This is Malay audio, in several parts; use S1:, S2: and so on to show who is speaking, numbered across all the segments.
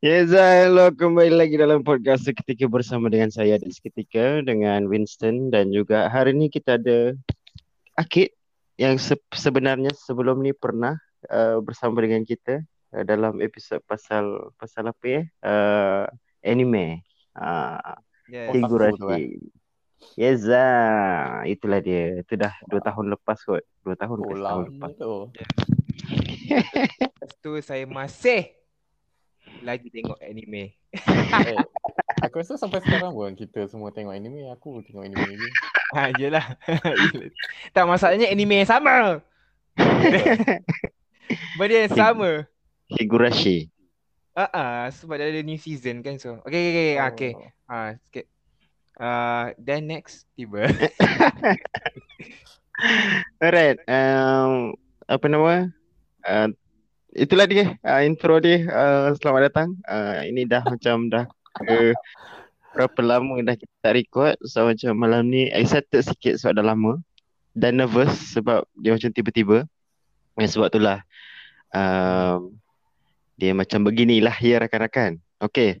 S1: Yes, hello kembali lagi dalam podcast seketika bersama dengan saya dan seketika dengan Winston dan juga hari ini kita ada Akid yang se- sebenarnya sebelum ni pernah uh, bersama dengan kita uh, dalam episod pasal pasal apa ya? Uh, anime. Uh,
S2: Yes.
S1: figurasi. Yes, ah, itulah dia. Itu dah dua tahun lepas kot. Dua tahun ke
S3: Oh, lama
S1: lepas.
S3: tu.
S2: Lepas tu saya masih lagi tengok anime.
S3: eh, aku rasa sampai sekarang pun kita semua tengok anime. Aku tengok anime lagi.
S2: Ha, yelah. tak masalahnya anime yang sama. Benda yang sama.
S1: Figurasi.
S2: Ah, uh sebab dia ada new season kan so. Okay, okay, okay.
S3: Oh.
S2: okay. Ah, sikit. Uh, then next tiba.
S1: Alright. Um, apa nama? Uh, itulah dia. Uh, intro dia. Uh, selamat datang. Uh, ini dah macam dah ke berapa lama dah kita tak record. So macam malam ni excited sikit sebab dah lama. Dan nervous sebab dia macam tiba-tiba. Eh, sebab itulah. Um, dia macam beginilah ya rakan-rakan. Okay.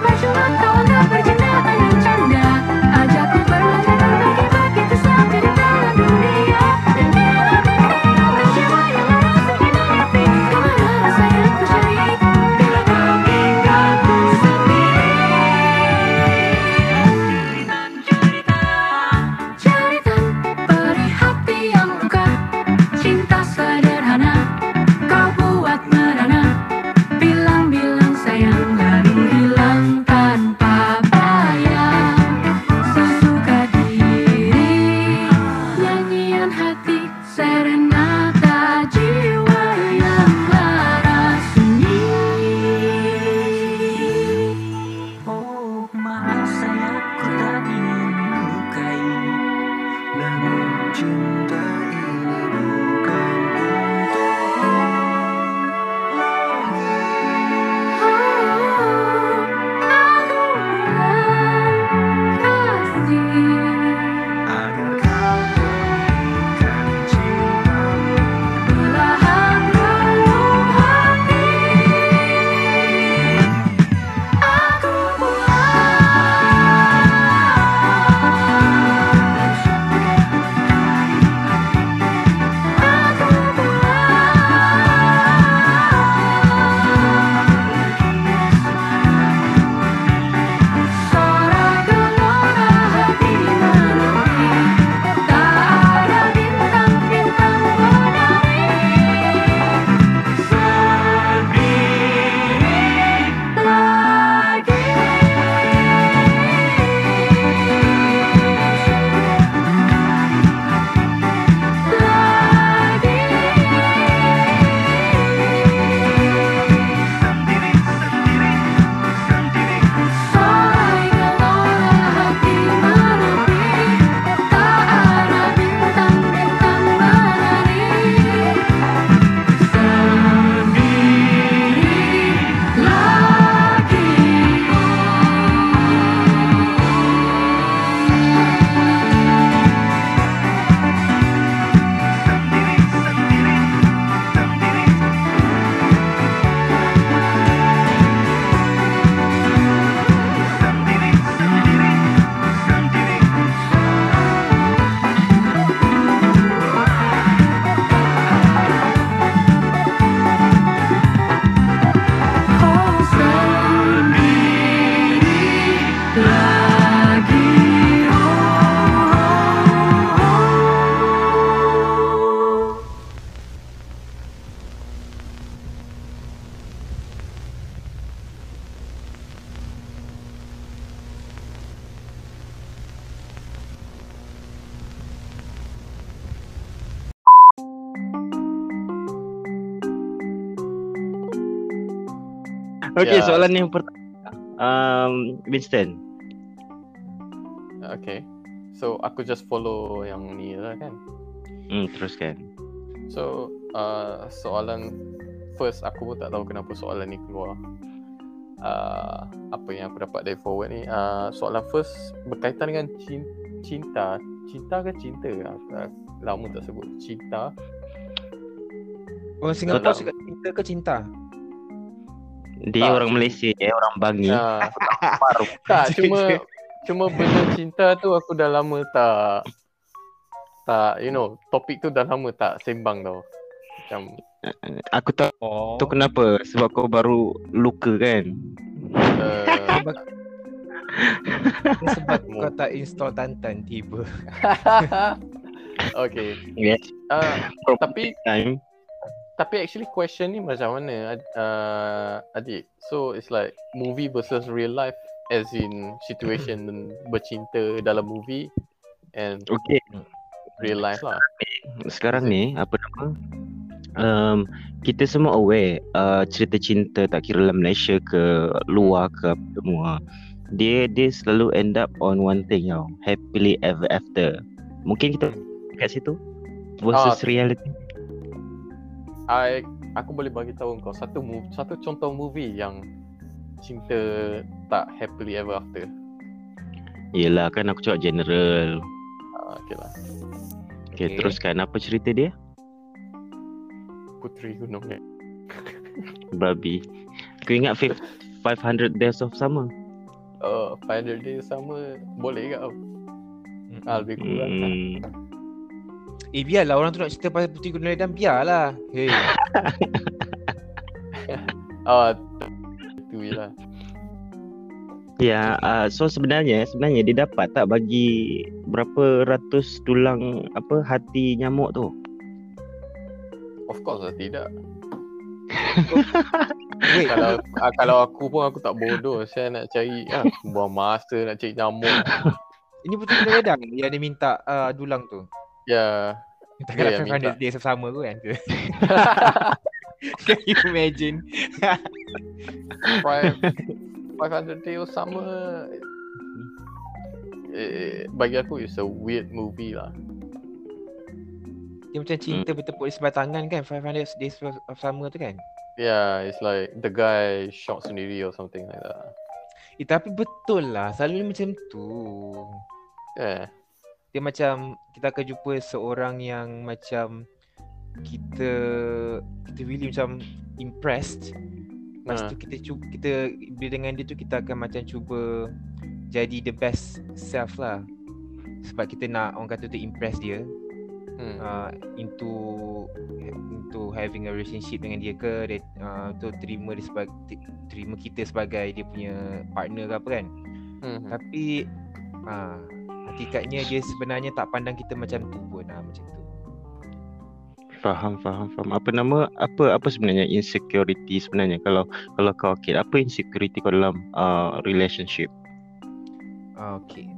S4: berjuang kau nak berjalan
S1: Okay,
S3: Ya.
S1: soalan yang pertama. Um, Winston.
S3: Okay. So aku just follow yang ni lah kan.
S1: Hmm, teruskan.
S3: So uh, soalan first aku pun tak tahu kenapa soalan ni keluar. Uh, apa yang aku dapat dari forward ni uh, soalan first berkaitan dengan cin- cinta cinta ke cinta uh, lama tak sebut cinta
S2: Orang Singapura suka cinta ke cinta?
S1: Dia
S3: Tak.
S1: orang Malaysia, dia orang Bangi.
S3: uh, tak cuma cuma benda cinta tu aku dah lama tak tak you know topik tu dah lama tak sembang tau macam
S1: Aku tahu
S2: Oh.
S1: tu kenapa. Sebab kau baru luka kan.
S3: uh,
S2: Sebab, sebab kau tak install Tantan tiba.
S3: okay
S1: Yes.
S3: uh, tapi
S1: Time.
S3: Tapi actually question ni macam mana uh, adik? So it's like movie versus real life as in situation bercinta dalam movie and
S1: Okay.
S3: real life lah.
S1: Sekarang ni apa nama? Um, kita semua aware uh, cerita cinta tak kira dalam Malaysia ke luar ke apa semua. Dia dia selalu end up on one thing tau. Happily ever after. Mungkin kita kat situ versus
S3: Ah.
S1: reality.
S3: I aku boleh bagi tahu kau satu move, satu contoh movie yang cinta tak happily ever after.
S1: Yelah kan aku cakap general.
S3: Uh, okay lah.
S1: Okay,
S2: Okay.
S1: teruskan apa cerita dia?
S3: Puteri Gunung ni.
S1: Babi. Aku ingat fif- 500 Days of Summer.
S3: Uh, 500 Days sama boleh ke? Ah, lebih kurang lah.
S2: Eh biarlah orang tu nak cerita pasal Puteri Gunung Ledan biarlah. Hey.
S3: Ah, itu je lah.
S1: Ya, uh, so sebenarnya sebenarnya dia dapat tak bagi berapa ratus tulang apa hati nyamuk tu?
S3: Of course lah tidak.
S2: Wait,
S3: kalau ah, kalau aku pun aku tak bodoh saya nak cari ah, buang masa nak cari nyamuk
S2: ini Gunung Ledan yang dia minta uh, dulang tu.
S3: Ya
S2: Takkan
S3: yang minta.
S2: 500 days sama tu kan? Can you imagine?
S3: five 500 days sama eh, bagi aku it's a weird movie lah
S2: Dia macam cinta bertepuk di sebelah tangan kan 500 days of summer tu kan?
S3: yeah it's like the guy shot sendiri or something like that
S2: Eh tapi betul lah Selalu macam tu
S3: yeah
S2: Dia macam Kita akan jumpa seorang yang macam Kita Kita really macam Impressed Lepas
S3: Ha.
S2: tu kita cuba Kita Bila dengan dia tu kita akan macam cuba Jadi the best self lah Sebab kita nak Orang kata tu impress dia
S3: hmm.
S2: uh, into into having a relationship dengan dia ke dia uh, tu terima dia sebagai terima kita sebagai dia punya partner ke apa kan
S3: Hmm.
S2: tapi uh, hakikatnya dia sebenarnya tak pandang kita macam tu pun uh, macam tu.
S1: Faham, faham, faham. Apa nama apa apa sebenarnya insecurity sebenarnya? Kalau kalau kau okay, apa insecurity kau dalam uh, relationship?
S2: uh, okay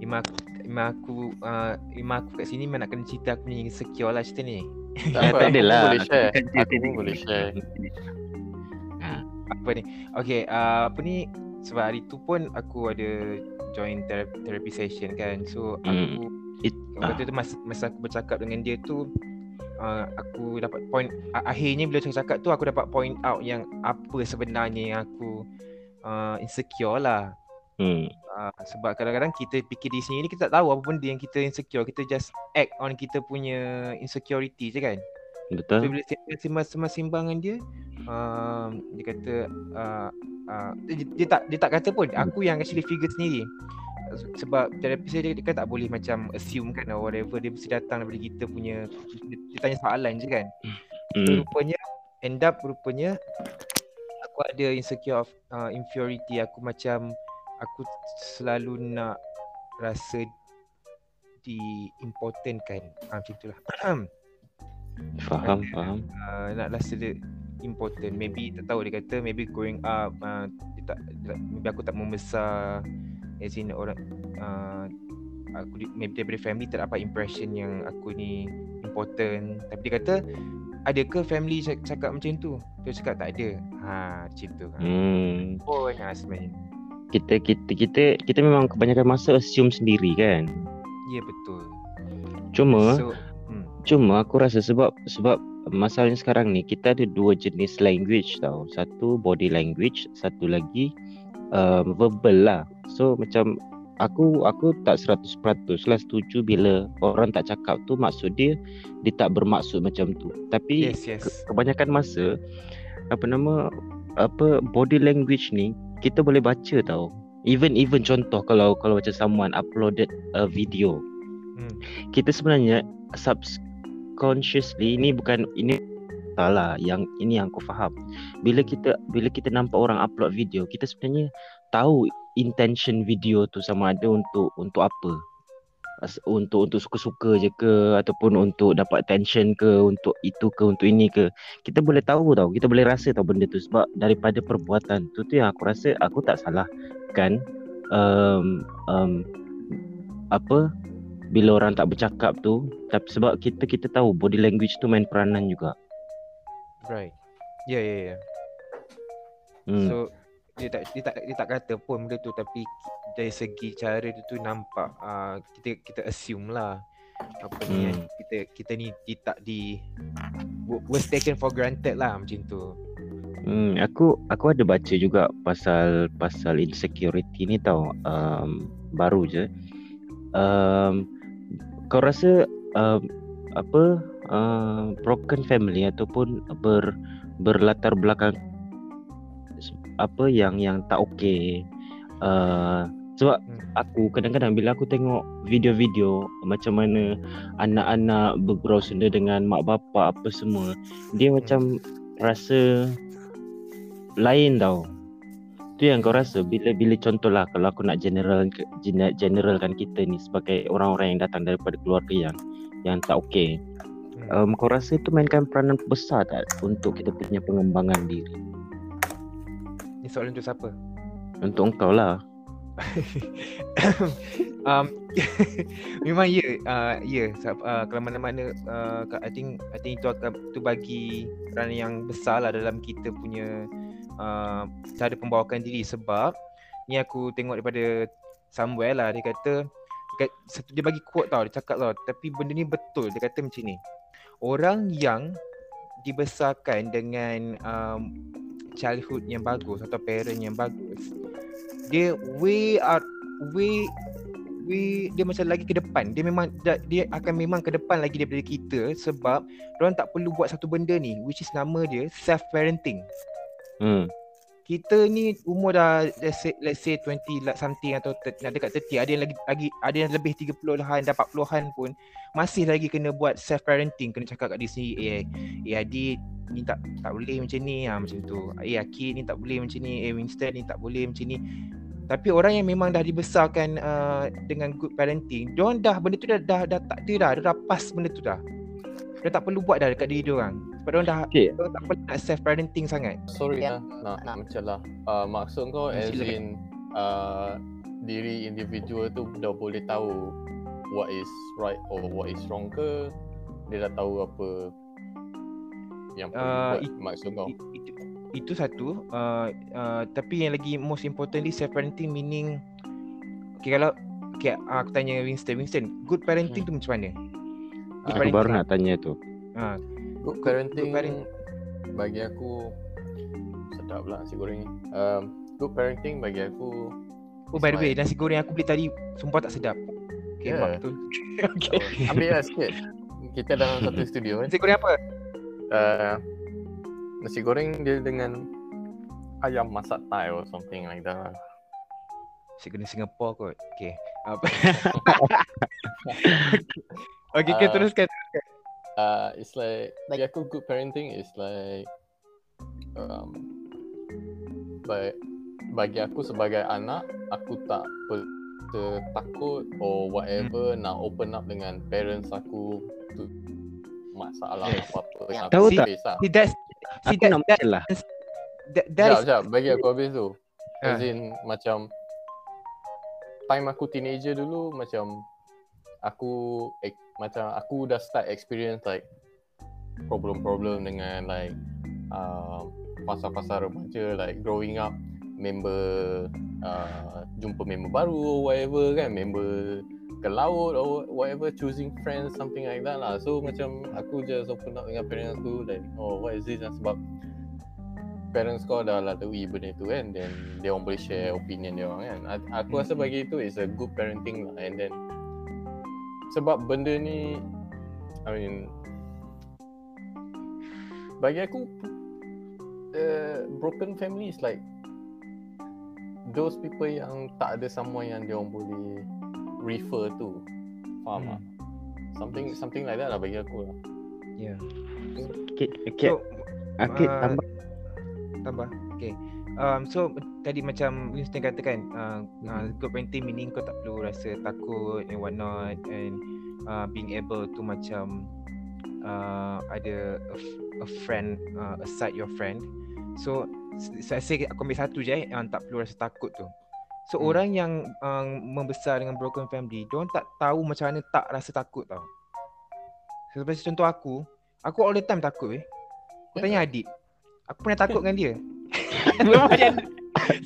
S2: Ima aku Ima aku uh, Ima aku kat sini Memang nak kena cerita Aku punya insecure lah cerita ni.
S3: Tak apa,
S1: tak
S3: aku
S1: adalah.
S3: pun boleh share. aku pun boleh share.
S2: Apa ni? Okay uh, Apa ni? Sebab hari tu pun Aku ada Join therapy, therapy session kan. So
S1: Hmm.
S2: aku
S1: It-
S2: Waktu tu masa, masa aku bercakap dengan dia tu uh, Aku dapat point a- Akhirnya bila cakap tu Aku dapat point out yang Apa sebenarnya yang aku uh, Insecure lah.
S1: Hmm.
S2: uh, Sebab kadang-kadang kita fikir di sini ni Kita tak tahu apa benda yang kita insecure. Kita just act on kita punya insecurity je kan So
S1: Betul?
S2: bila saya sembang-sembang dengan dia uh, Dia kata uh, uh, dia, dia, tak dia tak kata pun Aku yang actually figure sendiri. Sebab terapi saya dia, dia kan tak boleh macam assume kan or whatever dia mesti datang daripada kita punya dia, dia tanya soalan je kan. So,
S1: Hmm.
S2: rupanya end up rupanya aku ada insecure of uh, inferiority. Aku macam aku selalu nak rasa di important kan. Uh, macam itulah
S1: Faham, faham.
S2: uh, nak rasa dia important maybe tak tahu dia kata maybe growing up uh, dia tak, dia, maybe aku tak membesar as in orang uh, aku maybe daripada family tak dapat impression yang aku ni important tapi dia kata ada ke family cak- cakap macam tu? Dia cakap tak ada. Ha, macam tu. Ha.
S1: Hmm.
S2: Pun ha, sebenarnya.
S1: Kita kita kita kita memang kebanyakan masa assume sendiri kan.
S2: Ya betul.
S1: Cuma
S2: So.
S1: Cuma aku rasa sebab sebab masalahnya sekarang ni kita ada dua jenis language tau. Satu body language, satu lagi um, verbal lah. So macam aku aku tak 100% lah setuju bila orang tak cakap tu maksud dia dia tak bermaksud macam tu. Tapi
S2: yes, yes.
S1: ke- kebanyakan masa apa nama apa body language ni kita boleh baca tau. Even even contoh kalau kalau macam someone uploaded a video.
S2: Hmm.
S1: Kita sebenarnya subconsciously ini bukan ini salah yang ini yang aku faham. Bila kita bila kita nampak orang upload video, kita sebenarnya tahu intention video tu sama ada untuk untuk apa. Untuk untuk suka-suka je ke ataupun untuk dapat attention ke untuk itu ke untuk ini ke kita boleh tahu tau kita boleh rasa tau benda tu sebab daripada perbuatan tu tu yang aku rasa aku tak salah kan um, um, apa bila orang tak bercakap tu tapi sebab kita kita tahu body language tu main peranan juga
S2: Right. Ya, ya, ya.
S1: hmm.
S2: So dia tak dia tak dia tak kata pun benda tu tapi dari segi cara dia tu nampak uh, kita kita assume lah apa ni kan
S1: Hmm.
S2: kita kita ni di, tak di wa- was taken for granted lah macam tu.
S1: Hmm, aku aku ada baca juga pasal pasal insecurity ni tau. Um, baru je. Um, kau rasa um, apa uh, broken family ataupun ber berlatar belakang apa yang yang tak okey. Uh, sebab
S2: Hmm.
S1: aku kadang-kadang bila aku tengok video-video macam mana anak-anak bergurau senda dengan mak bapak apa semua, dia macam rasa lain tau. Tu yang kau rasa bila bila contohlah kalau aku nak general gene- generalkan kita ni sebagai orang-orang yang datang daripada keluarga yang yang tak okey.
S2: Hmm.
S1: Um, kau rasa itu mainkan peranan besar tak untuk kita punya pengembangan diri?
S2: Ni soalan tu siapa?
S1: Untuk engkau lah.
S2: um, memang ya uh, ya yeah, uh, kalau mana-mana uh, I think I think itu akan tu bagi peranan yang besar lah dalam kita punya uh, cara pembawakan diri sebab ni aku tengok daripada somewhere lah dia kata dia, bagi quote tau dia cakap tau tapi benda ni betul dia kata macam ni orang yang dibesarkan dengan um, childhood yang bagus atau parent yang bagus dia way out way way dia macam lagi ke depan. Dia memang dia akan memang ke depan lagi daripada kita sebab orang tak perlu buat satu benda ni which is nama dia self parenting
S1: Hmm.
S2: kita ni umur dah let's say, let's say 20 like something atau 30, nak dekat 30 ada yang lagi lagi ada yang lebih 30-an dah 40-an pun masih lagi kena buat self parenting kena cakap kat diri sendiri eh eh adik ni tak tak boleh macam ni. Ha, macam tu. Eh Akid ni tak boleh macam ni. Eh Winston ni tak boleh macam ni. Tapi orang yang memang dah dibesarkan uh, dengan good parenting diorang dah benda tu dah dah, dah tak ada dah. Dia dah pas benda tu dah. Dia tak perlu buat dah dekat diri diorang sebab diorang dah
S1: Okay.
S2: diorang tak perlu nak self parenting sangat
S3: Sorry
S5: Ya.
S3: lah nak nak mencelah. Uh, maksud kau as
S2: silakan.
S3: in uh, diri individual tu dah boleh tahu what is right or what is wrong ke dia dah tahu apa yang perlu
S2: Uh,
S3: buat
S2: it-
S3: maksud kau.
S2: It- itu, itu satu uh, uh, tapi yang lagi most importantly self parenting meaning okay kalau okay, uh, aku tanya Winston Winston good parenting
S3: Hmm.
S2: tu macam mana good
S1: Aku baru nak tanya tu.
S2: uh,
S3: Good
S2: good
S3: parenting
S2: parent-
S3: bagi aku sedap lah nasi goreng ni. Um, good parenting bagi aku
S2: oh by the way nasi goreng aku beli tadi sumpah tak sedap okay
S3: Yeah.
S2: yeah. betul okay
S3: uh, ambil lah sikit. Kita dalam satu studio kan.
S2: nasi goreng apa
S3: Uh, nasi goreng dia dengan ayam masak Thai or something like that. lah.
S2: nasi goreng Singapore kot okay apa okay, okay
S3: Uh,
S2: teruskan
S3: Uh, it's like
S5: Like-
S3: bagi aku good parenting is like um, ba- bagi aku sebagai anak aku tak per- takut or whatever nak open up dengan parents aku tu masalah
S2: Yes.
S3: apa-apa
S5: Ya.
S3: yang
S1: Tahu tak?
S3: lah.
S2: see that's see
S1: Aku
S2: that, that,
S1: mencelah.
S2: that, that
S3: Sekejap,
S2: is
S3: sekejap. Bagi aku habis tu.
S2: Ah.
S3: As in macam time aku teenager dulu macam aku ek, macam aku dah start experience like problem-problem dengan like uh, fasa-fasa remaja like growing up member uh, jumpa member baru or whatever kan member ke laut or whatever choosing friends something like that lah. So macam aku just open up dengan parents aku like oh what is this? Lah sebab parents kau dah lalui benda tu kan then dia orang boleh share opinion dia orang kan. Aku rasa bagi itu is a good parenting lah and then sebab benda ni I mean bagi aku uh, broken family is like those people yang tak ada someone yang dia orang boleh refer to faham
S2: Hmm.
S3: tak something something like that lah bagi aku lah
S2: Yeah.
S1: Okay, okay.
S2: So,
S1: Akid
S2: uh,
S1: tambah.
S2: tambah. Okay. Um, so tadi macam Winston katakan uh, uh, good parenting meaning kau tak perlu rasa takut and what not and uh, being able to macam uh, ada a, f- a friend uh, aside your friend. So saya say aku ambil satu je eh, yang tak perlu rasa takut tu. So
S3: Hmm.
S2: orang yang um, membesar dengan broken family, dia tak tahu macam mana tak rasa takut tau. Seperti contoh aku, aku all the time takut weh. Aku tanya adik. Aku pernah takut dengan dia. Sebab dia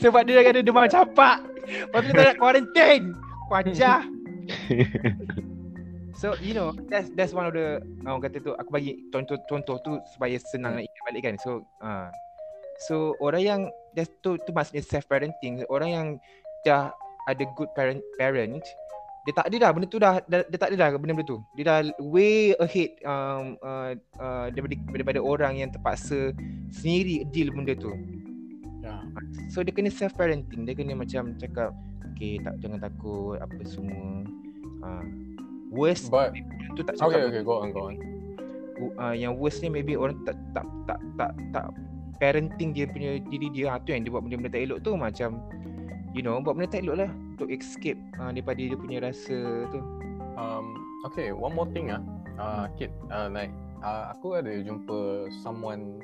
S2: sebab dia ada demam campak. Lepas tu dia nak quarantine. Aku ajar. So you know that's that's one of the orang kata tu aku bagi contoh-contoh tu supaya senang nak ingat balik kan. So uh, so orang yang that's tu tu maksudnya self parenting. Orang yang dah ada good parent parent dia tak ada dah benda tu dah, dah dia tak ada dah benda-benda tu. Dia dah way ahead um, uh, uh, daripada daripada orang yang terpaksa sendiri deal benda tu. So dia kena self parenting. Dia kena macam cakap okay tak jangan takut apa semua. Uh, worst
S3: but
S2: tu tak
S3: okay
S2: cakap
S3: okay go on go on.
S2: Uh, yang worst ni maybe orang tak tak tak tak tak parenting dia punya diri dia. Ha, tu yang dia buat benda-benda tak elok tu macam you know buat benda tak elok lah untuk escape uh, daripada dia punya rasa tu.
S3: Um, okay, one more thing ah, uh, Kit, uh, like uh, aku ada jumpa someone,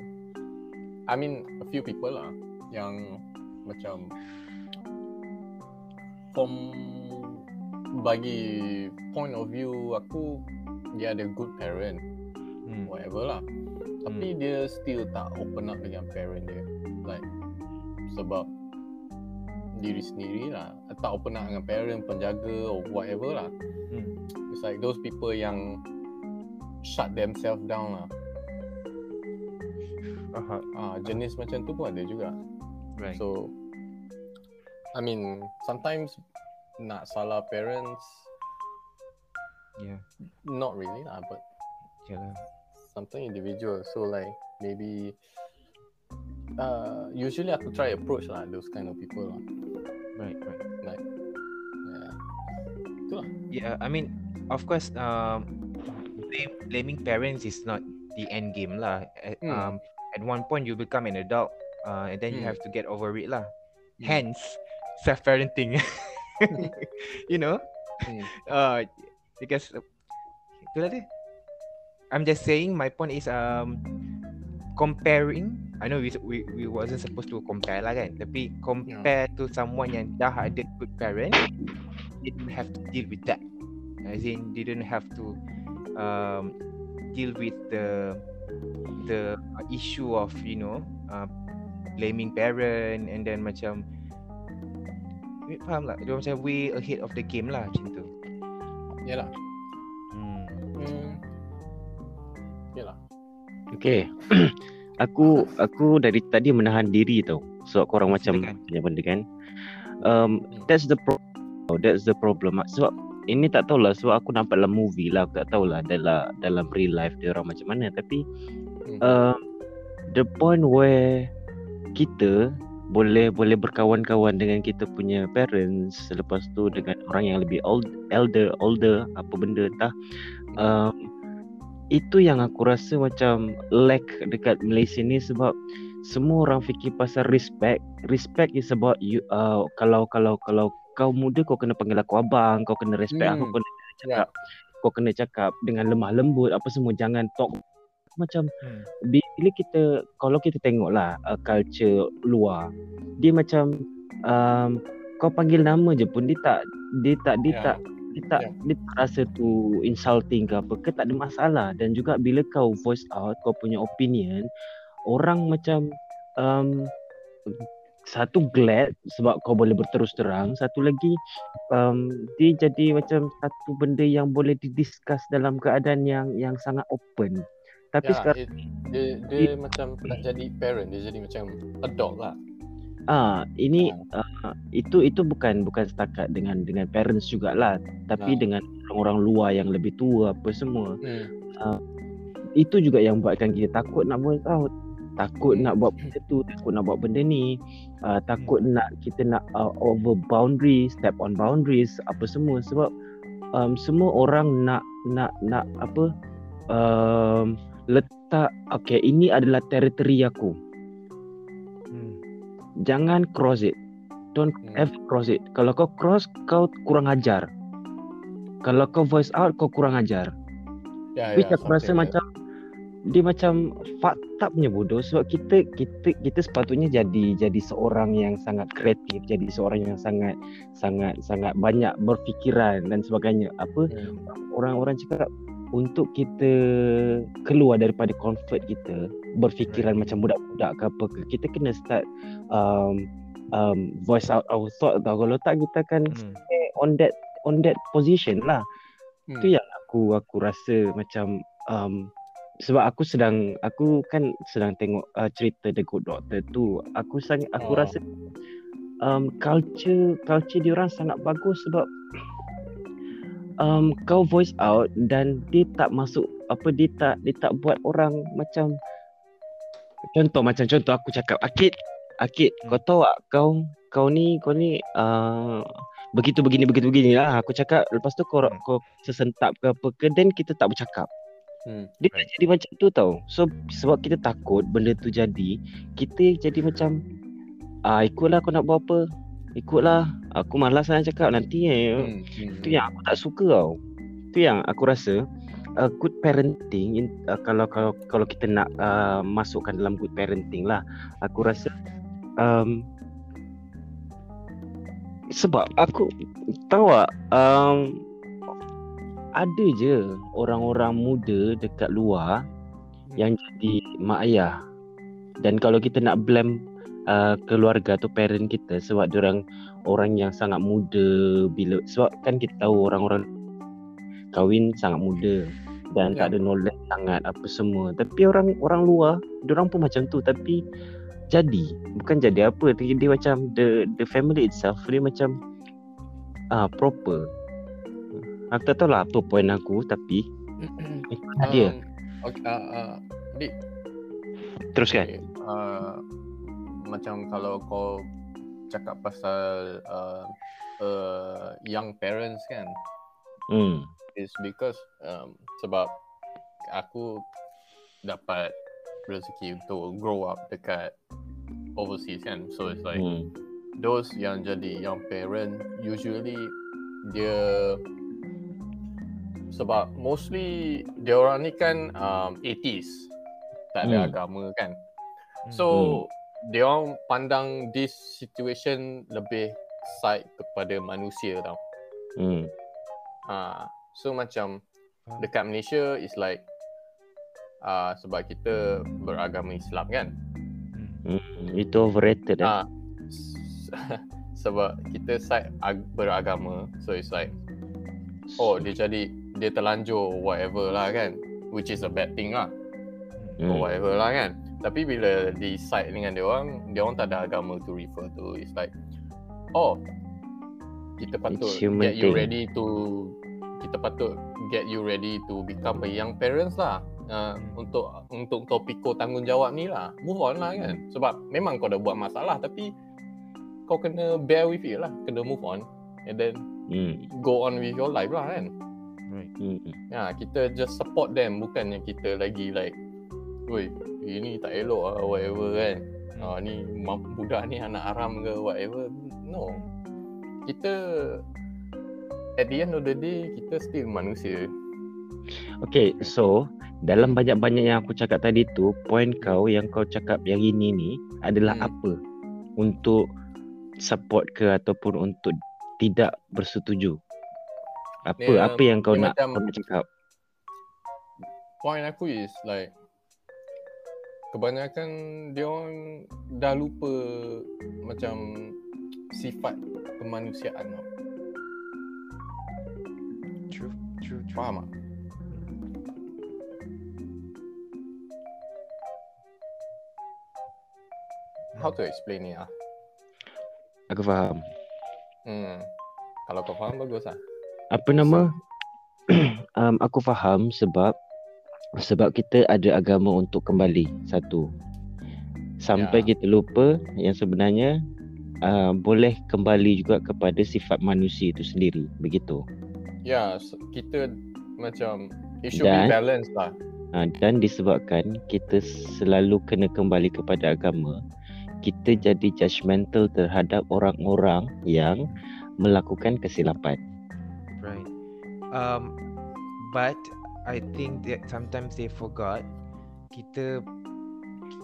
S3: I mean a few people lah, yang macam from bagi point of view aku dia ada good parent,
S2: hmm.
S3: whatever lah. Tapi dia still tak open up dengan parent dia, like sebab diri sendiri lah, tak open up dengan parent, penjaga or whatever lah.
S2: Hmm.
S3: It's like those people yang shut themselves down lah.
S2: Faham.
S3: Ah, jenis macam tu pun ada juga.
S2: Right.
S3: So, I mean, sometimes nak salah parents,
S2: yeah.
S3: not really lah, but
S2: Yalah.
S3: something individual. So like maybe, uh, usually aku try approach lah those kind of people lah.
S2: Right, right.
S3: Yeah. Itulah.
S2: Yeah, I mean, of course, um, blame, blaming parents is not the end game lah.
S3: Hmm.
S2: um, at one point you become an adult, uh, and then you
S3: Hmm.
S2: have to get over it lah.
S3: Hmm.
S2: Hence, self-parenting. you know,
S3: Hmm.
S2: uh, because itulah dia. I'm just saying my point is um comparing. I know we we, we wasn't supposed to compare lah kan, tapi compare to someone yang dah ada good parent, didn't have to deal with that. As in, didn't have to um deal with the the issue of you know uh, blaming parent and then macam faham tak? Dia macam way ahead of the game lah macam tu.
S3: Yalah.
S2: Hmm.
S3: Hmm. Yalah.
S1: Okay. aku aku dari tadi menahan diri tau. Sebab korang macam
S2: Silakan.
S1: punya benda kan. Um, that's the pro- oh, that's the problem. Sebab ini tak tahulah sebab aku nampak dalam movie lah aku tak tahulah dalam dalam real life dia orang macam mana tapi
S3: Hmm.
S1: uh, the point where kita boleh boleh berkawan-kawan dengan kita punya parents selepas tu dengan orang yang lebih old elder older apa benda entah. Um, itu yang aku rasa macam lack dekat Malaysia ni sebab semua orang fikir pasal respect. Respect is about you uh, kalau kalau kalau kau muda kau kena panggil aku abang kau kena respect aku
S3: Hmm.
S1: kau kena cakap kau kena cakap dengan lemah lembut apa semua. Jangan talk macam
S2: Hmm.
S1: bila kita kalau kita tengoklah uh, culture luar dia macam um, kau panggil nama je pun dia tak dia tak dia
S3: Ya.
S1: tak dia tak
S3: Ya.
S1: dia tak rasa tu insulting ke apa ke tak ada masalah dan juga bila kau voice out kau punya opinion orang macam um, satu glad sebab kau boleh berterus terang satu lagi um, dia jadi macam satu benda yang boleh didiscuss dalam keadaan yang yang sangat open tapi
S3: Ya,
S1: sekarang
S3: it, dia, dia macam tak jadi parent, dia jadi macam adult lah.
S1: ah ini uh, itu itu bukan bukan setakat dengan dengan parents jugalah. Tapi
S3: Ah.
S1: dengan orang-orang luar yang lebih tua apa semua.
S3: Hmm.
S1: itu juga yang buatkan kita takut nak voice out takut nak buat benda tu takut nak buat benda ni. Uh, takut nak kita nak uh, over boundaries step on boundaries apa semua. Sebab um, semua orang nak nak nak apa um, letak okay ini adalah teritori aku
S2: Hmm.
S1: jangan cross it don't
S3: Hmm.
S1: ever cross it kalau kau cross kau kurang ajar kalau kau voice out kau kurang ajar
S3: Ya,
S1: Which
S3: ya,
S1: aku rasa macam dia macam up punya bodoh sebab kita kita kita sepatutnya jadi jadi seorang yang sangat kreatif, jadi seorang yang sangat sangat sangat banyak berfikiran dan sebagainya. Apa.
S3: Hmm.
S1: orang-orang cakap untuk kita keluar daripada comfort kita, berfikiran macam budak-budak ke apa ke, kita kena start um, um, voice out our thought tau. Kalau tak kita akan
S2: Hmm.
S1: stay on that on that position lah.
S3: Hmm.
S1: Itu yang aku aku rasa macam um, sebab aku sedang aku kan sedang tengok uh, cerita The Good Doctor tu. Aku sangat aku
S3: Oh.
S1: rasa um, culture culture dia orang sangat bagus sebab um, kau voice out dan dia tak masuk apa dia tak dia tak buat orang macam contoh macam contoh aku cakap Akid Akid kau tahu tak kau kau ni kau ni uh, begitu begini begitu begini lah aku cakap lepas tu kau
S2: Hmm.
S1: kau sesentap ke apa ke then kita tak bercakap.
S3: Hmm.
S1: dia tak jadi macam tu tau. So sebab kita takut benda tu jadi kita jadi macam ah ikutlah kau nak buat apa ikutlah. Aku malas nak cakap nanti eh.
S3: Hmm. Hmm.
S1: itu yang aku tak suka tau. Itu yang aku rasa uh, good parenting in, uh, kalau kalau kalau kita nak uh, masukkan dalam good parenting lah. Aku rasa um, sebab aku tahu tak um, ada je orang-orang muda dekat luar yang jadi mak ayah. Dan kalau kita nak blame uh, keluarga atau parent kita sebab orang orang yang sangat muda bila sebab kan kita tahu orang-orang kahwin sangat muda dan
S3: Ya.
S1: tak ada knowledge sangat apa semua. Tapi orang orang luar orang pun macam tu. Tapi jadi bukan jadi apa. Dia, dia macam the the family itself dia macam ah uh, proper. Aku tak tahu lah apa point aku tapi itu um, dia.
S3: Um, okay, uh, uh, Dik,
S1: teruskan.
S3: Okay, uh, macam kalau kau cakap pasal uh, uh, young parents kan?
S1: Hmm.
S3: Is because um, sebab aku dapat rezeki untuk grow up dekat overseas kan? So it's like
S1: hmm.
S3: those yang jadi young parent usually dia sebab mostly dia orang ni kan um, 80s tak ada
S1: Hmm.
S3: agama kan?
S2: Hmm.
S3: Dia orang pandang this situation lebih side kepada manusia tau
S1: hmm
S3: ha so macam
S2: Ah.
S3: dekat Malaysia is like uh, sebab kita beragama Islam kan
S2: Hmm.
S1: Itu overrated eh.
S3: Ah, s- sebab kita side ag- beragama, so it's like, oh dia jadi dia terlanjur whatever lah kan, which is a bad thing lah,
S1: Hmm.
S3: or whatever lah kan. Tapi bila di side dengan dia orang, dia orang tak ada agama to refer to. It's like, oh kita patut get you
S1: thing.
S3: ready to kita patut get you ready to become a young parents lah. Uh, untuk untuk kau pikul tanggungjawab ni lah move on lah kan sebab memang kau dah buat masalah tapi kau kena bear with it lah kena move on and then
S1: Hmm.
S3: go on with your life lah kan
S2: Right.
S1: Hmm.
S3: ya kita just support them bukannya kita lagi like Woi, ini tak elok lah, whatever kan. Ah, ni budak ni anak haram ke, whatever. No. Kita, at the end of the day, kita still manusia.
S1: Okay, so dalam banyak-banyak yang aku cakap tadi tu, point kau yang kau cakap yang ini ni adalah
S3: Hmm.
S1: apa untuk support ke ataupun untuk tidak bersetuju. Apa
S3: Dia-
S1: apa yang kau nak
S3: macam-
S1: kau nak cakap?
S3: Point aku is like kebanyakan dia orang dah lupa macam sifat kemanusiaan tau.
S2: True, true, true.
S3: Faham tak? How to explain ni ah?
S1: Aku faham.
S3: Hmm. Kalau kau faham bagus lah.
S1: Apa nama? um, aku faham sebab sebab kita ada agama untuk kembali satu. Sampai
S3: Ya.
S1: kita lupa yang sebenarnya uh, boleh kembali juga kepada sifat manusia itu sendiri. Begitu.
S3: Ya, s- kita macam it should
S1: Dan-
S3: be balanced lah.
S1: Ha, dan disebabkan kita selalu kena kembali kepada agama, kita jadi judgemental terhadap orang-orang yang melakukan kesilapan.
S2: Right. Um, but I think that sometimes they forgot kita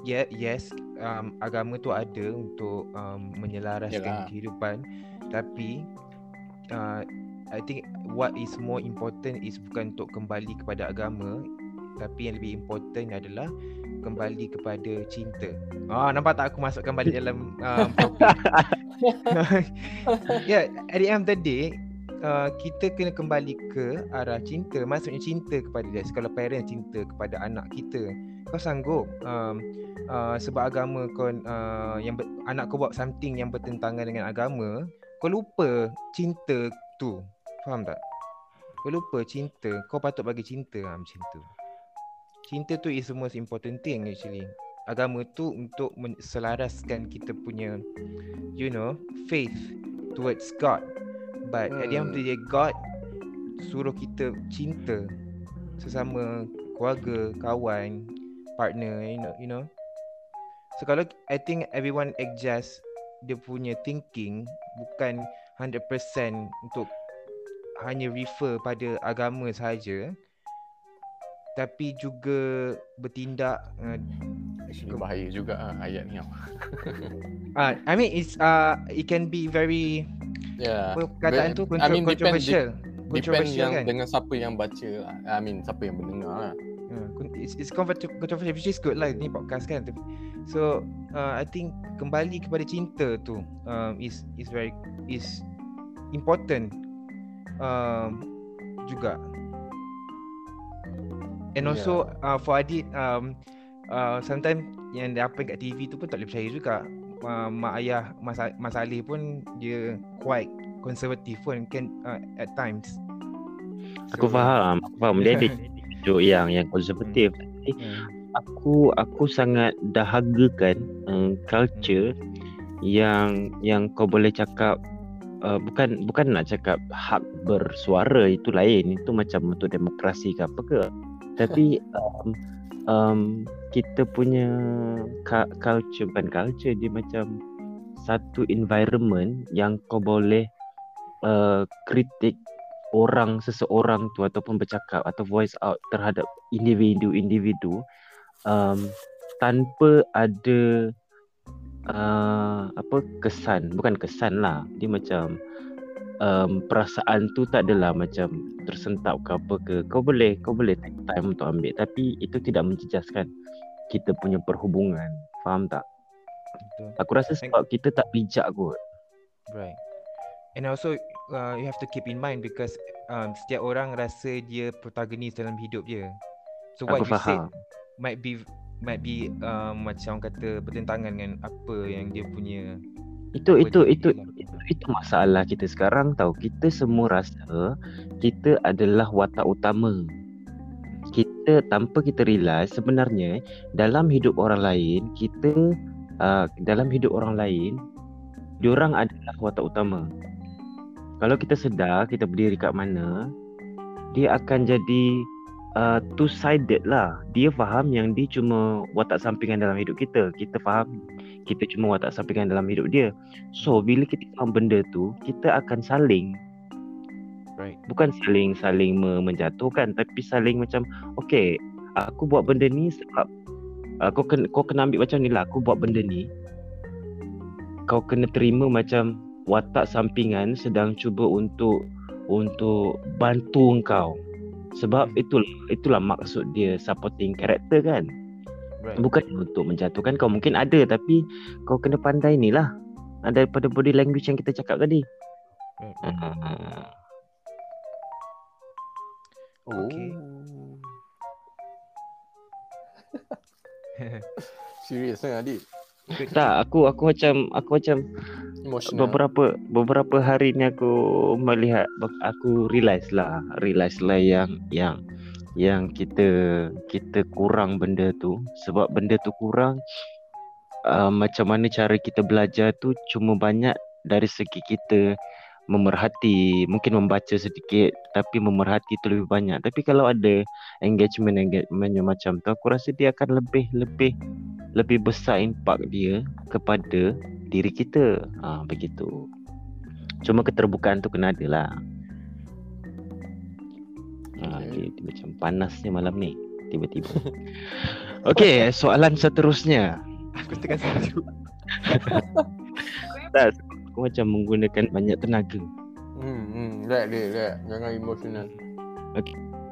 S2: yeah, yes um, agama tu ada untuk um, menyelaraskan
S3: Yalah.
S2: kehidupan tapi uh, I think what is more important is bukan untuk kembali kepada agama tapi yang lebih important adalah kembali kepada cinta. Ah nampak tak aku masukkan balik dalam um, topik. yeah, at the end of the day uh, kita kena kembali ke arah cinta. Maksudnya cinta kepada dia. Kalau parent cinta kepada anak kita, kau sanggup um, uh, sebab agama kau uh, yang ber, anak kau buat something yang bertentangan dengan agama, kau lupa cinta tu. Faham tak? Kau lupa cinta, kau patut bagi cinta lah macam tu. Cinta tu is the most important thing actually. Agama tu untuk menselaraskan kita punya you know faith towards God. But at the end of the day God suruh kita cinta sesama keluarga, kawan, partner, you know, you know. So kalau I think everyone adjust dia punya thinking bukan 100% untuk hanya refer pada agama sahaja tapi juga bertindak uh,
S3: Actually bahaya juga ah, ayat ni. tau.
S2: uh, I mean it's uh it can be very
S3: Ya.
S2: apa perkataan tu
S3: I
S2: kontro-
S3: mean, depend-
S2: controversial.
S3: Depend
S2: Controversial
S3: yang
S2: kan?
S3: dengan siapa yang baca. I mean siapa yang mendengar lah.
S2: Con- it's, it's controversial, which is good lah ni podcast kan. So uh, I think kembali kepada cinta tu um, is is very is important um, juga. And also uh, for Adit um, uh, sometimes yang dia apa kat TV tu pun tak boleh percaya juga. Uh, mak ayah Mas, Mas Ali pun dia quite konservatif pun kan uh, at times.
S1: Aku faham, aku faham dia ada tunjuk yang yang konservatif. Tapi
S2: Hmm.
S1: aku aku sangat dahagakan um, culture yang yang kau boleh cakap uh, bukan bukan nak cakap hak bersuara itu lain itu macam untuk demokrasi ke apa ke tapi um, um, kita punya cu- culture bukan culture dia macam satu environment yang kau boleh uh, kritik orang seseorang tu ataupun bercakap atau voice out terhadap individu-individu um, tanpa ada uh, apa kesan. Bukan kesan lah. Dia macam um, perasaan tu tak adalah macam tersentap ke apa ke. Kau boleh kau boleh take time untuk ambil. Tapi itu tidak menjejaskan kita punya perhubungan faham tak
S2: Betul.
S1: aku rasa sebab kita tak bijak kot
S2: Right. And also uh, you have to keep in mind because um, setiap orang rasa dia protagonis dalam hidup dia. So what
S1: Aku
S2: you said
S1: faham.
S2: might be might be um, macam orang kata bertentangan dengan apa yang dia punya
S1: itu itu itu itu itu masalah kita sekarang tahu kita semua rasa kita adalah watak utama kita tanpa kita realize sebenarnya dalam hidup orang lain kita uh, dalam hidup orang lain diorang adalah watak utama. Kalau kita sedar kita berdiri kat mana dia akan jadi uh, two sided lah. Dia faham yang dia cuma watak sampingan dalam hidup kita. Kita faham kita cuma watak sampingan dalam hidup dia. So bila kita faham benda tu kita akan saling
S2: right.
S1: bukan saling saling me- menjatuhkan tapi saling macam okay aku buat benda ni sebab uh, kau kena kau kena ambil macam ni lah aku buat benda ni kau kena terima macam watak sampingan sedang cuba untuk untuk bantu engkau. Sebab itulah itulah maksud dia supporting character kan.
S2: Right.
S1: Bukan untuk menjatuhkan kau mungkin ada tapi kau kena pandai ni lah. Ah, Daripada body language yang kita cakap tadi.
S2: Right.
S1: Ah,
S3: Oh.
S2: Okay.
S3: Serius kan adik?
S1: tak, aku aku macam aku macam
S3: Emotional.
S1: beberapa beberapa hari ni aku melihat aku realize lah realize lah yang yang yang kita kita kurang benda tu sebab benda tu kurang uh, macam mana cara kita belajar tu cuma banyak dari segi kita memerhati mungkin membaca sedikit tapi memerhati tu lebih banyak tapi kalau ada engagement engagement yang macam tu aku rasa dia akan lebih lebih lebih besar impak dia kepada diri kita. Ha, begitu. Cuma keterbukaan tu kena ada lah. Ha,
S3: Okay.
S1: dia, macam panasnya malam ni tiba-tiba. Okey, soalan seterusnya.
S2: Aku tengah setuju.
S1: Tak, aku macam menggunakan banyak tenaga.
S3: Hmm, hmm. Relax, relax, relax. Jangan emotional.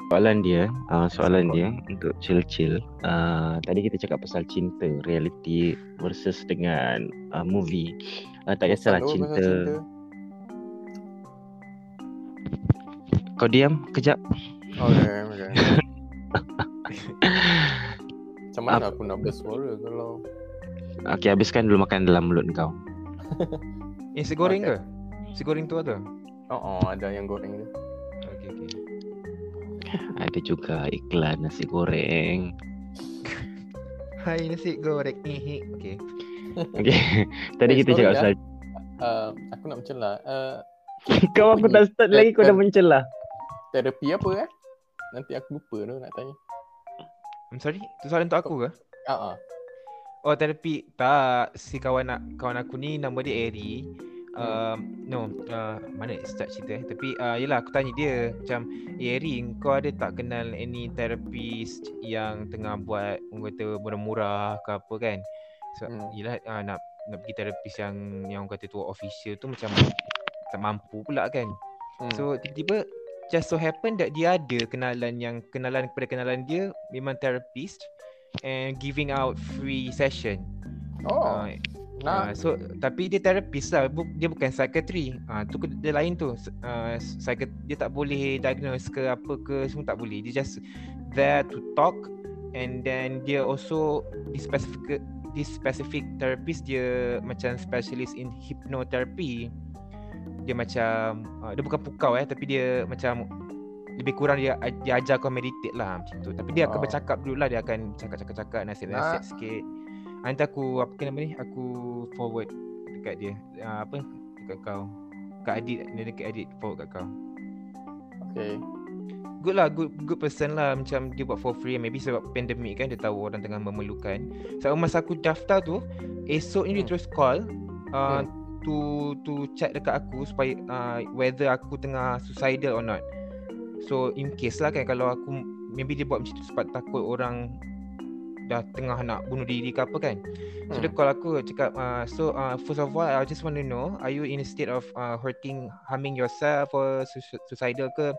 S1: Soalan dia, uh, soalan dia untuk chill-chill. Uh, tadi kita cakap pasal cinta, reality versus dengan uh, movie. Uh, tak kisahlah
S3: Selalu
S1: cinta.
S3: cinta.
S1: Kau diam kejap.
S3: Okay, okay. Macam mana aku nak bersuara kalau
S1: Okey, habiskan dulu makan dalam mulut kau.
S2: Eh, nasi goreng ke? Nasi goreng tu ada?
S3: Oh, oh ada yang goreng dia.
S2: Okay, okay.
S1: Ada juga iklan nasi goreng.
S2: Hai nasi goreng. Hehe. Okay.
S1: Okey. Tadi
S3: Eh,
S1: kita cakap pasal
S3: Uh, aku nak mencelah. Uh,
S1: kau aku tak start lagi kau dah mencelah.
S3: terapi apa eh? Nanti aku lupa tu nak tanya.
S2: I'm sorry. Tu soalan untuk aku ke?
S3: Ah, ah.
S2: Oh terapi tak si kawan nak kawan aku ni nama dia Eri. Um, no, uh, mana start cerita eh. Tapi uh, yelah aku tanya dia macam eh, Eri kau ada tak kenal any therapist yang tengah buat orang kata murah-murah ke apa kan. So
S3: Hmm.
S2: yelah uh, nak nak pergi therapist yang yang orang kata tu official tu macam tak mampu pula kan.
S3: Hmm.
S2: So tiba-tiba just so happen that dia ada kenalan yang kenalan kepada kenalan dia memang therapist and giving out free session.
S3: oh,
S2: Uh,
S3: nak
S2: uh, so tapi dia therapist lah, bu- dia bukan psychiatry. Ah uh, tu ke- dia lain tu. Uh, psychiat dia tak boleh diagnose ke apa ke semua tak boleh. Dia just there to talk and then dia also di specific this specific therapist dia macam specialist in hypnotherapy. Dia macam uh, dia bukan pukau eh tapi dia macam lebih kurang dia dia ajar kau meditate lah macam tu. Tapi dia akan
S3: Oh.
S2: bercakap dulu lah dia akan cakap-cakap-cakap nasihat-nasihat
S3: Ah.
S2: sikit. Nanti aku apa nama ni aku forward dekat dia. Uh, apa dekat kau. Kat Adit dia dekat Adit forward kat kau.
S3: okay.
S2: Good lah good good person lah macam dia buat for free maybe sebab pandemic kan dia tahu orang tengah memerlukan. So masa aku daftar tu esok ni dia
S3: Hmm.
S2: terus call uh,
S3: Hmm.
S2: to to check dekat aku supaya uh, whether aku tengah suicidal or not. So in case lah kan kalau aku maybe dia buat macam tu sebab takut orang dah tengah nak bunuh diri ke apa kan. So dia
S3: Hmm.
S2: call aku cakap uh, so uh, first of all I just want to know are you in a state of uh, hurting harming yourself or su- suicidal ke?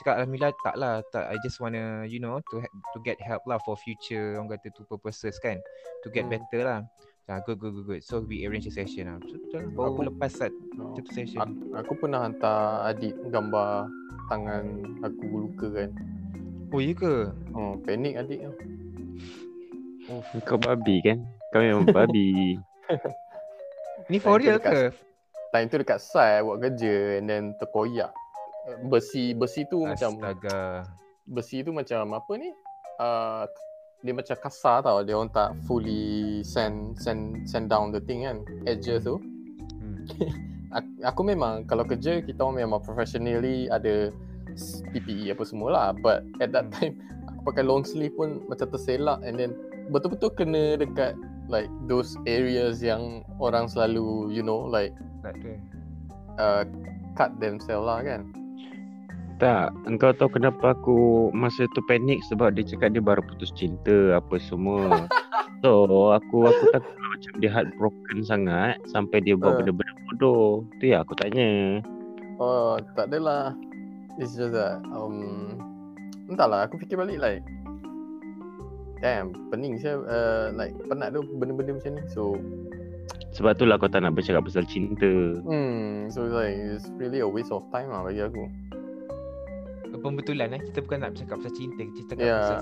S2: Cakap alhamdulillah tak lah tak I just wanna you know to to get help lah for future orang kata tu purposes kan to get
S3: Hmm.
S2: better lah. Ah, good, good, good, good. So we arrange a session lah. So, baru
S3: Aku-
S2: lepas
S3: Oh.
S2: satu session.
S3: Aku, aku pernah hantar adik gambar tangan aku luka kan.
S2: Oh, ya ke?
S3: Oh, panik adik tu.
S2: Oh,
S1: Kau babi kan? Kau memang babi.
S2: ni for real ke?
S3: Time tu dekat site buat kerja and then terkoyak. Besi besi tu macam
S2: Astaga.
S3: besi tu macam apa ni? Uh, dia macam kasar tau. Dia orang tak fully sand sand sand down the thing kan. Edges tu.
S2: Hmm.
S3: Aku, aku memang kalau kerja kita orang memang professionally ada PPE apa semua lah. But at that
S2: Hmm.
S3: time aku pakai long sleeve pun macam terselak and then betul-betul kena dekat like those areas yang orang selalu you know like
S2: Tak ada.
S3: uh, cut themselves lah kan.
S1: Tak, engkau tahu kenapa aku masa tu panik sebab dia cakap dia baru putus cinta apa semua. So aku aku takut macam dia heartbroken sangat sampai dia buat
S3: Uh.
S1: benda-benda bodoh. Tu ya aku tanya.
S3: Oh, tak adalah. It's just that um, entahlah aku fikir balik like damn pening saya uh, like penat tu benda-benda macam ni so
S1: Sebab tu lah kau tak nak bercakap pasal cinta.
S3: hmm so it's like it's really a waste of time lah bagi aku
S2: Pembetulan eh Kita bukan nak bercakap pasal cinta Kita cakap
S3: Ya.
S2: pasal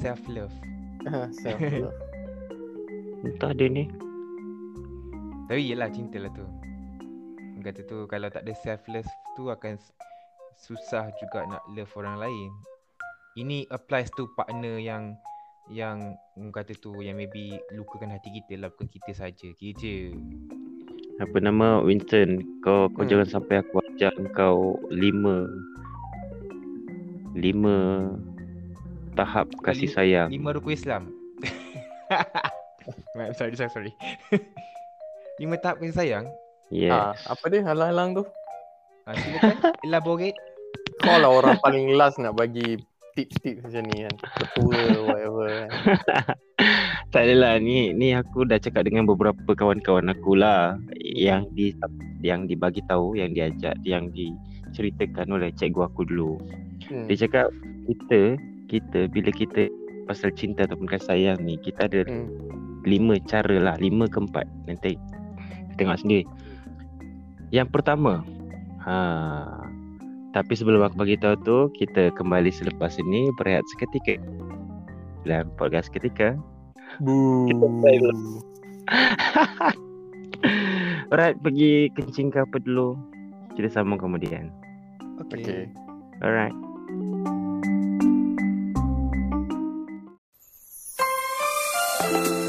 S2: self love
S3: self love
S1: Entah dia ni.
S2: Tapi yelah cinta lah tu Kata tu Kalau tak ada self love tu Akan susah juga nak love orang lain Ini applies to partner yang Yang kata tu Yang maybe Lukakan hati kita lah Bukan kita saja Kita
S1: Apa nama Winston, kau kau
S3: Hmm.
S1: jangan sampai aku ajar kau lima lima tahap kasih sayang.
S2: Lima rukun Islam Right, Sorry sorry sorry. Lima tahap kasih sayang?
S1: Yes.
S3: ah, apa dia halang-halang tu?
S2: Ah, Silakan. Elaborate.
S3: Kau lah orang paling last nak bagi tips-tips macam ni kan. Ketua whatever kan.
S1: Tak adalah. Ni ni aku dah cakap dengan beberapa kawan-kawan aku lah. Yang di yang dibagi tahu, yang diajak, yang diceritakan oleh cikgu aku dulu.
S3: hmm.
S1: Dia cakap kita kita bila kita pasal cinta ataupun kasih sayang ni kita ada
S3: Hmm.
S1: Lima cara lah, lima ke empat. Nanti tengok sendiri. Yang pertama, ha tapi sebelum aku bagi tahu tu, kita kembali selepas ini berehat seketika dalam podcast ketika. Kita. Alright, pergi kencing ke apa dulu. Kita sambung kemudian.
S3: okay
S1: Alright.
S4: Andai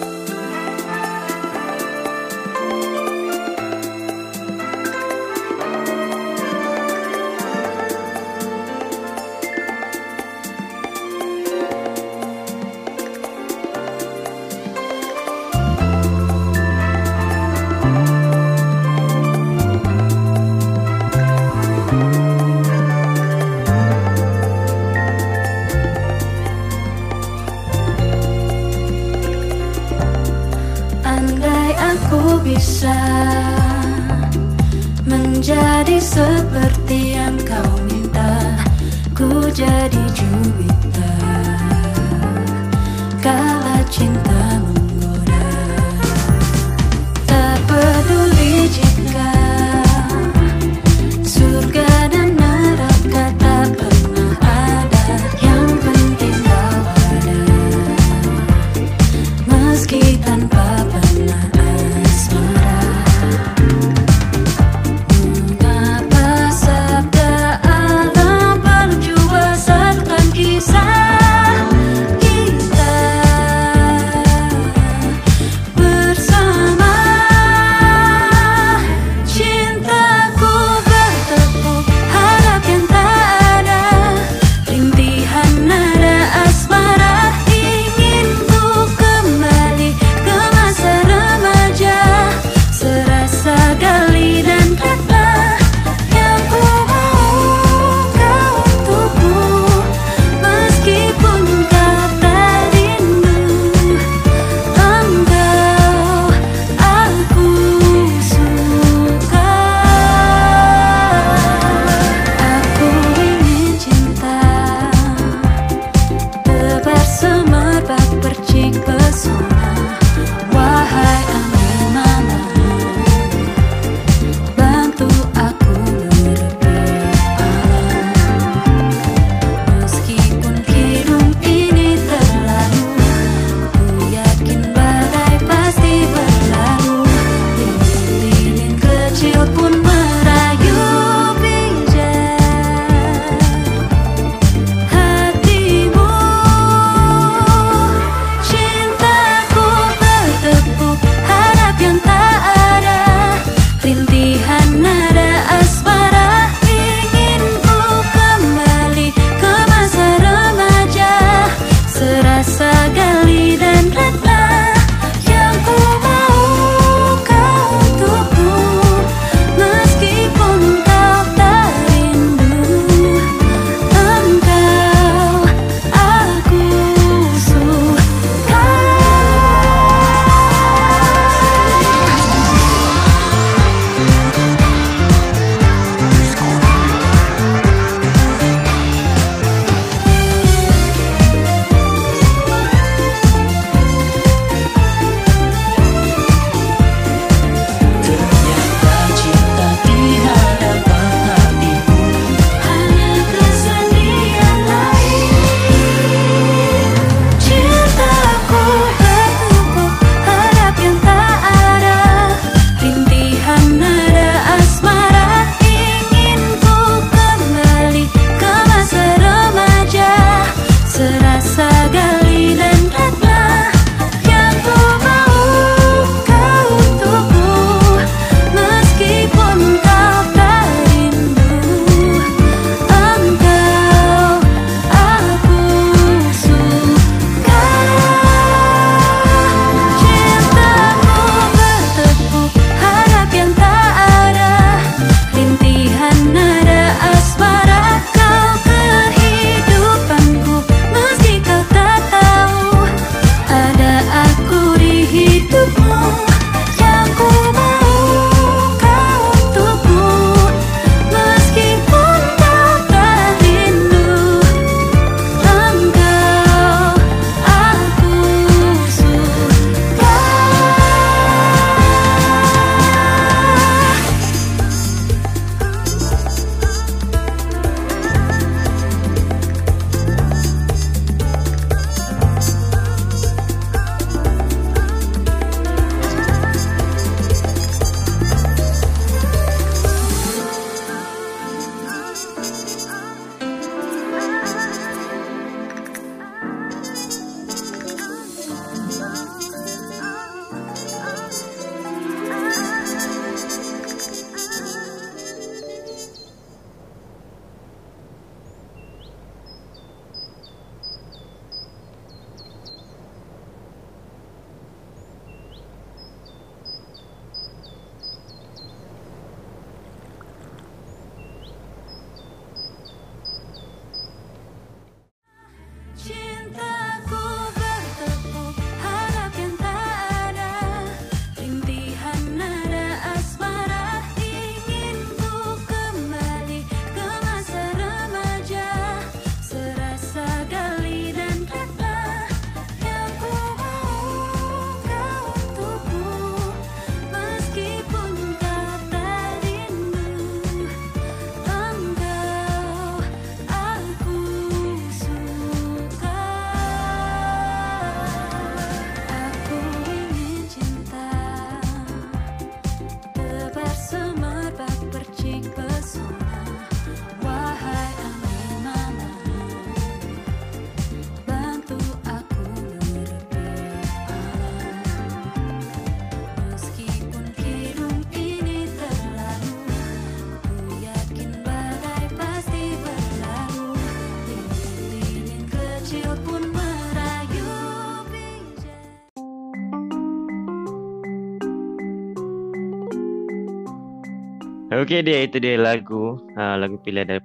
S1: Okey dia itu dia lagu uh, lagu pilihan dari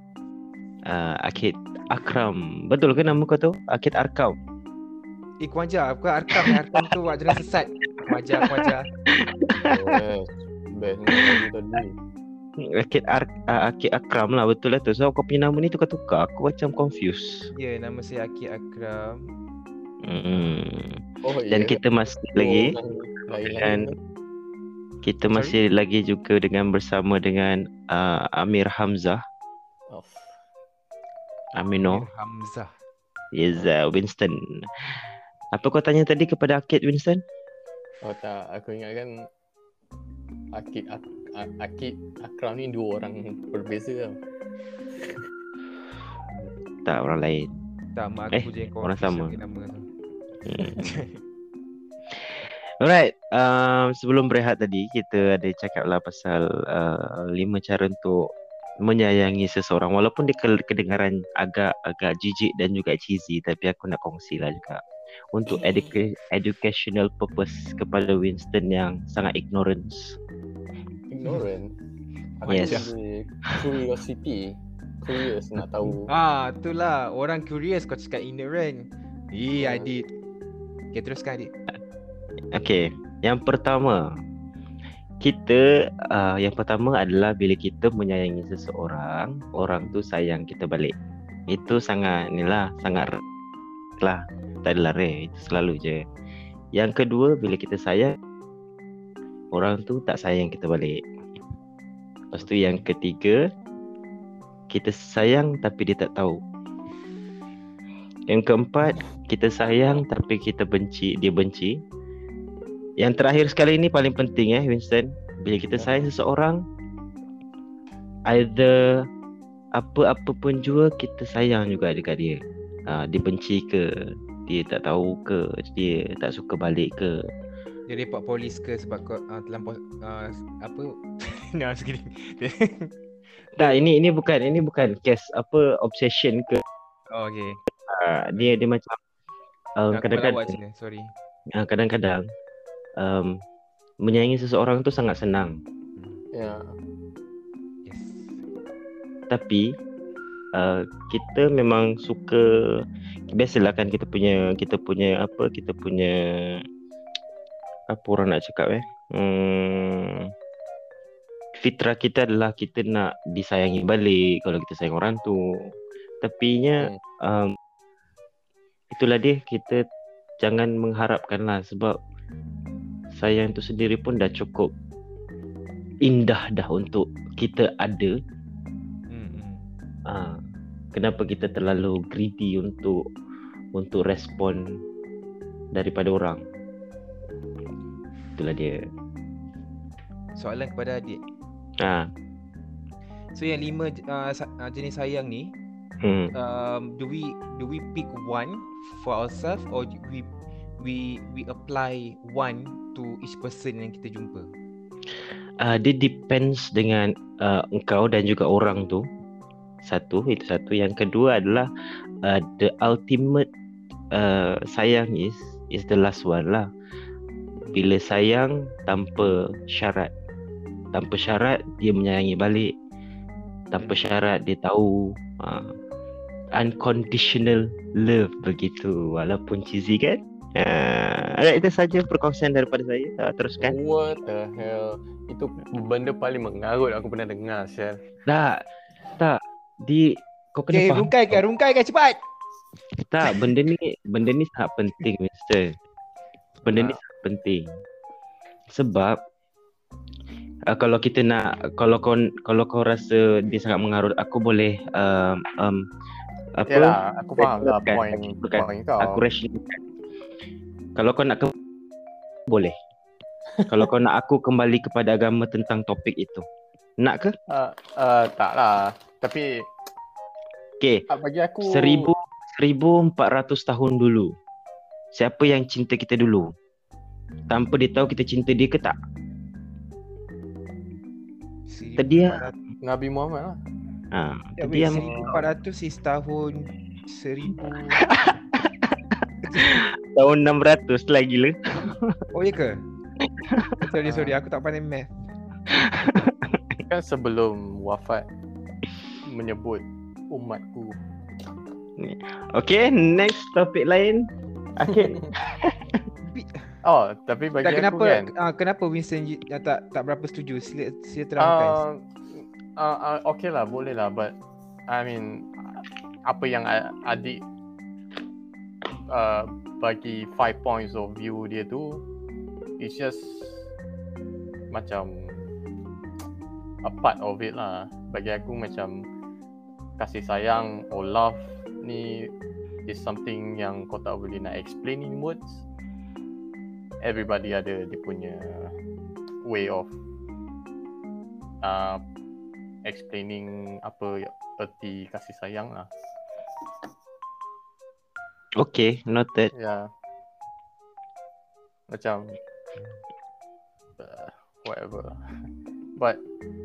S1: uh, Akid Akram. Betul ke nama kau tu? Akid Arkam.
S2: Eh kau ajar Aku arkam Arkam tu buat jalan sesat Aku ajar
S3: Best. Best ni lagu tadi.
S1: Akid Ar uh, Akid Akram lah betul lah tu. So kau punya nama ni tukar-tukar. Aku macam confused.
S2: Ya nama saya Akid Akram
S1: Hmm.
S3: Oh,
S1: Dan
S3: ya.
S1: kita masih
S3: Oh,
S1: lagi
S3: lain
S1: Dan kita masih lagi juga dengan bersama dengan uh, Amir Hamzah,
S3: Oh.
S1: Amino,
S2: Amir Hamzah
S1: Yeza, Winston. Apa kau tanya tadi kepada Akid Winston?
S3: Oh tak, aku ingatkan Akid Ak, Ak, Akid Akram ni dua orang berbeza tau.
S1: Tak orang lain.
S2: Tak mak
S1: Eh,
S2: aku je yang kau
S1: orang sama.
S2: nama tu
S1: Hmm. Alright, um, sebelum berehat tadi kita ada cakap lah pasal uh, lima cara untuk menyayangi seseorang walaupun dia ke- kedengaran agak agak jijik dan juga cheesy tapi aku nak kongsi lah juga untuk educa- educational purpose kepada Winston yang sangat ignorance.
S3: Ignorant. Aku
S1: Yes.
S3: curiosity. Curious nak tahu.
S2: Ah, itulah orang curious kau cakap ignorant. Eh,
S3: Oh.
S2: Adit. Okay, teruskan Adit.
S1: Okay, yang pertama kita uh, yang pertama adalah bila kita menyayangi seseorang, orang tu sayang kita balik. Itu sangat ni lah, sangat lah. Tak adalah rare, itu selalu je. Yang kedua, bila kita sayang orang tu tak sayang kita balik. Lepas tu yang ketiga, kita sayang tapi dia tak tahu. Yang keempat, kita sayang tapi kita benci, dia benci. Yang terakhir sekali ini paling penting eh Winston. Bila kita sayang seseorang either apa-apa pun juga kita sayang juga dekat dia. Ha, dia benci ke, dia tak tahu ke, dia tak suka balik ke.
S2: Dia report polis ke sebab kau uh, terlampau uh, apa? nah, sekali.
S1: Tak, ini ini bukan ini bukan case apa obsession ke.
S2: oh, okay.
S1: Uh, dia dia macam
S2: melawat
S1: kadang-kadang
S2: sorry.
S1: uh, kadang-kadang um, menyayangi seseorang tu sangat senang.
S3: Ya.
S2: Yes.
S1: tapi uh, kita memang suka biasalah kan kita punya kita punya apa kita punya apa orang nak cakap eh hmm, fitrah kita adalah kita nak disayangi balik kalau kita sayang orang tu tapi nya um, itulah dia kita jangan mengharapkan lah sebab sayang tu sendiri pun dah cukup indah dah untuk kita ada
S2: Hmm.
S1: Ah, kenapa kita terlalu greedy untuk untuk respon daripada orang? Itulah dia.
S2: Soalan kepada Adit.
S1: Ah,
S2: So yang lima uh, uh, jenis sayang ni,
S1: hmm.
S2: um, do we do we pick one for ourselves or we we we apply one to each person yang kita jumpa?
S1: Ah, dia depends dengan uh, engkau dan juga orang tu. Satu, itu satu. Yang kedua adalah uh, the ultimate uh, sayang is is the last one lah. Bila sayang tanpa syarat. Tanpa syarat dia menyayangi balik. Tanpa syarat dia tahu uh, unconditional love begitu walaupun cheesy kan. Uh, alright, itu saja perkongsian daripada saya. Uh, teruskan.
S3: What the hell? Itu benda paling mengarut aku pernah dengar, Syal.
S1: Tak, tak. Di kau kena
S2: Okay,
S1: faham.
S2: rungkaikan, rungkaikan cepat.
S1: Tak, benda ni benda ni sangat penting, Mister. Benda ni sangat penting. Sebab uh, kalau kita nak kalau kau kalau kau rasa dia sangat mengarut, aku boleh um, um apa?
S3: Yalah, aku faham lah
S1: Bukan,
S3: point, kau.
S1: Aku rationalkan. Kalau kau nak ke boleh. kalau kau nak aku kembali kepada agama tentang topik itu. Nak ke?
S3: Uh, uh, tak lah. Tapi
S1: Okey.
S3: uh, bagi aku
S1: Seribu seribu empat ratus tahun dulu. Siapa yang cinta kita dulu? Tanpa dia tahu kita cinta dia ke tak? Tadi lah.
S3: Nabi Muhammad lah.
S1: Ha,
S2: Ya,
S1: yang
S2: 1400 is tahun 1000.
S1: tahun 600 lah gila.
S2: Oh, ya ke? sorry, sorry. Aku tak pandai math.
S3: kan sebelum wafat menyebut umatku.
S1: Okay, next topik lain. Akid.
S3: Oh, tapi bagi
S2: Tak
S3: aku
S2: kenapa
S3: kan.
S2: ah, kenapa Winston ah, tak tak berapa setuju? Sila, sila terangkan.
S3: Uh, uh, uh, okay lah, boleh lah. But I mean, apa yang adik uh, bagi five points of view dia tu, it's just macam a part of it lah. Bagi aku macam kasih sayang or love ni is something yang kau tak boleh nak explain in words. Everybody ada dia punya way of uh, explaining apa erti kasih sayang lah.
S1: Okay, noted.
S3: Ya. Yeah. Macam uh, whatever. But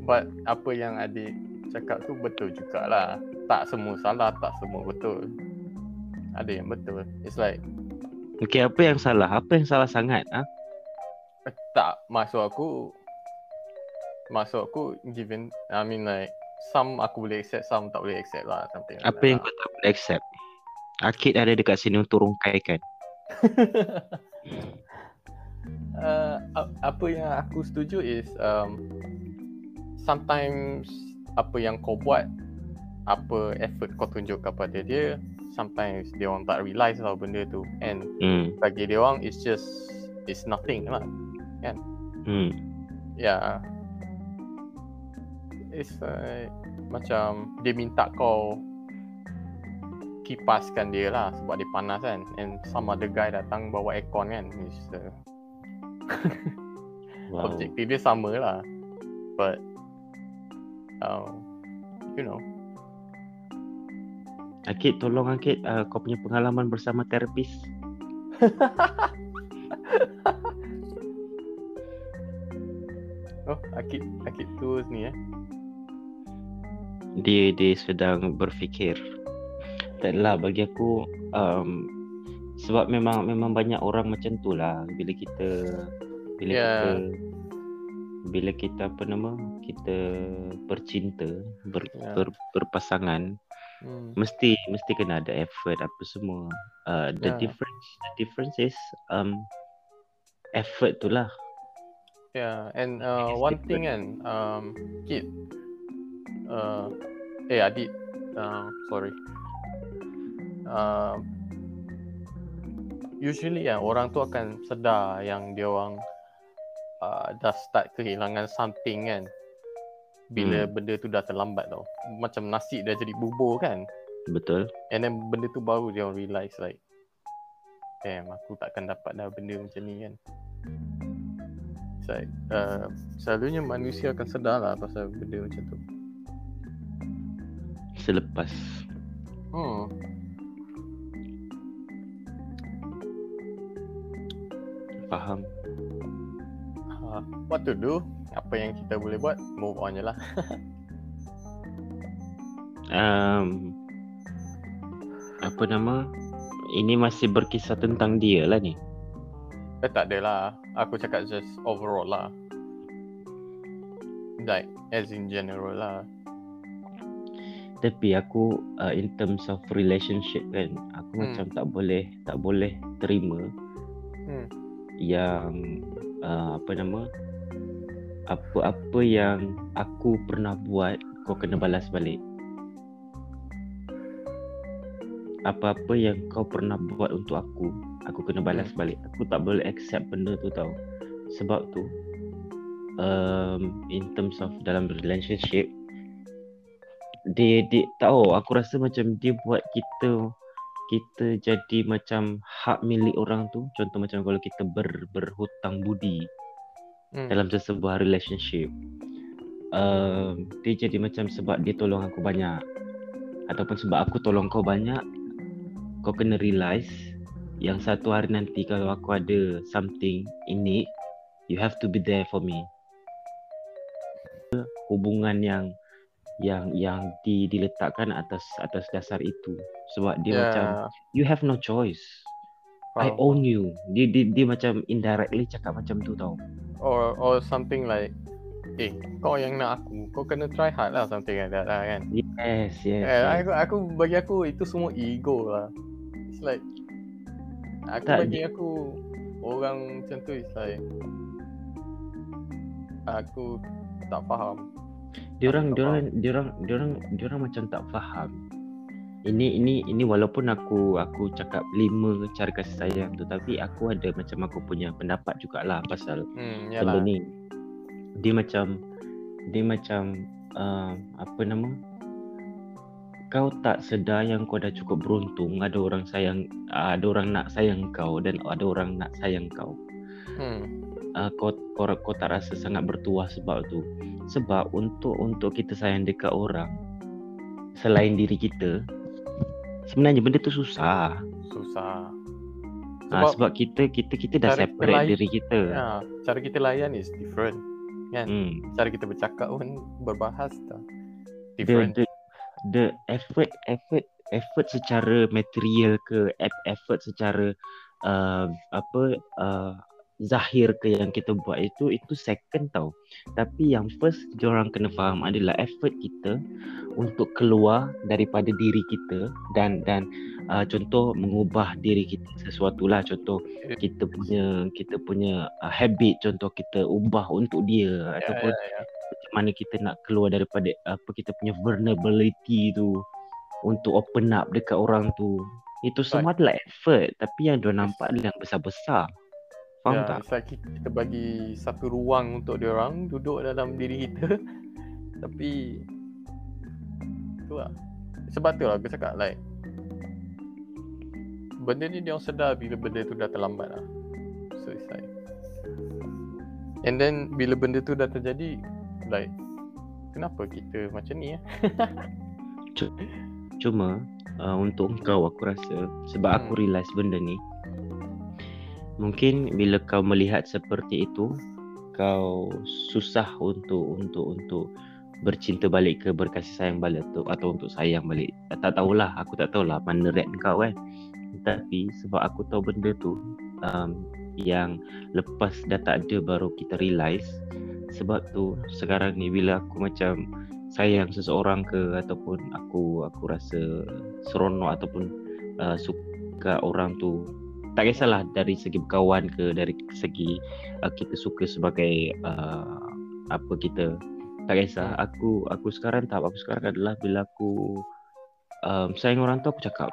S3: but apa yang adik cakap tu betul jugalah. Tak semua salah, tak semua betul. Ada yang betul. It's like
S1: Okay, apa yang salah? Apa yang salah sangat? Ah,
S3: tak maksud aku maksud aku given I mean like some aku boleh accept, some tak boleh accept lah something
S1: Apa yang
S3: lah.
S1: kau tak boleh accept? Akid ada dekat sini untuk rungkaikan.
S3: uh, apa yang aku setuju is um, sometimes apa yang kau buat apa effort kau tunjuk kepada dia sometimes dia orang tak realise lah benda tu and
S1: Hmm.
S3: bagi dia orang it's just it's nothing lah
S1: Hmm.
S3: yeah it's like macam dia minta kau kipaskan dia lah sebab dia panas kan and some other guy datang bawa aircon kan it's, uh,
S1: Wow.
S3: objektif dia sama lah but uh, you know
S1: Akid, tolong Akid, uh, kau punya pengalaman bersama terapis.
S3: oh akid akid tu ni eh
S1: Dia dia sedang berfikir. Taklah bagi aku um, sebab memang memang banyak orang macam tu lah bila kita bila
S3: Ya.
S1: kita bila kita apa nama kita bercinta ber,
S3: Ya.
S1: ber, berpasangan
S3: hmm.
S1: mesti mesti kena ada effort apa semua uh, the
S3: Ya.
S1: difference the difference is um effort tu lah
S3: Yeah, and uh, one
S1: different.
S3: thing kan, um, Kid, uh, eh Adit, uh, sorry. Uh, usually kan orang tu akan sedar yang dia orang uh, dah start kehilangan something kan. Bila
S1: Hmm.
S3: benda tu dah terlambat tau. Macam nasi dah jadi bubur kan.
S1: betul
S3: And then benda tu baru dia orang realise like, damn aku takkan dapat dah benda macam ni kan. It's like, uh, selalunya manusia akan sedar lah pasal benda macam tu.
S1: selepas
S3: Hmm.
S1: Faham
S3: Uh, what to do? Apa yang kita boleh buat? Move on je lah.
S1: um, apa nama ini masih berkisah tentang dia lah ni
S3: Eh tak ada lah. Aku cakap just overall lah. Like, as in general lah.
S1: tapi aku uh, in terms of relationship kan aku
S3: Hmm.
S1: macam tak boleh tak boleh terima
S3: Hmm.
S1: Yang uh, apa nama apa-apa yang aku pernah buat kau kena balas balik. Apa-apa yang kau pernah buat untuk aku aku kena balas balik. Aku tak boleh accept benda tu tau. Sebab tu um, in terms of dalam relationship dia, dia tahu aku rasa macam dia buat kita kita jadi macam hak milik orang tu. Contoh macam kalau kita ber, berhutang budi
S3: Hmm.
S1: dalam sesebuah relationship um, dia jadi macam sebab dia tolong aku banyak. Ataupun sebab aku tolong kau banyak kau kena realise yang satu hari nanti kalau aku ada something in you have to be there for me. Hubungan yang yang yang di, diletakkan atas atas dasar itu sebab dia
S3: Yeah.
S1: macam you have no choice I
S3: Faham.
S1: own you dia, dia dia macam indirectly cakap macam tu tau
S3: or or something like eh kau yang nak aku kau kena try hard lah something like that lah kan
S1: Yes, yes.
S3: eh,
S1: yes.
S3: aku, aku bagi aku itu semua ego lah it's like aku
S1: Tak,
S3: bagi aku orang macam tu it's like aku tak faham
S1: Diorang,
S3: tak
S1: diorang, diorang, diorang, diorang macam tak faham. Ini, ini, ini walaupun aku, aku cakap lima cara kasih sayang tu, tapi aku ada macam aku punya pendapat jugalah pasal
S3: hmm
S1: benda ni. Dia macam, dia macam uh, apa nama? Kau tak sedar yang kau dah cukup beruntung ada orang sayang, uh, ada orang nak sayang kau dan ada orang nak sayang kau.
S3: hmm
S1: uh, kau, kau kau tak rasa sangat bertuah sebab tu. Sebab untuk untuk kita sayang dekat orang selain diri kita sebenarnya benda tu susah.
S3: susah
S1: Sebab, uh, sebab kita kita kita dah separate
S3: lain-
S1: diri kita.
S3: ya, cara kita layan is different kan
S1: Hmm.
S3: cara kita bercakap pun berbahas dah
S1: The,
S3: different
S1: the the effort effort effort secara material ke eff- effort secara uh, apa uh, zahir ke yang kita buat itu itu second tau. Tapi yang first orang kena faham adalah effort kita untuk keluar daripada diri kita dan dan uh, contoh mengubah diri kita sesuatu lah. Contoh kita punya kita punya uh, habit contoh kita ubah untuk dia
S3: ya,
S1: ataupun
S3: ya, ya.
S1: macam mana kita nak keluar daripada apa kita punya vulnerability tu untuk open up dekat orang tu. Itu semua adalah effort. Tapi yang dia nampak adalah yang besar-besar faham
S3: ya,
S1: tak?
S3: it's like kita bagi satu ruang untuk dia orang duduk dalam diri kita. Tapi tu lah. Sebab tu lah aku cakap like benda ni dia orang sedar bila benda tu dah terlambat lah. So it's like and then bila benda tu dah terjadi like kenapa kita macam ni eh?
S1: Cuma uh, untuk kau aku rasa sebab aku
S3: Hmm.
S1: realise benda ni mungkin bila kau melihat seperti itu kau susah untuk untuk untuk bercinta balik ke berkasih sayang balik tu atau untuk sayang balik. Tak tahulah aku tak tahulah mana red kau kan tapi sebab aku tahu benda tu um, yang lepas dah tak ada baru kita realise sebab tu sekarang ni bila aku macam sayang seseorang ke ataupun aku aku rasa seronok ataupun uh, suka orang tu tak kisahlah dari segi berkawan ke dari segi uh, kita suka sebagai uh, apa kita. Tak kisah. Aku aku sekarang tak. Aku sekarang adalah bila aku um, sayang orang tu aku cakap.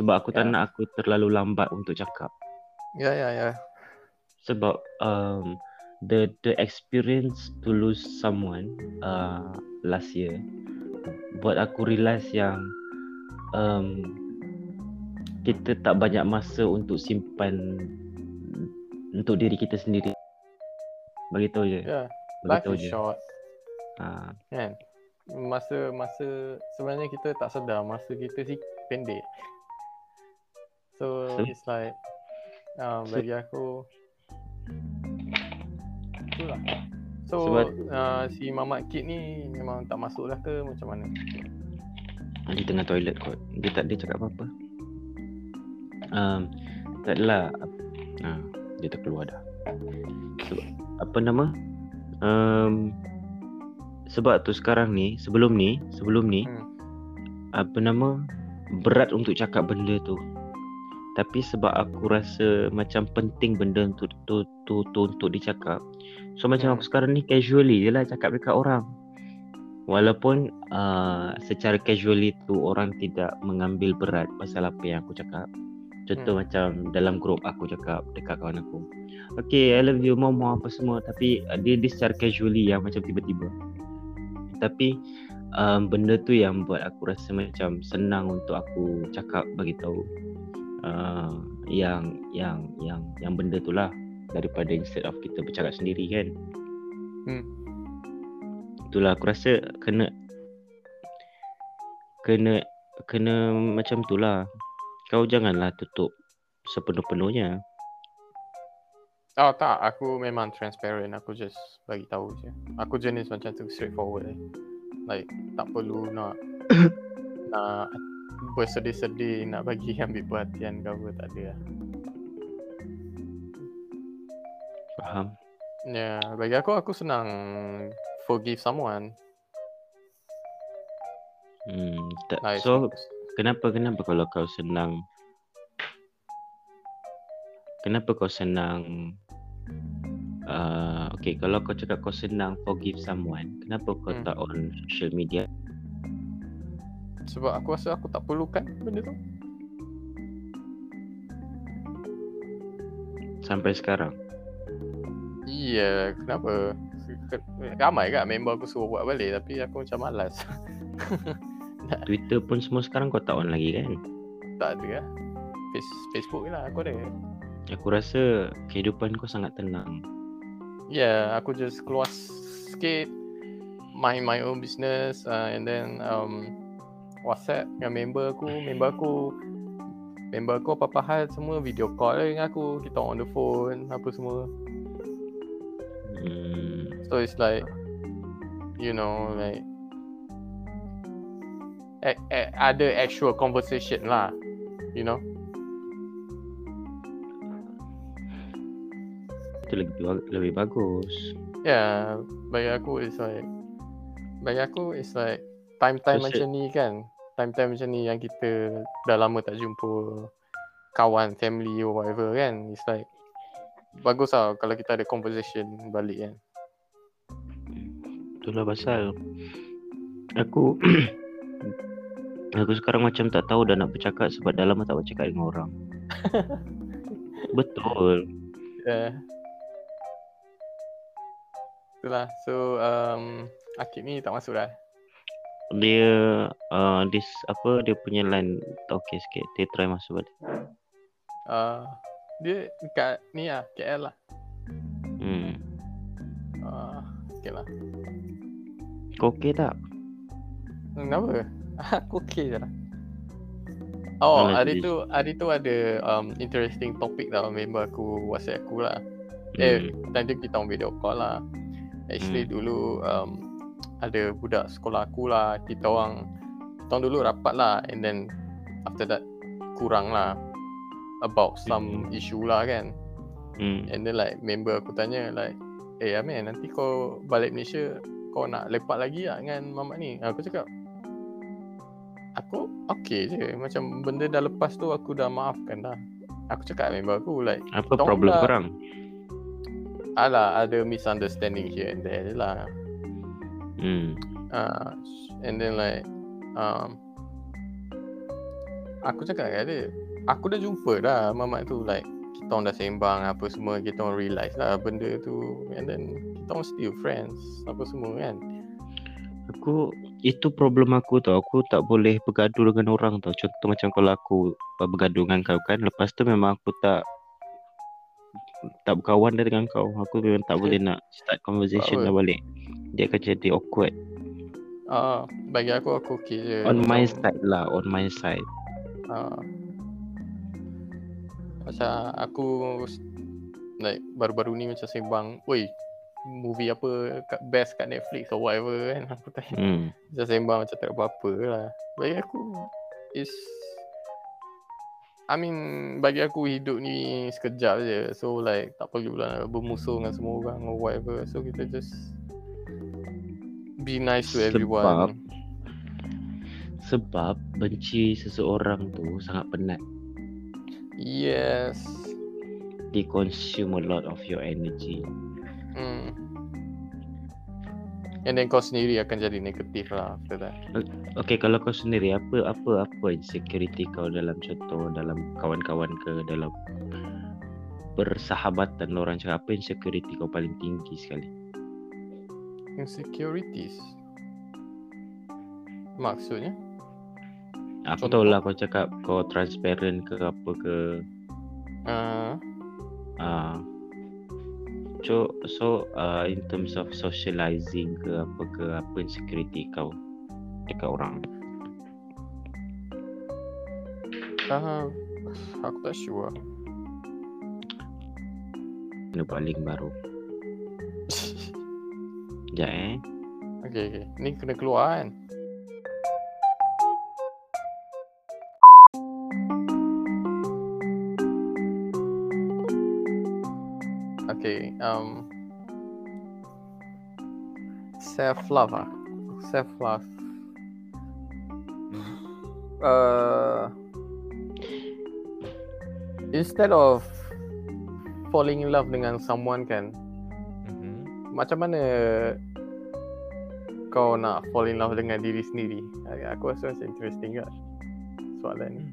S1: Sebab aku tak
S3: Ya.
S1: nak aku terlalu lambat untuk cakap.
S3: Ya ya ya.
S1: Sebab um, the the experience to lose someone uh, last year buat aku realise yang um, kita tak banyak masa untuk simpan untuk diri kita sendiri. Bagi tahu je.
S3: Ya.
S1: Bagi tahu je.
S3: short.
S1: Ha,
S3: kan? Masa masa sebenarnya kita tak sedar. Masa kita si pendek. So
S1: So-
S3: it's like uh,
S1: So-
S3: bagi aku itulah. So
S1: Sebab-
S3: uh, si Mamat Kid ni memang tak masuk lah ke macam mana?
S1: Di tengah toilet kot. Dia tak dia cakap apa-apa um, tak adalah ha, dia terkeluar dah. Sebab, apa nama? Um, sebab tu sekarang ni sebelum ni sebelum ni
S3: Hmm.
S1: apa nama? Berat untuk cakap benda tu. Tapi sebab aku rasa macam penting benda tu tu tu, tu untuk dicakap. So macam
S3: Hmm.
S1: aku sekarang ni casually je lah cakap dekat orang. Walaupun uh, secara casually tu orang tidak mengambil berat pasal apa yang aku cakap contoh
S3: Hmm.
S1: macam dalam grup aku cakap dekat kawan aku. Okay I love you mama apa semua. Tapi uh, dia, dia secara casually yang macam tiba-tiba. Tapi um, benda tu yang buat aku rasa macam senang untuk aku cakap bagi tahu uh, yang yang yang yang benda tu lah. Daripada instead of kita bercakap sendiri kan?
S3: Hmm.
S1: itulah aku rasa kena kena kena macam tu lah kau janganlah tutup sepenuh-penuhnya
S3: Oh tak, aku memang transparent. Aku just bagi tahu je. Aku jenis macam tu straightforward eh. Like tak perlu nak nak bersedih-sedih nak bagi ambil perhatian ke apa tak ada lah.
S1: faham
S3: Ya, yeah, bagi aku aku senang forgive someone.
S1: Hmm, tak.
S3: Nice.
S1: So kenapa kenapa kalau kau senang Kenapa kau senang uh, Okay kalau kau cakap kau senang forgive someone Kenapa kau
S3: Hmm.
S1: tak on social media
S3: sebab aku rasa aku tak perlukan benda tu.
S1: sampai sekarang
S3: Iya, kenapa? Ke- Ramai kan member aku suruh buat balik tapi aku macam malas.
S1: Twitter pun semua sekarang kau tak on lagi kan
S3: tak ada lah. Face, Facebook je lah aku ada.
S1: Aku rasa kehidupan kau sangat tenang
S3: Ya, yeah, aku just keluar sikit mind my own business uh, and then um, WhatsApp dengan member aku, member aku member aku apa-apa hal semua video call lah dengan aku, kita on the phone apa semua.
S1: hmm,
S3: So it's like you know like a- a- ada actual conversation lah, you know.
S1: Itu lebih, lebih bagus
S3: Yeah, bagi aku it's like bagi aku it's like time-time
S1: Terus
S3: macam ni kan. Time-time macam ni yang kita dah lama tak jumpa kawan, family or whatever kan. It's like bagus lah kalau kita ada conversation balik kan.
S1: Itulah pasal Aku Aku sekarang macam tak tahu dah nak bercakap Sebab dah lama tak bercakap dengan orang Betul
S3: Yeah. Itulah. So um Akib ni tak masuk dah.
S1: Dia uh, this, apa Dia punya line Tak okay sikit Dia try masuk balik
S3: Uh, dia dekat ni lah, KL lah.
S1: hmm.
S3: Uh, okay lah.
S1: Kau okay tak?
S3: Kenapa? Aku okay je lah. Oh,
S1: Alah,
S3: hari tu hari tu ada um, interesting topic tau member aku WhatsApp aku lah. Eh,
S1: Hmm.
S3: time tu kita on video call lah. Actually
S1: Hmm.
S3: dulu um, ada budak sekolah aku lah. Kita orang kita orang dulu rapat lah and then after that kurang lah about some issue lah kan.
S1: Hmm.
S3: And then like member aku tanya like Eh Amin nanti kau balik Malaysia Kau nak lepak lagi tak dengan mamat ni Aku cakap Aku okay je Macam benda dah lepas tu aku dah maafkan dah Aku cakap member aku like
S1: Apa problem
S3: lah.
S1: korang?
S3: Alah ada misunderstanding here and there je lah
S1: Hmm.
S3: uh, And then like um, Aku cakap dengan dia Aku dah jumpa dah mamat tu like Kita orang dah sembang apa semua Kita orang realise lah benda tu And then kita orang still friends Apa semua kan
S1: Aku itu problem aku tau. Aku tak boleh bergaduh dengan orang tau. Contoh macam kalau aku uh, bergaduh dengan kau kan, lepas tu memang aku tak tak berkawan dah dengan kau. Aku memang tak boleh nak start conversation dah balik. Dia akan jadi awkward.
S3: uh, Bagi aku aku okay je
S1: On my side lah, on my side.
S3: uh, Macam aku Like baru-baru ni macam sembang Woi Movie apa kat best kat Netflix or whatever kan Aku tanya
S1: Hmm.
S3: Macam sembang macam tak ada apa-apa lah Bagi aku Is I mean Bagi aku hidup ni Sekejap je So like Tak perlulah nak bermusuh dengan semua orang Or whatever So kita just Be nice to
S1: Sebab-
S3: everyone
S1: Sebab benci seseorang tu sangat penat.
S3: Yes
S1: They consume a lot of your energy.
S3: Hmm. And then kau sendiri akan jadi negatif lah After that.
S1: Okay, kalau kau sendiri apa apa apa insecurity kau dalam contoh dalam kawan-kawan ke dalam persahabatan orang cakap apa insecurity kau paling tinggi sekali?
S3: Insecurities? Maksudnya?
S1: Aku tahu lah kau cakap kau transparent ke apa ke?
S3: Uh,
S1: ah so so uh, in terms of socializing ke apa ke apa insecurity kau dekat orang?
S3: Uh, Aku tak sure.
S1: Kena buat link baru. Sekejap eh.
S3: Okay okay. Ni kena keluar kan Okay um self love ah. Self love. Uh, instead of falling in love dengan someone kan,
S2: Mhm.
S3: macam mana kau nak fall in love dengan diri sendiri? Aku rasa macam interesting juga soalan ni.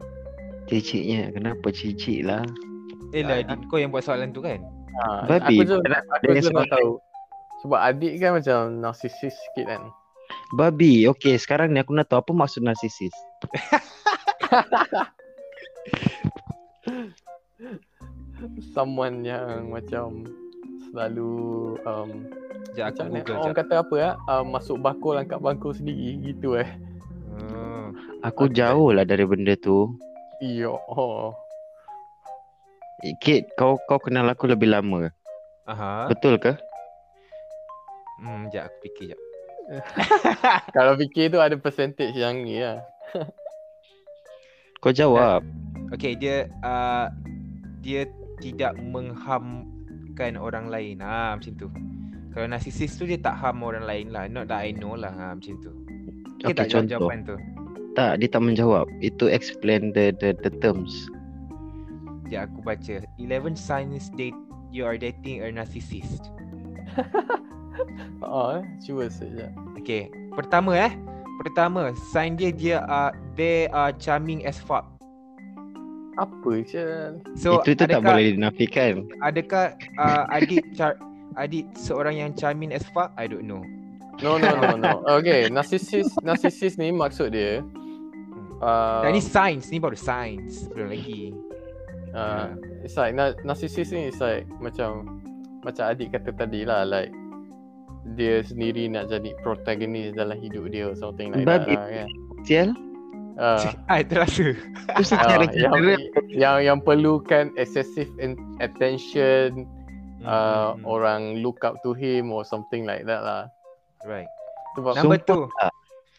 S1: Ciciknya Kenapa cicik lah
S2: Eh lah, kau yang buat soalan tu kan?
S3: Ha,
S1: Babi,
S3: aku je,
S1: tak nak-
S3: aku
S1: dengan
S3: je nak tahu. Sebab adik kan macam narcissist sikit kan.
S1: Babi Okay sekarang ni aku nak tahu Apa maksud narsisis
S3: Someone yang macam selalu um,
S2: Sekejap aku
S3: macam
S2: google
S3: orang kata apa ya uh, masuk bakul angkat bangku sendiri gitu eh.
S2: Hmm.
S1: Aku
S3: Okay.
S1: jauh lah dari benda tu
S3: Iyo. Oh.
S1: Kit kau kau kenal aku lebih lama
S2: Aha.
S1: Betul ke
S2: Hmm, sekejap aku fikir sekejap.
S3: Kalau fikir tu ada percentage yang ni lah.
S1: Kau jawab
S2: Okay, dia uh, dia tidak menghamkan orang lain. Ha, macam tu. Kalau narcissist tu dia tak harm orang lain lah. Not that I know lah. Ha, macam tu. Okay,
S1: Okay,
S2: tak
S1: contoh.
S2: jawapan tu.
S1: Tak dia tak menjawab Itu explain the the, the terms
S2: Sekejap aku baca. 11 signs date you are dating a narcissist.
S3: Oh, eh. cuba sekejap.
S2: Okay, pertama eh. Pertama, sign dia dia uh, they are charming as fuck.
S3: Apa je?
S2: So,
S1: Itu tu tak boleh dinafikan
S2: Adakah uh, adik char adik seorang yang charming as fuck? I don't know.
S3: No no no no. Okay, narcissist narcissist ni maksud dia uh,
S2: Dan ni science, ni baru science. Belum lagi.
S3: Uh, it's like na- narcissist ni is like macam macam adik kata tadi lah like dia sendiri nak jadi protagonis dalam hidup dia or something like
S1: Babi.
S3: that lah, kan.
S1: Sial
S3: Uh,
S2: Ah, terasa.
S3: Uh, yang, yang yang perlukan excessive in- attention uh,
S2: Hmm, hmm, hmm.
S3: orang look up to him or something like that lah.
S2: Right.
S3: Sebab
S2: Number
S1: Sumpah
S2: two.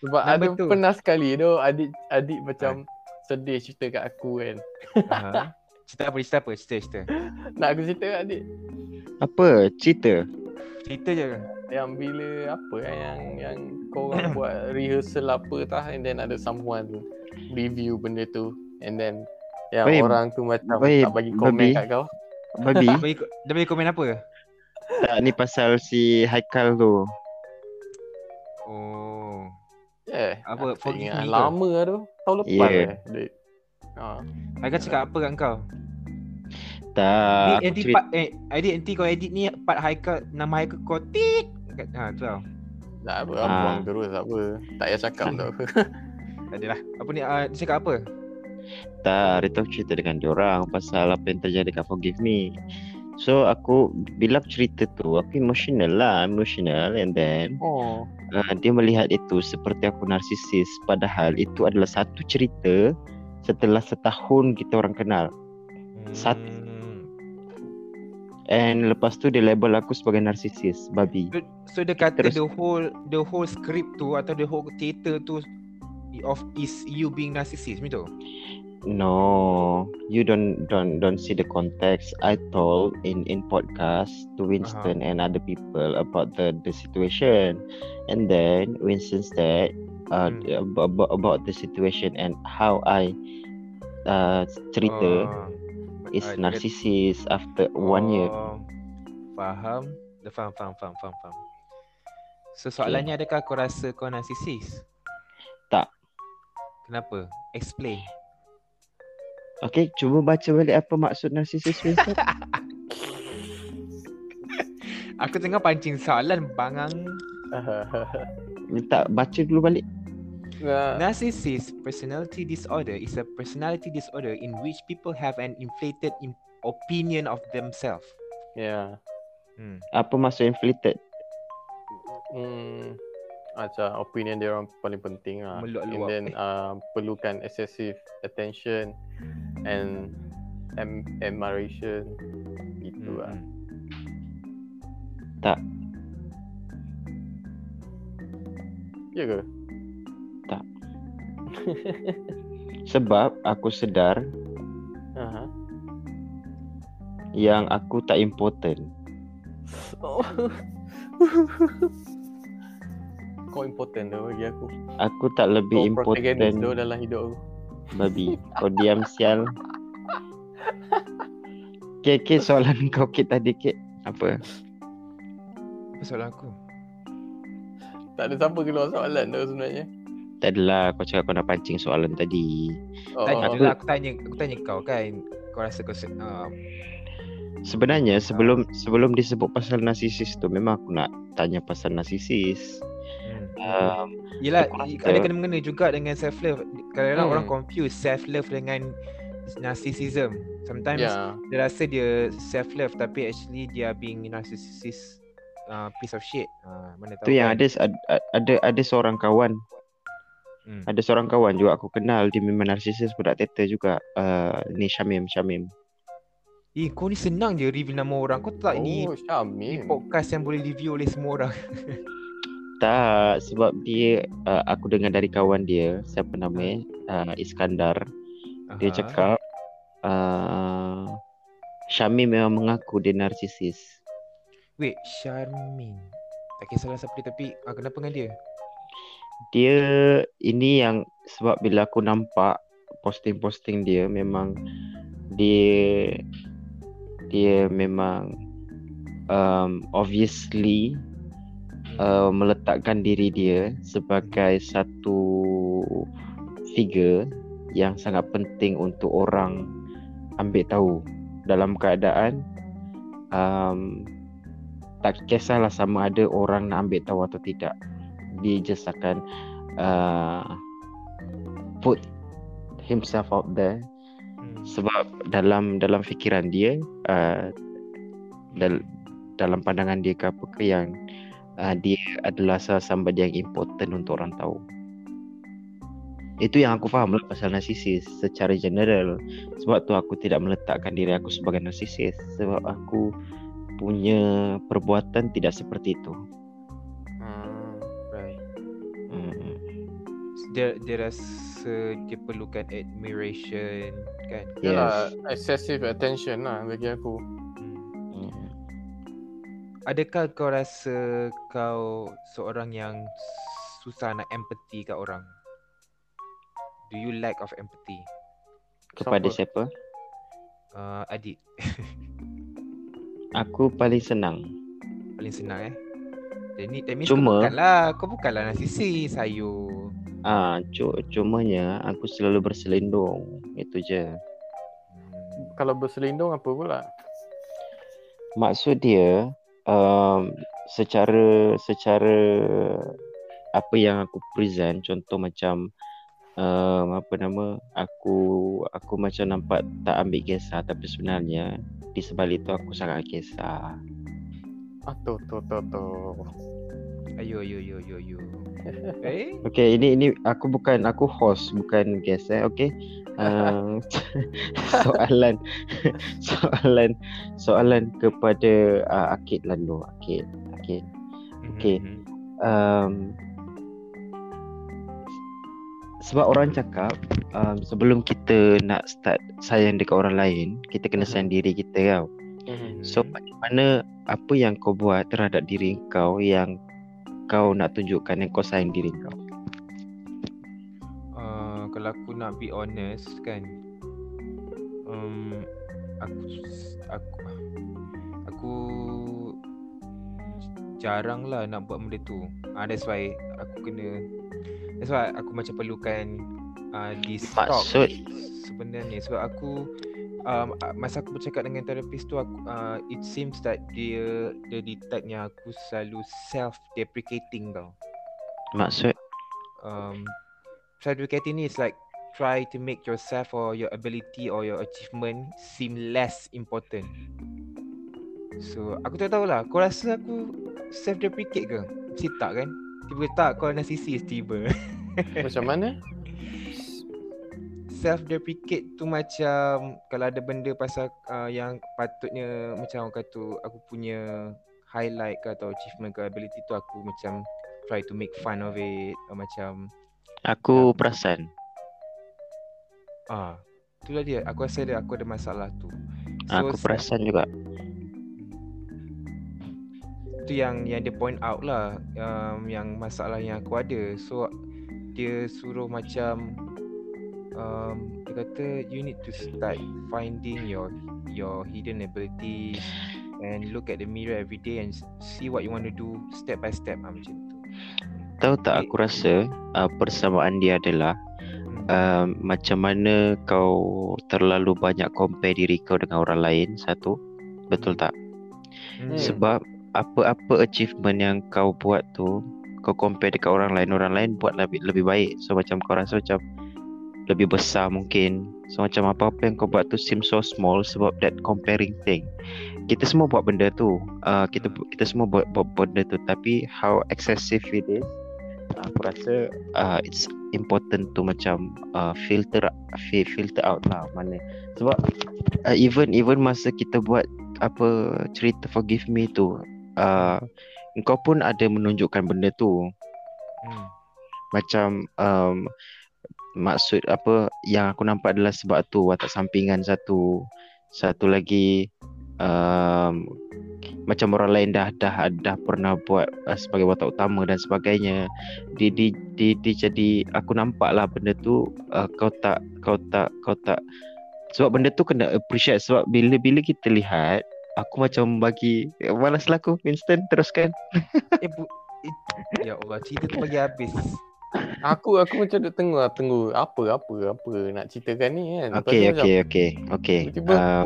S3: sebab
S2: number
S3: ada
S2: two.
S3: pernah sekali tu adik adik macam sedih cerita kat aku kan.
S2: Aha. Cerita apa? Cerita apa? Cerita, cerita.
S3: Nak aku cerita kat adik.
S1: Apa cerita
S2: Cerita je.
S3: Yang bila apa eh, yang yang kau orang buat rehearsal apa tah and then ada someone review benda tu and then yang
S1: Baik,
S3: orang tu macam
S1: baik,
S3: tak bagi komen
S1: babi.
S3: kat kau.
S1: Babi
S2: Dia bagi, dia bagi komen apa?
S1: tak ni pasal si Haikal tu
S2: Oh.
S3: Yeah.
S2: Apa, forgive me ke?
S3: Lama lah tu. Tahun lepas
S1: Yeah.
S3: eh. Ha.
S2: Haikal cakap apa kat kau?
S1: Tak aku
S2: nanti part eh edit nanti kau edit ni part Haikal nama Haikal kau tit. Kat- Ha tu tau.
S3: Tak apa,
S1: Ah.
S3: buang terus tak apa. Tak payah cakap tak apa.
S2: Tak adalah. Apa ni uh, dia cakap apa?
S1: Tak, Rita aku cerita dengan diorang pasal apa yang terjadi kat Forgive Me. So aku bila aku cerita tu aku emotional lah, emotional and then
S3: Oh.
S1: uh, dia melihat itu seperti aku narsisis padahal itu adalah satu cerita setelah setahun kita orang kenal.
S2: Hmm.
S1: And lepas tu dia label aku sebagai narsisis, babi.
S2: So, so dia kata
S1: Terus-
S2: the whole the whole script tu atau the whole theater tu of is you being narcissist gitu.
S1: No, you don't don't don't see the context. I told in in podcast to Winston and other people about the the situation, and then Winston said uh
S2: Hmm.
S1: about, about the situation and how I uh cerita
S2: Oh.
S1: Is
S2: dia-
S1: narcissist after one year.
S2: Oh, Faham? Dah faham, faham, faham, faham, faham. So soalannya adakah kau rasa kau narcissist?
S1: Tak.
S2: Kenapa? Explain.
S1: Okay, cuba baca balik apa maksud narcissist Winston.
S2: Aku tengah pancing soalan bangang.
S1: tak baca dulu balik.
S3: Nah,
S2: Narcissist personality disorder is a personality disorder in which people have an inflated im- opinion of themselves.
S3: yeah.
S2: Hmm.
S1: Apa maksud inflated?
S3: Hmm. Macam opinion dia orang paling penting lah.
S2: Meluap-luap.
S3: And then uh, perlukan excessive attention and am- admiration. Gitu lah.
S2: Hmm.
S1: Tak.
S3: Ya ke?
S1: Sebab aku sedar
S3: Aha.
S1: yang aku tak important.
S3: kau important dah bagi aku.
S1: Aku tak lebih
S3: Kau protagonis tu
S1: important
S3: dalam hidup aku.
S1: babi. Kau diam sial. Okay, okay, soalan kau Kit tadi Kit. Apa?
S2: Apa soalan aku?
S3: Tak ada siapa keluar soalan tu sebenarnya.
S1: Tak adalah kau cakap kau nak pancing soalan tadi.
S3: Oh,
S2: Tanya
S1: aku-
S2: je lah, aku tanya aku tanya kau kan. Kau rasa kau uh,
S1: Sebenarnya sebelum sebelum disebut pasal narsisis tu memang aku nak tanya pasal narsisis.
S2: hmm.
S1: Um,
S2: Yelah,
S1: aku rasa-
S2: ada kena mengena juga dengan self love. Kadang-kadang
S3: Hmm.
S2: orang confuse self love dengan narcissism. Sometimes
S3: Ya.
S2: dia rasa dia self love tapi actually dia being narcissist uh, piece of shit. Uh, mana tahu
S1: tu yang
S2: kan?
S1: ada ad- ada ada seorang kawan,
S2: Hmm.
S1: ada seorang kawan juga aku kenal dia memang narsisis budak teater juga. Uh, ni Syamim, Syamim.
S2: Eh, kau ni senang je reveal nama orang. Kau tak ni
S3: Oh,
S2: ni
S3: Syamim.
S2: podcast yang boleh review oleh semua orang.
S1: Tak sebab dia uh, aku dengar dari kawan dia siapa nama uh, Iskandar dia
S2: Aha.
S1: cakap uh, Syamim memang mengaku dia narsisis.
S2: Wait, Sharmin. Tak kisahlah siapa dia tapi uh, kenapa dengan dia?
S1: Dia ini yang sebab bila aku nampak posting-posting dia memang dia dia memang um, obviously uh, meletakkan diri dia sebagai satu figure yang sangat penting untuk orang ambil tahu. Dalam keadaan um, tak kisahlah sama ada orang nak ambil tahu atau tidak dia just akan uh, put himself out there.
S2: Hmm.
S1: sebab dalam dalam fikiran dia uh, dal, dalam pandangan dia ke apa ke yang uh, dia adalah salah somebody yang important untuk orang tahu. Itu yang aku faham lah pasal narsisis secara general. Sebab tu aku tidak meletakkan diri aku sebagai narsisis sebab aku punya perbuatan tidak seperti itu
S2: Dia dia rasa dia perlukan admiration kan.
S3: Yalah, excessive attention lah bagi aku.
S2: Hmm. Adakah kau rasa kau seorang yang susah nak empathy kat orang? Do you lack of empathy?
S1: kepada
S3: Siapa?
S1: siapa
S2: Uh, Adit,
S1: aku paling senang
S2: paling senang eh. Jadi that means
S1: Cuma-
S2: kau bukanlah, kau bukanlah narsisis, ayo.
S1: Ah, cu- cumanya aku selalu berselindung. Itu je.
S3: Kalau berselindung apa pula?
S1: Maksud dia um, secara secara apa yang aku present contoh macam um, apa nama aku aku macam nampak tak ambil kisah tapi sebenarnya di sebalik itu aku sangat kisah.
S3: Ah, tu, tu, tu, tu.
S2: Ayo, ayo, ayo, ayo, ayo. eh?
S1: Okay, ini ini aku bukan aku host bukan guest eh. Okay. Uh, soalan soalan soalan kepada uh, Akid lalu Akid Akid Okay.
S2: Mhm.
S1: um, sebab orang cakap um, sebelum kita nak start sayang dekat orang lain kita kena sayang diri kita tau
S3: Mhm.
S1: so bagaimana apa yang kau buat terhadap diri kau yang kau nak tunjukkan yang kau sayang diri kau?
S2: Uh, kalau aku nak be honest kan um, aku aku aku jarang lah nak buat benda tu. Uh, that's why aku kena that's why aku macam perlukan uh, this talk
S1: maksud
S2: sebenarnya. Sebab aku um, masa aku bercakap dengan terapis tu aku uh, it seems that dia dia detect yang aku selalu self deprecating tau
S1: maksud
S2: um, self-deprecating ni is like try to make yourself or your ability or your achievement seem less important. So aku tak tahulah Kau rasa aku self-deprecate ke? Mesti tak kan? Tiba tak kau narcissist tiba
S3: Macam mana?
S2: Self-deprecate tu macam Kalau ada benda pasal uh, yang patutnya Macam orang kata aku punya highlight ke atau achievement ke ability tu Aku macam try to make fun of it or Macam
S1: aku perasan
S2: Ah, itulah dia. Aku rasa dia aku ada masalah tu.
S1: aku
S2: self-
S1: perasan juga
S2: tu yang yang dia point out lah um, yang masalah yang aku ada. So dia suruh macam um, dia kata you need to start finding your your hidden abilities and look at the mirror every day and see what you want to do step by step ah, macam tu.
S1: Tahu tak aku rasa uh, persamaan dia adalah
S2: Hmm.
S1: uh, macam mana kau terlalu banyak compare diri kau dengan orang lain satu. Betul tak?
S2: Hmm.
S1: Sebab apa-apa achievement yang kau buat tu kau compare dekat orang lain, orang lain buat lebih lebih baik. So macam kau rasa macam lebih besar mungkin. So macam apa-apa yang kau buat tu seem so small sebab that comparing thing. Kita semua buat benda tu. Uh, kita kita semua buat, buat benda tu tapi how excessive it is aku rasa uh, it's important to macam uh, filter fi- filter out lah mana sebab uh, even even masa kita buat apa cerita forgive me tu uh, kau pun ada menunjukkan benda tu
S2: Hmm.
S1: macam um, maksud apa yang aku nampak adalah sebab tu watak sampingan satu. Satu lagi um, macam orang lain dah dah dah pernah buat uh, sebagai watak utama dan sebagainya di di di, di jadi aku nampak lah benda tu uh, kau tak kau tak kau tak. Sebab benda tu kena appreciate sebab bila bila kita lihat aku macam bagi malas lah aku instant teruskan.
S2: Eh, bu, eh, ya Allah cerita tu bagi habis.
S3: Aku aku macam duk tengok tunggu apa apa apa nak ceritakan ni kan.
S1: Okey okey okey okey uh,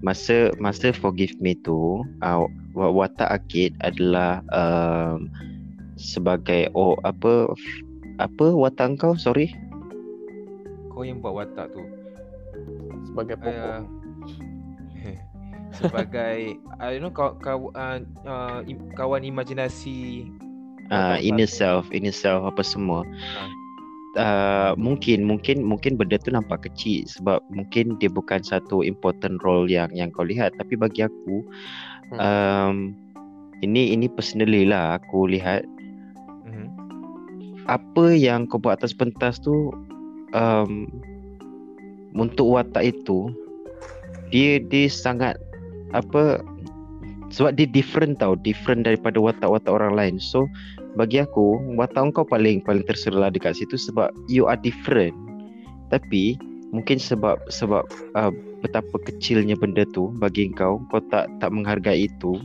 S1: masa masa forgive me tu uh, wa- watak Akid adalah um, sebagai oh apa apa watak kau sorry
S2: Kau yang buat watak tu.
S3: sebagai pokok.
S2: Uh, sebagai I don't know kau kau uh, uh, im- kawan imajinasi
S1: uh, inner self inner self apa semua. Uh, mungkin mungkin mungkin benda tu nampak kecil sebab mungkin dia bukan satu important role yang yang kau lihat. Tapi bagi aku
S3: Hmm.
S1: um, ini ini personally lah aku lihat.
S2: Mhm.
S1: apa yang kau buat atas pentas tu um, untuk watak itu dia dia sangat apa sebab dia different tau different daripada watak-watak orang lain. So bagi aku watak kau paling paling terserlah dekat situ sebab you are different. Tapi mungkin sebab sebab uh, betapa kecilnya benda tu bagi kau kau tak tak menghargai itu.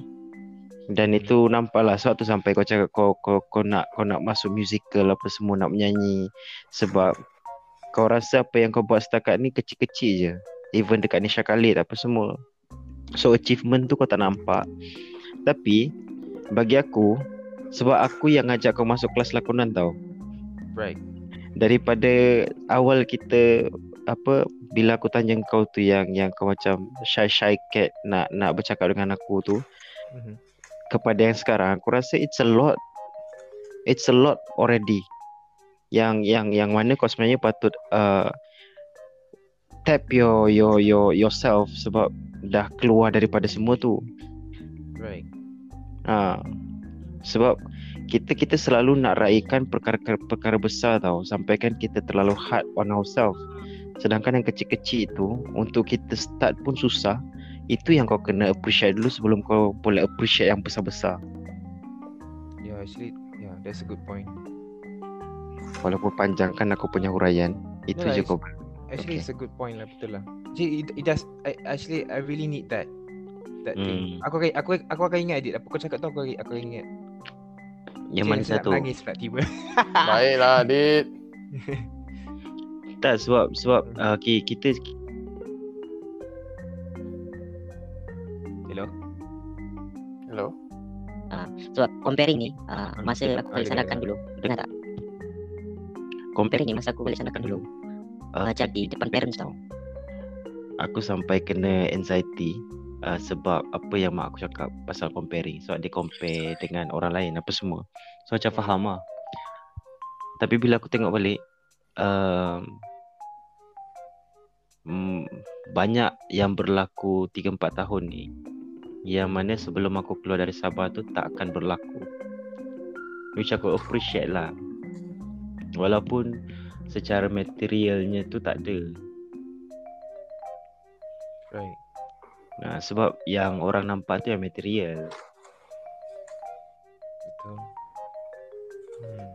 S1: Dan itu nampaklah sebab tu sampai kau cakap kau kau kau nak kau nak masuk musical apa semua nak menyanyi. Sebab kau rasa apa yang kau buat setakat ni kecil-kecil je. Even dekat Nisha Khalid apa semua so achievement tu kau tak nampak tapi bagi aku sebab aku yang ngajak kau masuk kelas lakonan tau
S2: Right.
S1: daripada awal kita apa bila aku tanya kau tu yang yang kau macam shy shy cat nak nak bercakap dengan aku tu
S2: Mhm.
S1: kepada yang sekarang aku rasa it's a lot it's a lot already yang yang yang mana kau sebenarnya patut uh, tap your your your yourself sebab dah keluar daripada semua tu.
S2: Right.
S1: ha. Sebab kita kita selalu nak raikan perkara perkara besar tau. Sampai kan kita terlalu hard on ourselves. Sedangkan yang kecil-kecil itu untuk kita start pun susah. Itu yang kau kena appreciate dulu sebelum kau boleh appreciate yang besar-besar.
S2: Yeah, actually, yeah, that's a good point.
S1: Walaupun panjang kan aku punya huraian Itu
S2: No lah,
S1: je kau
S2: Actually,
S1: Okay.
S2: it's a good point lah, betul lah. Actually, it, it does. I, actually, I really need that. That thing.
S1: Hmm.
S2: Aku akan, aku, aku akan ingat Adit. Apa kau cakap tu aku, aku akan ingat.
S1: Yang mana satu
S2: Nangis pula tiba.
S3: Baiklah, Dit.
S1: Tak sebab Sebab uh, okay, kita
S2: Hello.
S3: Hello.
S6: Ah, sebab comparing ni uh, masa aku
S2: dengar,
S6: sandarkan dulu dengar tak
S1: compare
S6: comparing ni masa aku balik sandarkan dulu uh,
S1: uh,
S6: jadi depan parents tau.
S1: Aku sampai kena anxiety uh, Sebab apa yang mak aku cakap Pasal comparing. Sebab dia compare dengan orang lain Apa semua. So macam faham lah. Tapi bila aku tengok balik um, mm, Banyak yang berlaku 3-4 tahun ni Yang mana sebelum aku keluar dari Sabah tu Tak akan berlaku. Which aku appreciate lah. Walaupun secara materialnya tu tak ada
S2: Right.
S1: Nah, sebab yang orang nampak tu yang material.
S2: betul. Hmm.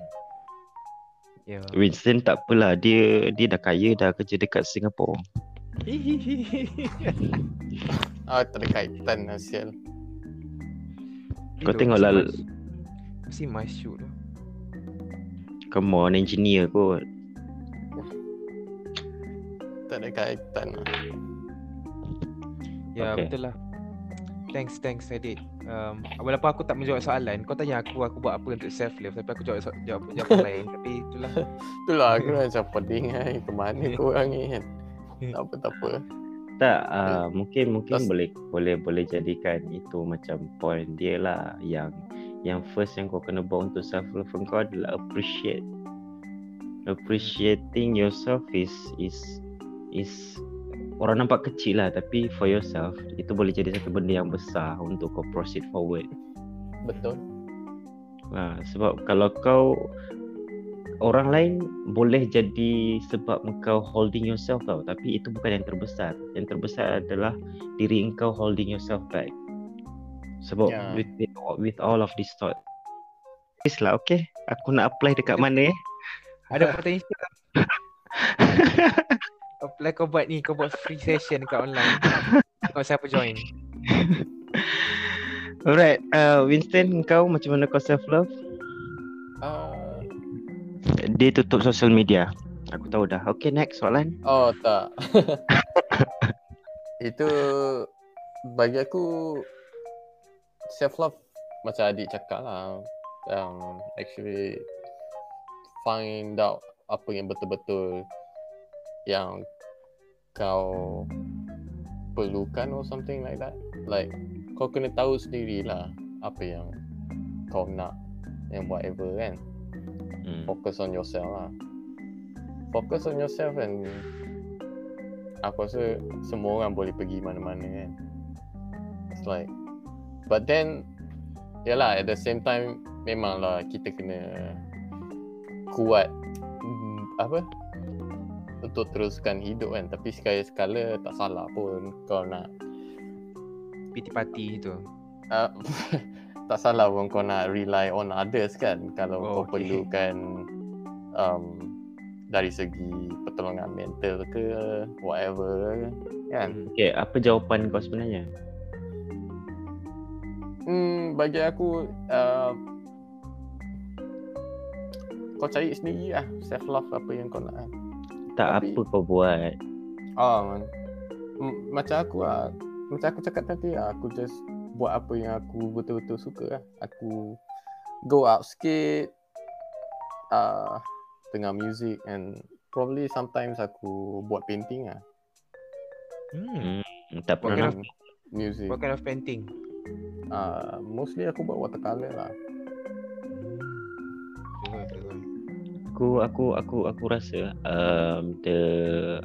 S2: Ya.
S1: Winston tak apalah dia dia dah kaya dah kerja dekat Singapura.
S3: Ah, tak ada kaitan lah sial.
S1: Kau tengoklah
S2: mesti mas- Mesti masuk tu.
S1: come on engineer kot.
S3: Tak ada kaitan lah.
S2: Ya
S1: Okay.
S2: betul lah. Thanks, thanks Adik. Um, walaupun aku tak menjawab soalan, kau tanya aku aku buat apa untuk self love tapi aku jawab so- jawab jawapan lain. Tapi itulah.
S3: Itulah aku macam peding kan. Ke mana korang ni kan. Tak apa, tak apa.
S1: Tak uh, mungkin mungkin
S3: Tas-
S1: boleh boleh boleh jadikan itu macam point dia lah yang yang first yang kau kena buat untuk self love kau adalah appreciate appreciating yourself is is is orang nampak kecil lah tapi for yourself itu boleh jadi satu benda yang besar untuk kau proceed forward
S3: Betul.
S1: Ha, sebab kalau kau orang lain boleh jadi sebab engkau holding yourself tau tapi itu bukan yang terbesar. Yang terbesar adalah diri engkau holding yourself back. Sebab
S3: Ya.
S1: with, with with all of this thought. Please lah okay. Aku nak apply dekat mana eh?
S2: Ada potential. Apply kau buat ni, kau buat free session kat online. Kau siapa join?
S1: Alright, uh, Winston engkau macam mana kau self love?
S3: Ah,
S1: Dia tutup social media. Aku tahu dah. Okay next soalan.
S3: oh tak. Itu bagi aku self love macam adik cakap lah. Um, actually find out apa yang betul-betul yang kau perlukan or something like that. Like kau kena tahu sendirilah apa yang kau nak and whatever kan.
S1: Hmm.
S3: focus on yourself lah. Focus on yourself and aku rasa semua orang boleh pergi mana-mana kan. It's like but then yalah at the same time memanglah kita kena kuat mm, apa untuk teruskan hidup kan tapi sekali-sekala tak salah pun kau nak
S2: Piti party tu.
S3: uh, tak salah pun kau nak rely on others kan kalau
S2: Oh,
S3: kau
S2: okay.
S3: perlukan um, dari segi pertolongan mental ke whatever kan
S1: Okay, apa jawapan kau sebenarnya?
S3: hmm, bagi aku uh, kau cari sendiri lah self love apa yang kau nak kan.
S1: Tak
S3: Tapi-
S1: apa kau buat.
S3: ah man. M- macam aku lah macam aku cakap tadi lah aku just buat apa yang aku betul-betul suka lah aku go out sikit uh, tengah music and probably sometimes aku buat painting lah
S2: Hmm.
S1: Hmm, tak
S2: What
S1: pernah
S2: kind
S1: nampak.
S2: of
S3: music
S2: what kind of painting?
S3: uh, mostly aku buat watercolor lah
S1: aku aku aku aku rasa um, the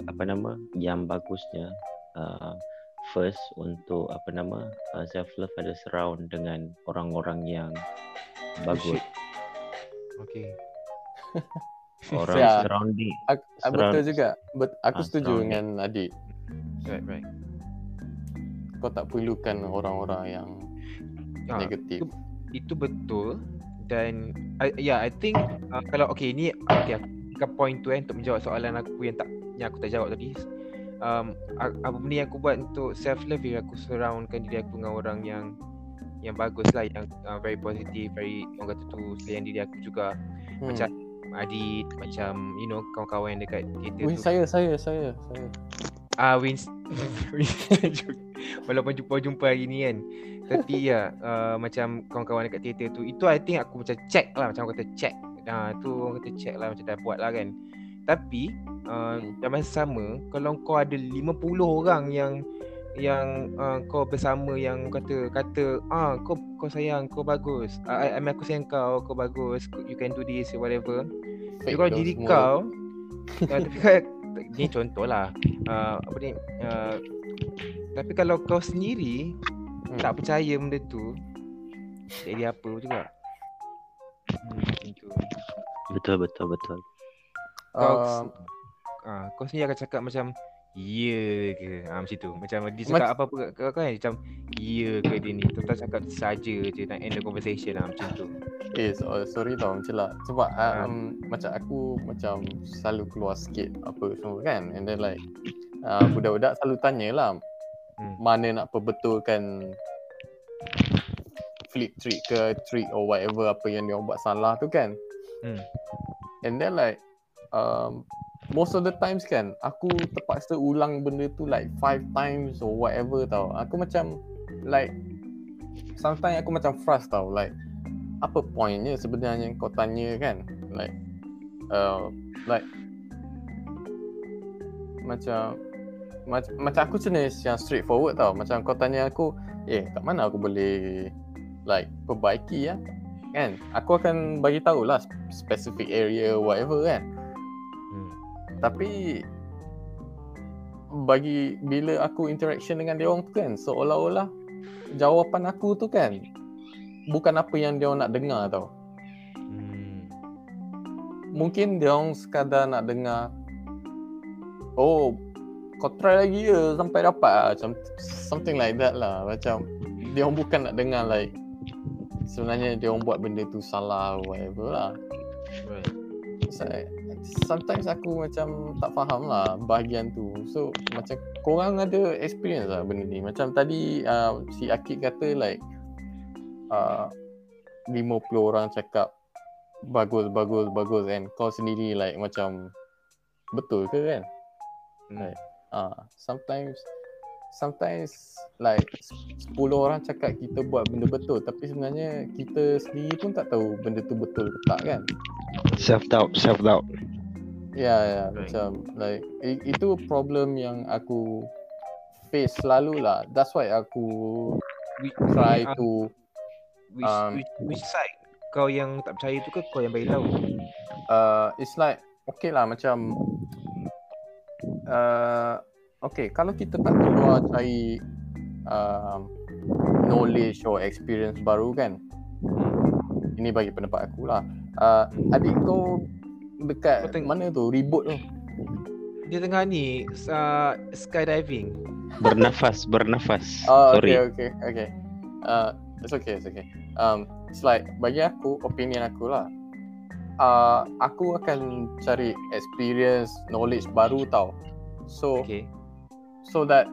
S1: apa nama yang bagusnya uh, first untuk apa nama uh, self love ada surround dengan orang-orang yang bagus
S2: shit. Okay.
S1: orang
S3: Ya.
S1: surrounding
S3: aku,
S1: Surround-
S3: betul juga Bet, aku
S1: Ah,
S3: setuju
S1: surrounding.
S3: dengan adik
S2: Right, right.
S3: kau tak perlukan orang-orang yang
S2: Ah,
S3: negatif
S2: itu betul dan I, yeah I think uh, kalau okay ni okay aku ke point tu eh untuk menjawab soalan aku yang tak yang aku tak jawab tadi um, apa benda yang aku buat untuk self love ialah aku surroundkan diri aku dengan orang yang yang bagus lah yang uh, very positive very orang kata tu sayang diri aku juga
S3: hmm.
S2: macam Adit macam you know kawan-kawan yang dekat
S3: Wih,
S2: tu
S3: saya saya saya saya
S2: Ah Wins Winston juga. Walaupun jumpa-jumpa hari ni kan. Tapi ya uh, Macam kawan-kawan dekat teater tu Itu I think aku macam check lah. Macam orang kata check. Ah tu orang kata check lah Macam dah buat lah kan. Tapi uh. Dalam masa sama Kalau kau ada 50 orang yang yang uh, kau bersama yang kata kata ah kau kau sayang kau bagus. Ah, I, I mean aku sayang kau kau bagus. You can do this whatever.
S3: Fake
S2: kalau diri kau uh, Tapi Ni contoh lah uh, Apa ni uh, Tapi kalau kau sendiri
S3: Hmm.
S2: Tak percaya benda tu Jadi apa juga? Hmm,
S1: betul betul betul.
S2: Kau
S3: Uh,
S2: uh, Kau sendiri akan cakap macam Ya ke? Ha, Macam tu. Macam dia cakap apa-apa kat kau kan Macam Ya ke dia ni? Tuan cakap saja je Nak end the conversation lah Macam tu.
S3: Eh so, sorry tau macam lah. Sebab
S2: Ha.
S3: um, Macam aku Macam selalu keluar sikit Apa semua kan. And then like uh, Budak-budak selalu tanya lah
S2: Hmm.
S3: Mana nak perbetulkan Flip trick ke Trick or whatever Apa yang dia buat salah tu kan?
S2: Hmm.
S3: And then like um, Most of the times kan Aku terpaksa ulang benda tu Like five times Or whatever tau. Aku macam Like Sometimes aku macam frust tau. Like Apa pointnya sebenarnya Kau tanya kan? Like uh, Like Macam macam, macam aku jenis yang straightforward tau. Macam kau tanya aku Eh kat mana aku boleh Like Perbaiki ya? Kan? Aku akan bagi tahu lah Specific area Whatever kan. Tapi bagi bila aku interaction dengan dia orang tu kan seolah-olah jawapan aku tu kan bukan apa yang dia orang nak dengar tau.
S2: Hmm.
S3: Mungkin dia orang sekadar nak dengar oh kau try lagi ya sampai dapat lah. macam something like that lah macam dia orang bukan nak dengar like sebenarnya dia orang buat benda tu salah whatever lah.
S2: Right.
S3: So, sometimes aku macam tak faham lah bahagian tu. So macam korang ada experience lah benda ni. Macam tadi uh, si Akid kata like uh, 50 orang cakap bagus bagus bagus kan. Kau sendiri like macam betul ke kan?
S2: Hmm.
S3: Like uh, sometimes sometimes like 10 orang cakap kita buat benda betul tapi sebenarnya kita sendiri pun tak tahu benda tu betul ke tak kan?
S1: Self doubt, self doubt.
S3: Ya, ya,
S2: Right.
S3: macam like i- itu problem yang aku face selalu lah. That's why aku
S2: Which,
S3: try
S2: ah,
S3: to
S2: which,
S3: um,
S2: which, which side kau yang tak percaya tu ke kau yang bagi tahu?
S3: uh, it's like okay lah macam uh, okay kalau kita tak keluar cari um, knowledge or experience baru kan ini bagi pendapat aku lah uh, adik kau dekat
S2: Kau tengok.
S3: mana tu ribut tu
S2: Dia tengah ni uh, skydiving.
S1: Bernafas, bernafas.
S3: Oh,
S1: Sorry.
S3: okay, okay, okay. Uh, it's okay, it's okay. Um, it's like bagi aku, opinion aku lah. Uh, aku akan cari experience, knowledge baru tau. So,
S2: Okay.
S3: So that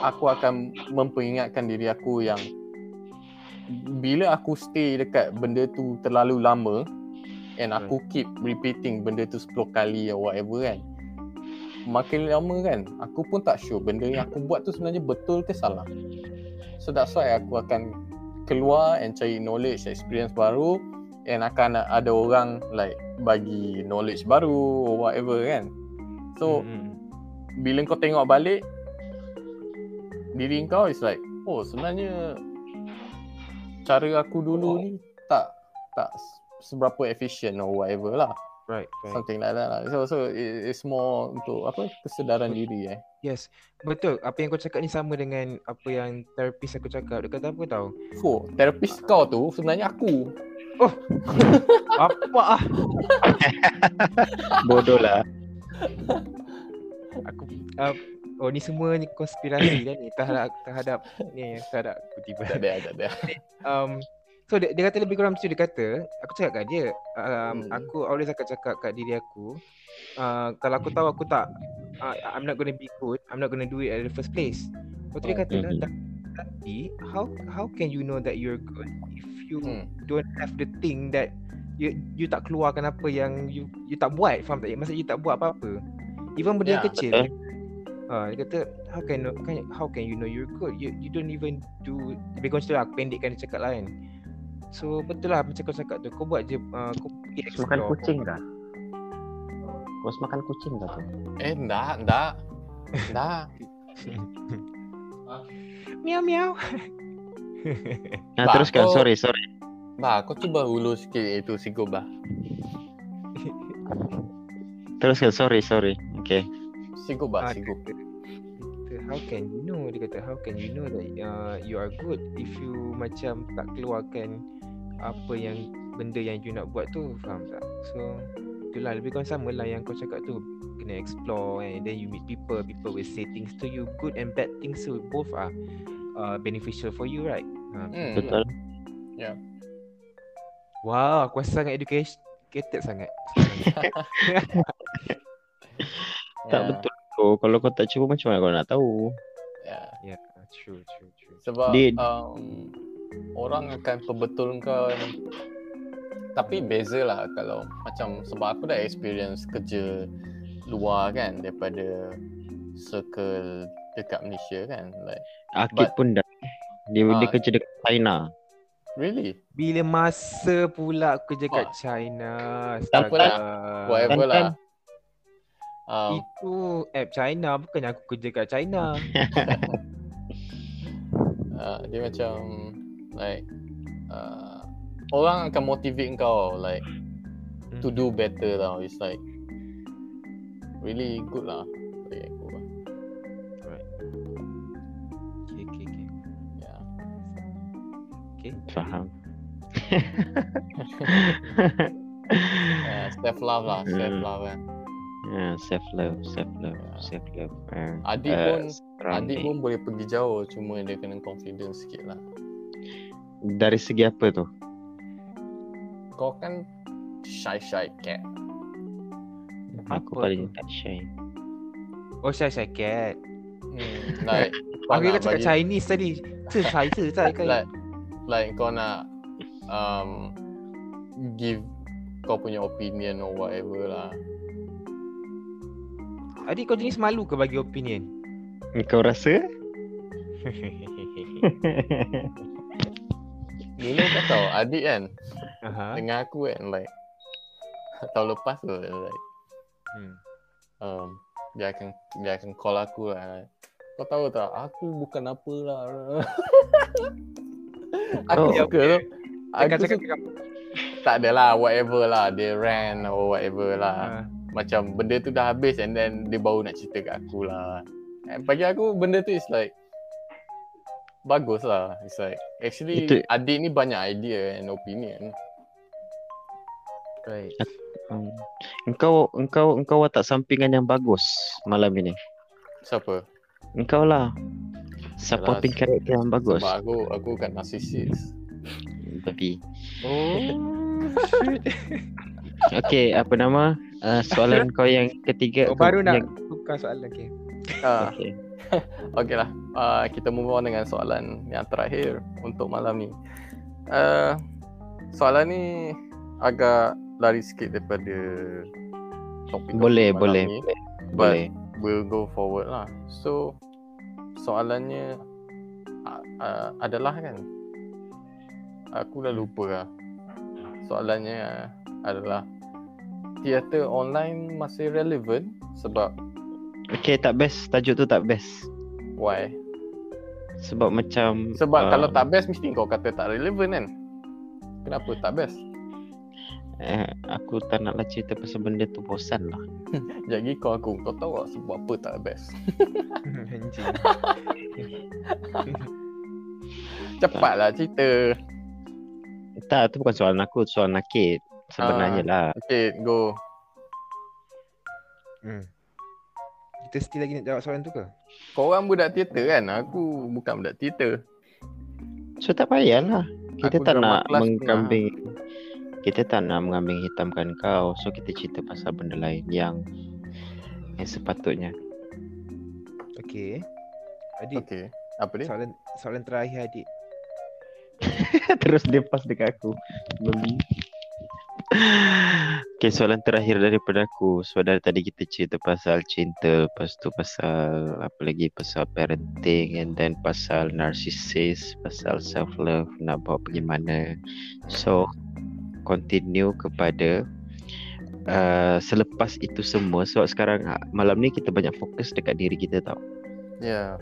S3: aku akan memperingatkan diri aku yang bila aku stay dekat benda tu terlalu lama and aku keep repeating benda tu 10 kali or whatever kan makin lama kan aku pun tak sure benda yang aku buat tu sebenarnya betul ke salah. So that's why aku akan keluar and cari knowledge experience baru and akan ada orang like bagi knowledge baru or whatever kan. So
S2: Hmm, hmm.
S3: bila kau tengok balik diri kau is like oh sebenarnya cara aku dulu ni tak tak seberapa efficient or whatever lah
S2: Right, right.
S3: something like that lah so so it, it's more untuk apa kesedaran diri eh
S2: Yes. Betul. Apa yang kau cakap ni sama dengan apa yang terapis aku cakap. Dia kata apa tau?
S3: so terapis kau tu sebenarnya aku
S2: Apa ah?
S1: Bodoh lah.
S2: Aku uh, Oh ni semua ni konspirasi kan ni terhadap terhadap ni terhadap aku tiba.
S3: tak ada tak ada
S2: um, so dia, dia kata lebih kurang macam tu, dia kata aku cakap kat dia um,
S3: Hmm.
S2: aku always akan cakap kat diri aku uh, kalau aku tahu aku tak uh, I'm not gonna be good I'm not gonna do it at the first place lepas tu dia kata. "Dah- tapi how how can you know that you're good if you
S3: Hmm.
S2: don't have the thing that you you tak keluarkan apa yang you you tak buat faham tak maksud you tak buat apa-apa even benda yang
S3: Ya,
S2: kecil
S1: betul.
S2: Ah, dia kata how can kan how can you know you're good? You you don't even do lebih kurang lah, aku pendekkan dia cakap lah kan. So betul lah macam kau cakap tu. Kau buat je uh, kau pergi
S1: Makan
S2: explore.
S1: kucing dah. Kau makan kucing dah tu.
S3: eh enggak enggak enggak
S2: Miau miau.
S1: Nah,
S3: Bah,
S1: teruskan.
S3: kau-
S1: Sorry, sorry.
S3: bah kau cuba hulur sikit itu sigo bah
S1: Teruskan. Sorry, sorry. Okay.
S3: Sigo bah
S2: Ah, dia dia kata, how can you know? Dia kata how can you know that uh, you are good if you macam tak keluarkan apa yang benda yang you nak buat tu? Faham tak? So itulah lebih kurang sama lah yang kau cakap tu. Kena explore and then you meet people, people will say things to you, good and bad things so both are uh, beneficial for you, right? Uh,
S3: Hmm.
S1: Betul.
S2: Wow, aku rasa sangat educated sangat.
S1: Tak
S3: Yeah,
S1: betul. Oh, kalau kau tak cuba macam mana kau nak tahu?
S3: yeah.
S2: yeah, true, true, true.
S3: Sebab
S1: Dia-
S3: um, orang akan perbetulkan tapi beza lah kalau macam sebab aku dah experience kerja luar kan daripada circle dekat Malaysia kan like
S1: Akid
S3: But-
S1: pun dah. Dia, dia
S3: Ah.
S1: kerja dekat China.
S3: really
S2: Bila masa pula aku kerja kat
S3: Wah.
S2: China.
S3: Tak apa lah.
S2: astaga.
S3: whatever
S1: Kan,
S3: lah
S1: kan?
S3: Um,
S2: Itu app China bukannya aku kerja kat China.
S3: uh, dia macam like uh, orang akan motivate kau like to
S2: Hmm.
S3: do better tau it's like really good lah bagi aku lah.
S2: Okay, okay, okay.
S3: yeah.
S2: Okay.
S1: Faham.
S3: yeah, self love lah
S1: Hmm.
S3: self love kan
S1: Self love, self love, self love. Uh,
S3: Adik
S1: uh,
S3: pun Adik pun boleh pergi jauh Cuma dia kena confidence sikit lah
S1: dari segi apa tu?
S3: Kau kan Shy-shy cat
S1: Aku
S2: Apa
S1: paling
S2: tu?
S1: tak shy.
S2: Oh, Shy Shy Cat.
S3: hmm, Like
S2: Aku ingat cakap
S3: bagi-
S2: Chinese tadi. Tu Shy tu Shy kan.
S3: like, like kau nak um, Give Kau punya opinion or whatever lah
S2: Adik kau jenis malu ke bagi opinion?
S1: Kau rasa?
S3: Dulu kau tahu Adik kan
S2: Aha.
S3: Dengan aku kan like Tahun lepas tu like
S2: Hmm.
S3: um, Dia akan Dia akan call aku lah Kau tahu tak Aku bukan apa lah Aku
S1: Oh.
S3: suka tu Aku
S2: Cakap cakap
S3: suka
S2: cakap.
S3: Tak adalah whatever lah Dia rant or whatever lah
S2: Ah.
S3: Macam benda tu dah habis And then dia baru nak cerita kat aku lah And bagi aku benda tu is like Bagus lah It's like Actually
S1: Itu-
S3: adik ni banyak idea and opinion
S2: Right.
S1: Hmm. Engkau engkau engkau watak sampingan yang bagus malam ini.
S3: Siapa?
S1: Engkau lah. Supporting
S3: Yalah,
S1: character yang bagus.
S3: Sebab aku aku kan narcissist
S1: Tapi
S2: Oh.
S1: Okay, apa nama? Uh, soalan kau yang ketiga.
S2: Oh,
S1: kau
S2: baru nak
S1: yang-
S2: tukar soalan okay.
S3: Ah,
S1: Okay.
S3: Okay lah uh, Kita move on dengan soalan yang terakhir Untuk malam ni uh, Soalan ni Agak lari sikit daripada Topik
S1: Boleh,
S3: malam
S1: boleh,
S3: ni,
S1: boleh.
S3: But
S1: Boleh.
S3: we'll go forward lah So Soalannya uh, uh, Adalah kan Aku dah lupa lah Soalannya adalah Teater online masih relevan Sebab
S1: Okay, tak best. Tajuk tu tak best.
S3: Why?
S1: Sebab macam
S3: Sebab
S1: uh,
S3: kalau tak best mesti kau kata tak relevan kan Kenapa tak best?
S1: eh, aku tak naklah cerita pasal benda tu bosan lah.
S3: Jadi kau aku kau tahu tak sebab apa tak best
S2: Anjing.
S3: Cepatlah cerita
S1: Tak, tu bukan soalan aku, soalan Nakid. Sebenarnya
S3: Ah.
S1: lah.
S3: Okay go
S2: Hmm. Kita still lagi nak jawab soalan tu ke?
S3: Kau orang budak teater kan Aku bukan budak teater
S1: So tak payahlah. Kita
S3: Aku
S1: tak nak mengkambing kita tak nak mengambing hitamkan kau. So kita cerita pasal benda lain yang yang sepatutnya.
S2: Okay. Adik,
S3: Okay Apa dia?
S2: soalan soalan terakhir adik.
S1: Terus dia pas dekat aku. Beli. Okay, soalan terakhir daripada aku. So dari tadi kita cerita pasal cinta, lepas tu pasal apa lagi pasal parenting and then pasal narcissist, pasal self love nak bawa pergi mana. So continue kepada uh, selepas itu semua sebab sekarang ah, malam ni kita banyak fokus dekat diri kita tau.
S3: Ya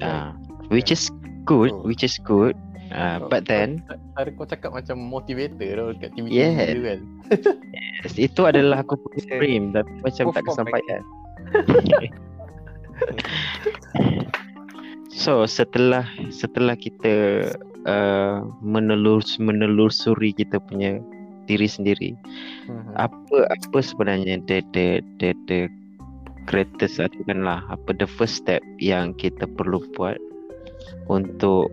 S1: Uh, which is good, which is good. Uh, but then
S3: Tadi kau cakap macam motivator tau Dekat TV
S1: Yeah.
S3: tu kan
S1: Yes, itu adalah aku punya dream tapi macam tak kesampaian. so setelah setelah kita uh, menelus menelusuri kita punya diri sendiri,
S3: Mhm.
S1: apa apa sebenarnya the the the, the greatest lah apa the first step yang kita perlu buat untuk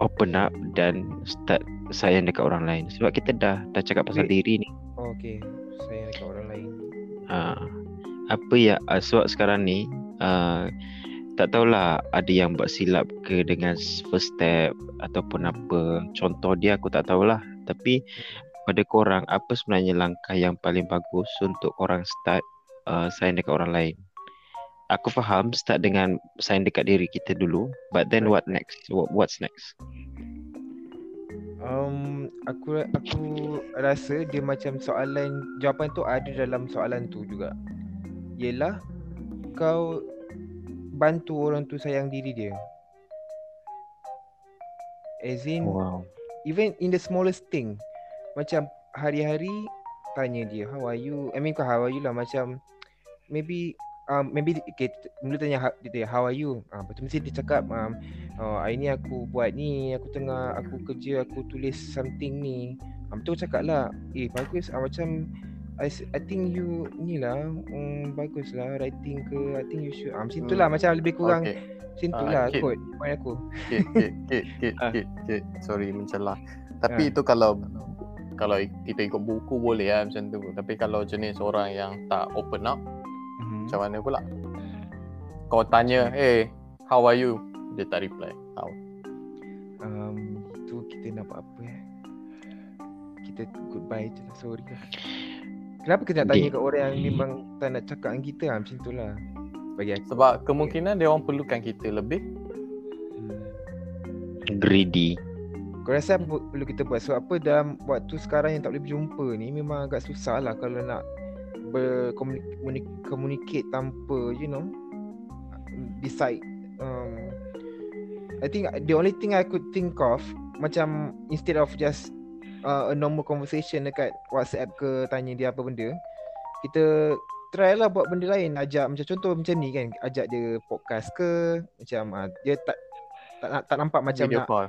S1: open up dan start sayang dekat orang lain sebab kita dah dah cakap pasal
S2: Wait.
S1: diri ni
S2: Oh, okay. Saya dekat orang lain.
S1: ha, apa ya uh, sebab sekarang ni uh, tak tahulah ada yang buat silap ke dengan first step ataupun apa contoh dia aku tak tahulah tapi pada korang apa sebenarnya langkah yang paling bagus untuk orang start uh, sayang dekat orang lain aku faham start dengan sayang dekat diri kita dulu but then what next what, what's next
S2: Um, aku aku rasa dia macam soalan jawapan tu ada dalam soalan tu juga. Yelah kau bantu orang tu sayang diri dia. As in
S1: wow
S2: even in the smallest thing. Macam hari-hari tanya dia how are you? I mean kau how are you lah macam maybe um, maybe okay, mula tanya ha- dia, how are you? Ah uh, mesti dia cakap um, oh, hari ni aku buat ni, aku tengah aku kerja, aku tulis something ni. Ah betul cakap lah. Eh bagus ah, macam I, I think you ni lah um, bagus lah writing ke I think you should ah, macam tu lah
S3: Hmm.
S2: macam lebih kurang
S3: Okay.
S2: macam tu
S3: Ah,
S2: lah
S3: Kit.
S2: kot point aku
S3: Kit, kit, kit, kit,
S2: Ah.
S3: kit, kit. Sorry mencelah. Tapi
S2: Ah.
S3: itu kalau kalau kita ikut buku boleh lah macam tu. Tapi kalau jenis orang yang tak open up,
S2: Mhm.
S3: macam mana pula? Kau tanya, hey, how are you? Dia tak reply. How?
S2: um, tu kita nak buat apa eh kita goodbye je lah sorry lah Kenapa kita nak tanya kat orang yang memang tak nak cakap dengan kita lah macam tu lah Bagi aku
S3: Sebab kemungkinan dia orang perlukan kita lebih.
S2: hmm.
S1: greedy
S2: Kau rasa apa perlu kita buat Sebab apa dalam waktu sekarang yang tak boleh berjumpa ni Memang agak susah lah kalau nak bercommunicate tanpa you know Decide um, I think the only thing I could think of Macam instead of just uh, a normal conversation dekat WhatsApp ke tanya dia apa benda Kita try lah buat benda lain Ajak macam contoh macam ni kan Ajak dia podcast ke Macam uh, dia tak tak, tak nampak macam
S3: Video
S2: nak
S3: call.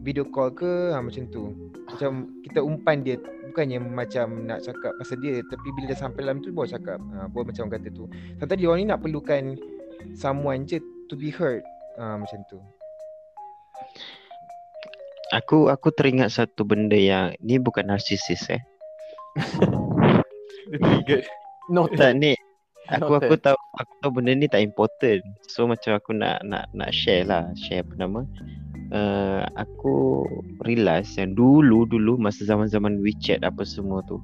S2: Video call ke ha, macam tu. Macam kita umpan dia bukannya macam nak cakap pasal dia tapi bila dah sampai dalam tu baru cakap. Ha, baru macam orang kata tu. Tapi dia orang ni nak perlukan someone je to be heard. Ha, macam tu.
S1: Aku aku teringat satu benda yang ni bukan narsisis eh.
S3: No,
S1: tak ni. Aku aku tahu aku tahu benda ni tak important. So macam aku nak nak nak share lah. Share apa nama uh, aku realise yang dulu dulu masa zaman-zaman WeChat apa semua tu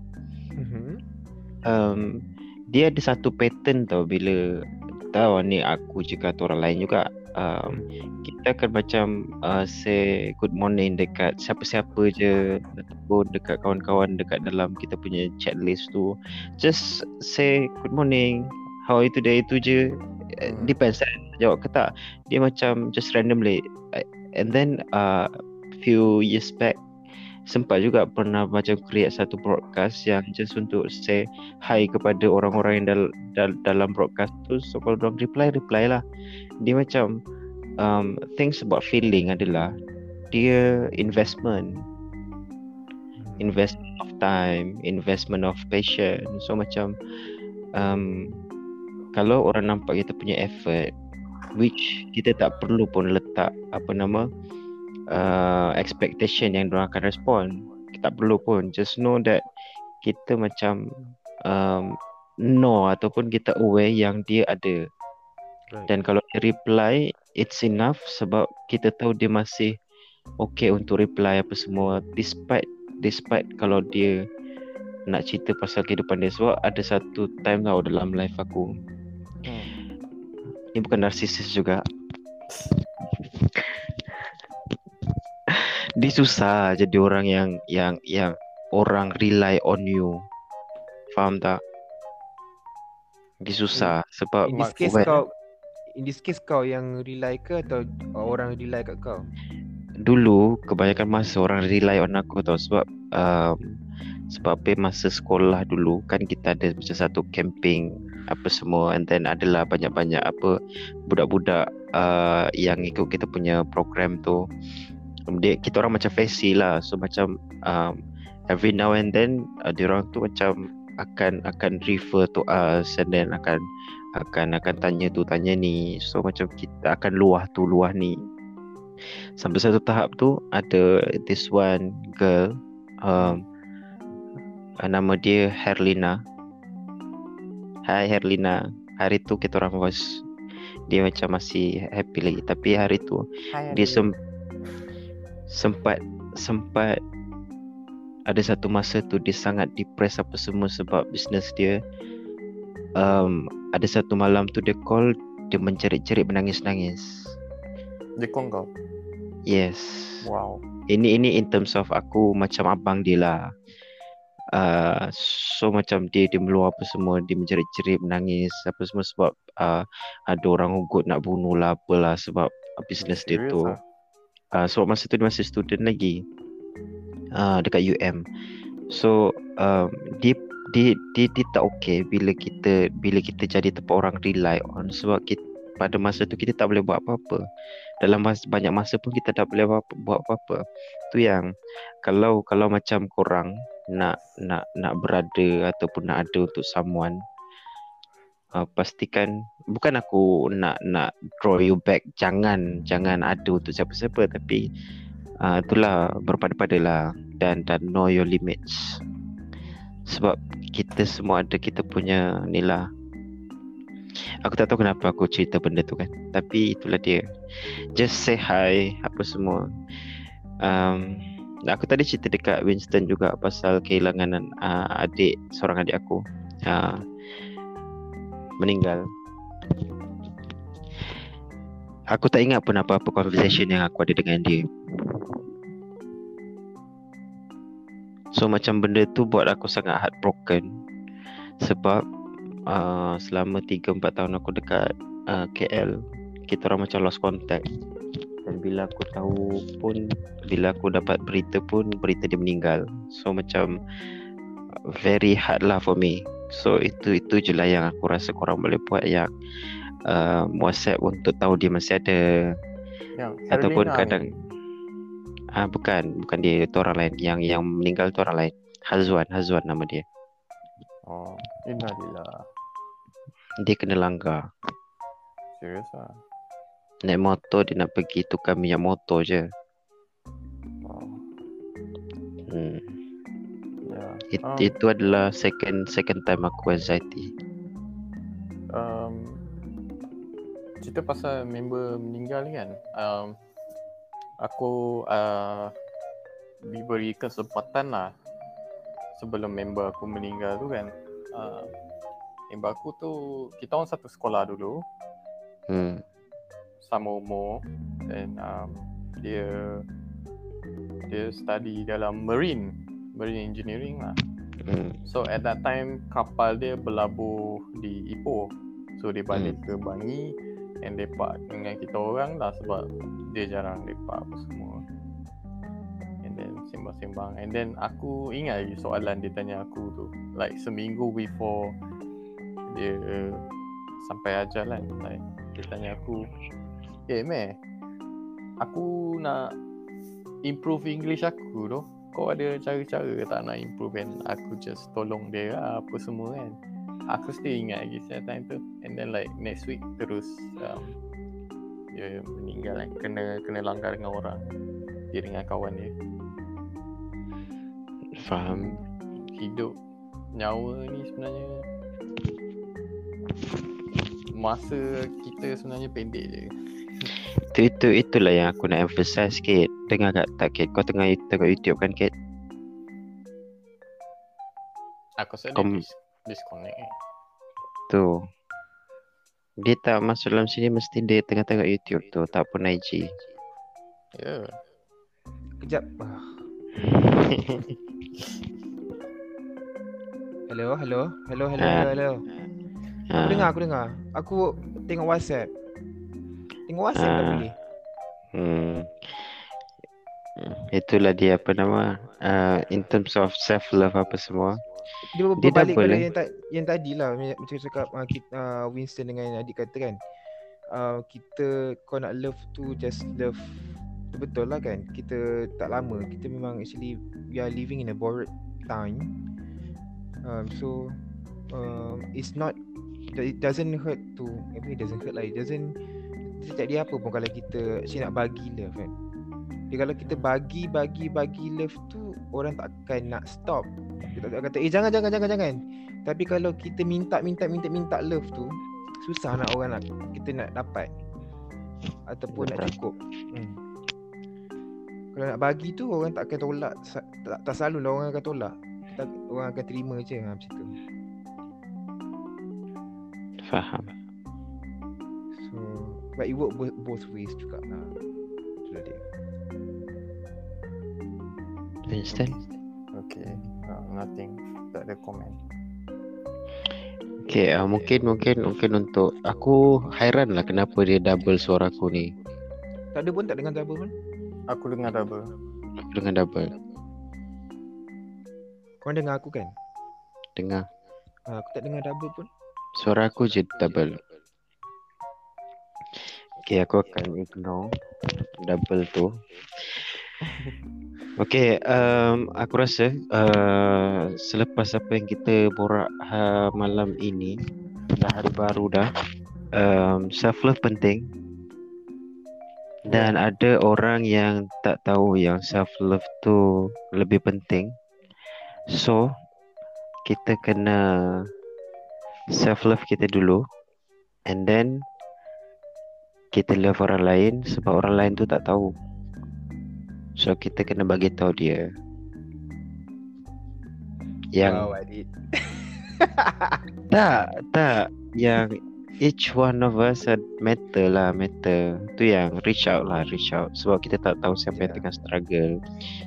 S2: Mhm.
S1: um, dia ada satu pattern tau bila tahu ni aku juga atau orang lain juga um, kita akan macam uh, say good morning dekat siapa-siapa je ataupun dekat kawan-kawan dekat dalam kita punya chat list tu just say good morning how are you today itu je Uh,
S2: Hmm.
S1: depends kan jawab ke tak dia macam just randomly Uh, and then uh, few years back sempat juga pernah macam create satu broadcast yang just untuk say hi kepada orang-orang yang dal, dal, dalam broadcast tu. So kalau orang reply reply lah. Dia macam um, things about feeling adalah dia investment. Investment of time investment of passion. So macam um, kalau orang nampak kita punya effort which kita tak perlu pun letak apa nama uh, expectation yang orang akan respon kita tak perlu pun. Just know that kita macam um, know ataupun kita aware yang dia ada.
S2: Right.
S1: dan kalau dia reply it's enough sebab kita tahu dia masih okay untuk reply apa semua. Despite despite kalau dia nak cerita pasal kehidupan dia. Sebab ada satu time tau dalam life aku.
S3: Hmm.
S1: Ni bukan narsisis juga Dia susah jadi orang yang yang yang orang rely on you. Faham tak? Dia susah sebab
S2: in this case
S1: when-
S2: kau in this case kau yang rely ke atau orang rely kat kau
S1: dulu kebanyakan masa orang rely on aku tau sebab um, sebab apa masa sekolah dulu kan kita ada macam satu camping apa semua. And then adalah banyak-banyak apa budak-budak uh, yang ikut kita punya program tu. Dia kita orang macam fancy lah. So macam um, every now and then uh, dia orang tu macam akan akan refer to us. And then akan akan akan tanya tu tanya ni. So macam kita akan luah tu luah ni. Sampai satu tahap tu ada this one girl um, uh, nama dia Herlina Hai Herlina hari tu kita orang voice dia macam masih happy lagi. Tapi hari tu dia sem- sempat sempat ada satu masa tu dia sangat depressed apa semua sebab bisnes dia. Um, ada satu malam tu dia call dia mencerit-cerit menangis-nangis.
S3: Dia call kau.
S1: yes.
S3: Wow.
S1: ini ini in terms of aku macam abang dia lah uh, so macam dia dia meluar apa semua dia mencerit-cerit menangis apa semua sebab uh, ada orang ugut nak bunuh lah apalah sebab bisnes dia
S3: Serious
S1: tu.
S3: ah?
S1: uh, sebab masa tu dia masih student lagi. Uh, dekat UM so um, dia dia, dia dia tak okay bila kita bila kita jadi tempat orang rely on sebab kita pada masa tu kita tak boleh buat apa-apa. Dalam masa, banyak masa pun kita tak boleh buat, apa-apa. Tu yang kalau kalau macam korang nak nak nak berada ataupun nak ada untuk someone uh, pastikan bukan aku nak nak draw you back jangan jangan ada untuk siapa-siapa tapi uh, itulah berpada-padalah dan dan know your limits. Sebab kita semua ada kita punya ni lah aku tak tahu kenapa aku cerita benda tu kan. Tapi itulah dia. Just say hi apa semua. Um, aku tadi cerita dekat Winston juga pasal kehilangan uh, adik seorang adik aku. Uh, meninggal. Aku tak ingat pun apa-apa conversation yang aku ada dengan dia. So macam benda tu buat aku sangat heartbroken. Sebab uh, selama 3-4 tahun aku dekat uh, KL Kita orang macam lost contact Dan bila aku tahu pun Bila aku dapat berita pun Berita dia meninggal So macam Very hard lah for me So itu itu je lah yang aku rasa korang boleh buat Yang uh, WhatsApp untuk tahu dia masih ada
S3: Yang
S1: Ataupun
S3: Herlina
S1: kadang
S3: ni.
S1: Ah bukan, bukan dia itu orang lain. Yang yang meninggal tu orang lain. Hazwan, Hazwan nama dia.
S3: Oh, innalillah.
S1: Dia kena langgar.
S3: Serius ah.
S1: Naik motor dia nak pergi tukar minyak motor je.
S3: Wow.
S1: Hmm.
S3: Ya.
S1: It,
S3: Um,
S1: Itu adalah second second time aku anxiety.
S3: um, cerita pasal member meninggal ni kan um, aku uh, diberi kesempatan lah sebelum member aku meninggal tu kan uh, member aku tu kita orang satu sekolah dulu
S1: Hmm.
S3: sama umur dan um, dia dia study dalam marine marine engineering lah
S1: Hmm.
S3: So at that time kapal dia berlabuh di Ipoh. So dia balik ke Bangi and lepak dengan kita orang lah sebab dia jarang lepak apa semua. And then sembang-sembang and then aku ingat lagi soalan dia tanya aku tu like seminggu before dia sampai ajar kan like, dia tanya aku. Eh meh aku nak improve English aku tu. Kau ada cara-cara tak nak improve kan aku just tolong dia lah apa semua kan? Aku still ingat lagi saya time tu. And then like next week terus um, dia meninggal kan. Kena kena langgar dengan orang. Dia dengan kawan dia.
S1: Faham.
S3: hidup nyawa ni sebenarnya masa kita sebenarnya pendek je
S1: Itu itu itulah yang aku nak emphasize sikit. Dengar kat tak Kate? Kau tengah tengok YouTube kan Kate?
S3: aku rasa
S1: Kom-
S3: dis- disconnect eh.
S1: Tu. Dia tak masuk dalam sini mesti dia tengah tengok YouTube tu, tak pun IG.
S3: ya yeah.
S2: Kejap. Hello, hello. Hello, hello,
S1: Ah.
S2: hello, hello. Aku
S1: Ha.
S2: dengar, aku dengar. Aku tengok WhatsApp. Tengok WhatsApp tak
S1: Ah.
S2: boleh.
S1: Hmm. Itulah dia apa nama uh, in terms of self love apa semua.
S2: Dia,
S1: Dia dah
S2: berbalik pada yang, ta- yang tadi lah Macam macam cakap uh, kita, uh, Winston dengan adik kata kan uh, Kita Kau nak love tu Just love Betul lah kan Kita tak lama Kita memang actually We are living in a borrowed time um, So um, It's not it doesn't hurt to maybe it doesn't hurt lah. It doesn't dia tak jadi apa pun kalau kita actually nak bagi love kan? Dia kalau kita bagi bagi bagi love tu orang tak akan nak stop. Dia tak kata eh jangan jangan jangan jangan. Tapi kalau kita minta minta minta minta love tu susah nak orang nak kita nak dapat. Ataupun nak
S1: Betul.
S2: cukup. Hmm. kalau nak bagi tu orang tak akan tolak tak, tak selalu lah orang akan tolak. Kita, orang akan terima je ha, macam tu
S1: Faham.
S2: So But it work both, both ways juga lah Itulah dia
S1: Winston?
S3: Okay. Uh, nothing. Tak ada komen.
S1: Okay, uh, mungkin mungkin mungkin untuk aku hairan lah kenapa dia double suara aku ni.
S2: Tak ada pun tak dengar double pun
S3: Aku dengar double.
S1: Aku dengan double.
S2: Korang dengar aku kan
S1: Dengar
S2: ha, Aku tak dengar double pun
S1: suara aku je double. Okay, aku akan ignore double tu. Okay, um, aku rasa uh, selepas apa yang kita borak uh, malam ini, dah hari baru dah, um, self love penting. Dan ada orang yang tak tahu yang self love tu lebih penting. So, kita kena self love kita dulu and then kita love orang lain sebab orang lain tu tak tahu. So kita kena bagi tahu dia. Yang
S2: Adit
S1: tak tak yang each one of us had matter lah matter tu yang reach out lah reach out sebab kita tak tahu siapa yang
S2: Yeah.
S1: tengah struggle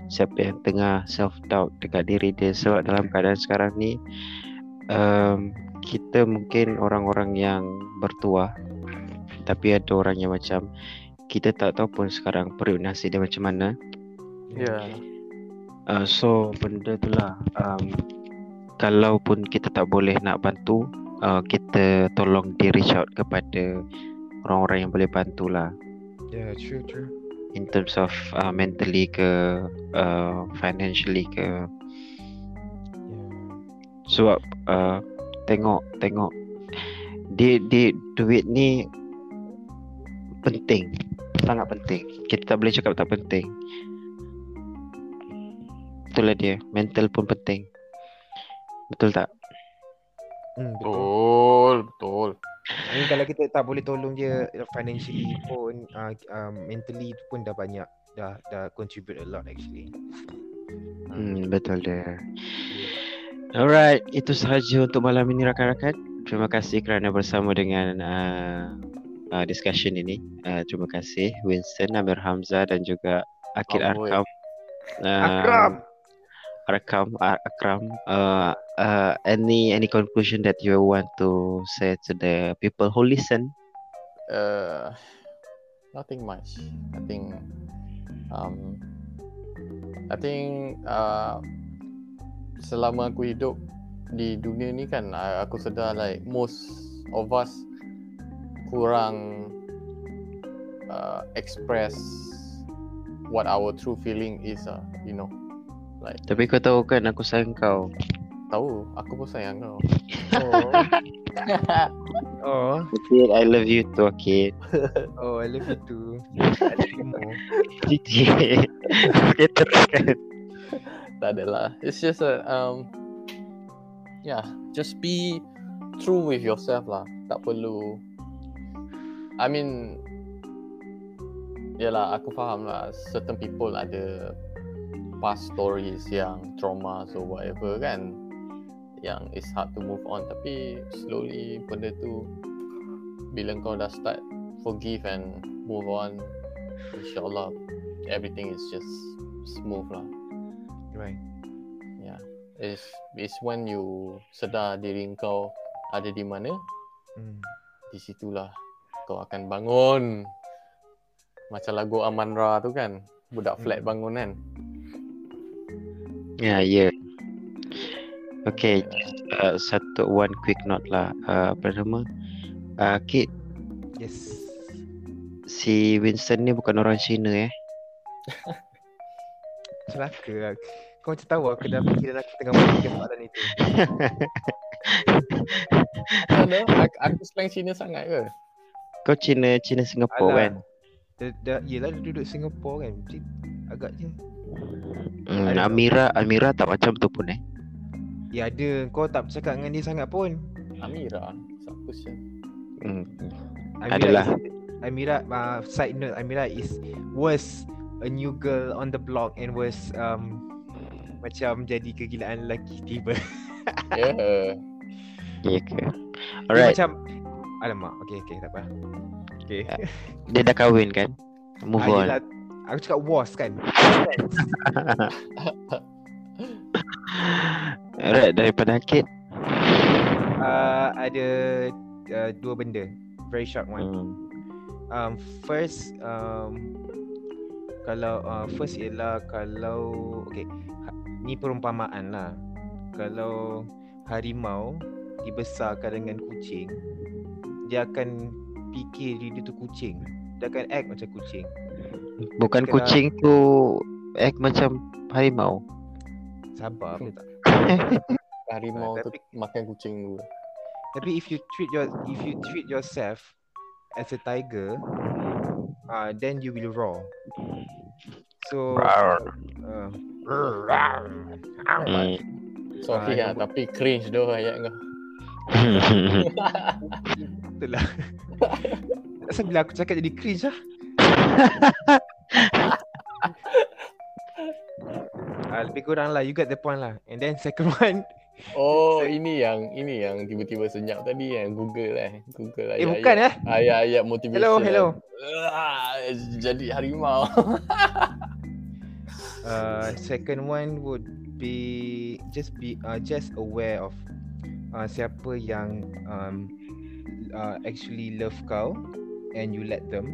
S1: siapa yang tengah self doubt dekat diri dia sebab dalam keadaan sekarang ni um, kita mungkin orang-orang yang bertuah tapi ada orang yang macam kita tak tahu pun sekarang periuk nasi dia macam mana.
S3: Ya.
S1: Uh, so benda tu lah um, Kalau pun kita tak boleh nak bantu uh, Kita tolong di reach out kepada Orang-orang yang boleh bantu lah.
S2: Yeah true true.
S1: In terms of uh, mentally ke uh, Financially ke.
S2: Yeah.
S1: Sebab uh, Tengok Tengok di, di duit ni Penting Sangat penting Kita tak boleh cakap tak penting Itulah dia Mental pun penting Betul tak?
S2: hmm, Betul
S3: Betul, betul.
S2: Kalau kita tak boleh tolong dia financially pun uh, uh, mentally tu pun dah banyak dah dah contribute a lot actually.
S1: Hmm, betul dia. Alright, itu sahaja untuk malam ini rakan-rakan. Terima kasih kerana bersama dengan uh, uh, discussion ini. Uh, terima kasih Winston, Amir Hamzah dan juga Akil
S3: Amboi.
S1: Arkam. Uh,
S2: Akram.
S1: Arkam, Ar- Akram. Uh, uh, any any conclusion that you want to say to the people who listen?
S3: Uh, nothing much. I think, um, I think uh, selama aku hidup di dunia ni kan, aku sedar like most of us kurang uh, express what our true feeling is. Uh, you know, like
S1: Tapi kau tahu kan aku sayang kau.
S3: tahu aku pun sayang kau.
S2: Oh.
S1: Akil, I love you too, Akil.
S2: Oh, I love you too. I love you more.
S1: Okay, teruskan.
S3: Lah. It's just a um yeah, just be true with yourself lah. Tak perlu I mean Yalah, aku faham lah certain people ada past stories yang trauma so whatever kan yang it's hard to move on tapi slowly benda tu bila kau dah start forgive and move on insyaallah everything is just smooth lah
S2: Right.
S3: Yeah. Is is when you sedar diri kau ada di mana,
S2: Hmm.
S3: di situlah kau akan bangun. Macam lagu Aman Ra tu kan, budak flat
S2: Hmm.
S3: bangun kan.
S1: Ya, ya. Okay, uh, satu one quick note lah. Uh, apa nama? Uh, Kit,
S2: Yes.
S1: si Winston ni bukan orang Cina eh.
S2: Celaka lah. Kau macam tahu aku dah fikir aku tengah memikir soalan itu.
S3: Mana? Aku, aku slang Cina sangat ke?
S1: Kau Cina Cina Singapura kan?
S2: Dia, dia, yelah dia duduk Singapura kan. Jadi agaknya
S1: Hmm,
S2: I don't know.
S1: Amira Amira tak macam tu pun eh.
S2: Ya ada kau tak bercakap dengan dia sangat pun.
S3: Amira. Siapa sih?
S1: Hmm.
S2: Amira
S1: Adalah.
S2: Is, Amira uh, side note Amira is was a new girl on the block and was um macam jadi kegilaan lelaki tiba.
S3: Ya.
S1: Ya ke?
S2: Dia
S1: Alright.
S2: macam alamak. Okey okey tak apa. Okey.
S1: Dia dah kahwin kan? Move
S2: Ah,
S1: on.
S2: yelah, aku cakap was kan.
S1: Alright, daripada Hakid.
S2: uh, ada uh, dua benda. Very short one.
S1: Hmm.
S2: Um, first, um, kalau uh, first ialah kalau okay, ha, ni perumpamaan lah. Kalau harimau dibesarkan dengan kucing, dia akan fikir diri dia tu kucing. Dia akan act macam kucing.
S1: Bukan
S2: Kena-
S1: kucing tu act macam harimau.
S2: Sabar apa tak?
S3: Harimau
S2: Ah,
S3: tu
S2: tapi-
S3: makan kucing dulu.
S2: Tapi if you treat your if you treat yourself as a tiger, uh, then you will roar. So uh,
S1: Hmm.
S3: Sorry
S2: Ah,
S3: lah, tapi cringe doh ayat kau.
S2: itulah. Asal bila aku cakap jadi cringe lah. Ah, lebih kurang lah You got the point lah And then second one
S3: Oh, ini yang ini yang tiba-tiba senyap tadi yang Google eh. Google
S2: Eh bukan eh?
S3: Ayat-ayat motivation.
S2: Hello. Hello
S3: Ah, jadi harimau.
S2: uh, Second one would be Just be uh, Just aware of uh, Siapa yang um, uh, Actually love kau And you let them.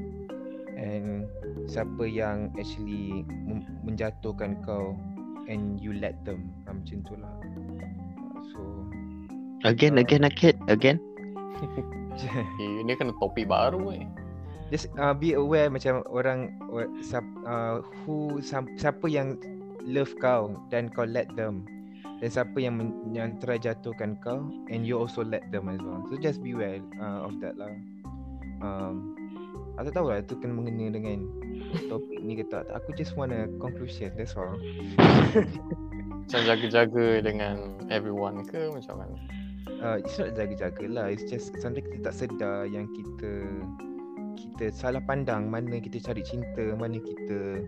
S2: And Siapa yang actually Menjatuhkan kau And you let them. Uh, Macam tu lah. uh,
S1: again, again, Hakid, again.
S3: Eh, ini kena topik baru eh.
S2: just uh, be aware macam orang uh, who sam, siapa yang love kau dan kau let them dan siapa yang men, yang try jatuhkan kau and you also let them as well so just be aware uh, of that lah um aku tak tahu lah tu kena mengena dengan topik ni ke tak aku just want a conclusion that's all
S3: Macam jaga-jaga dengan everyone ke macam mana?
S2: Uh, it's not jaga-jaga lah. It's just sometimes kita tak sedar yang kita kita salah pandang. Mana kita cari cinta mana kita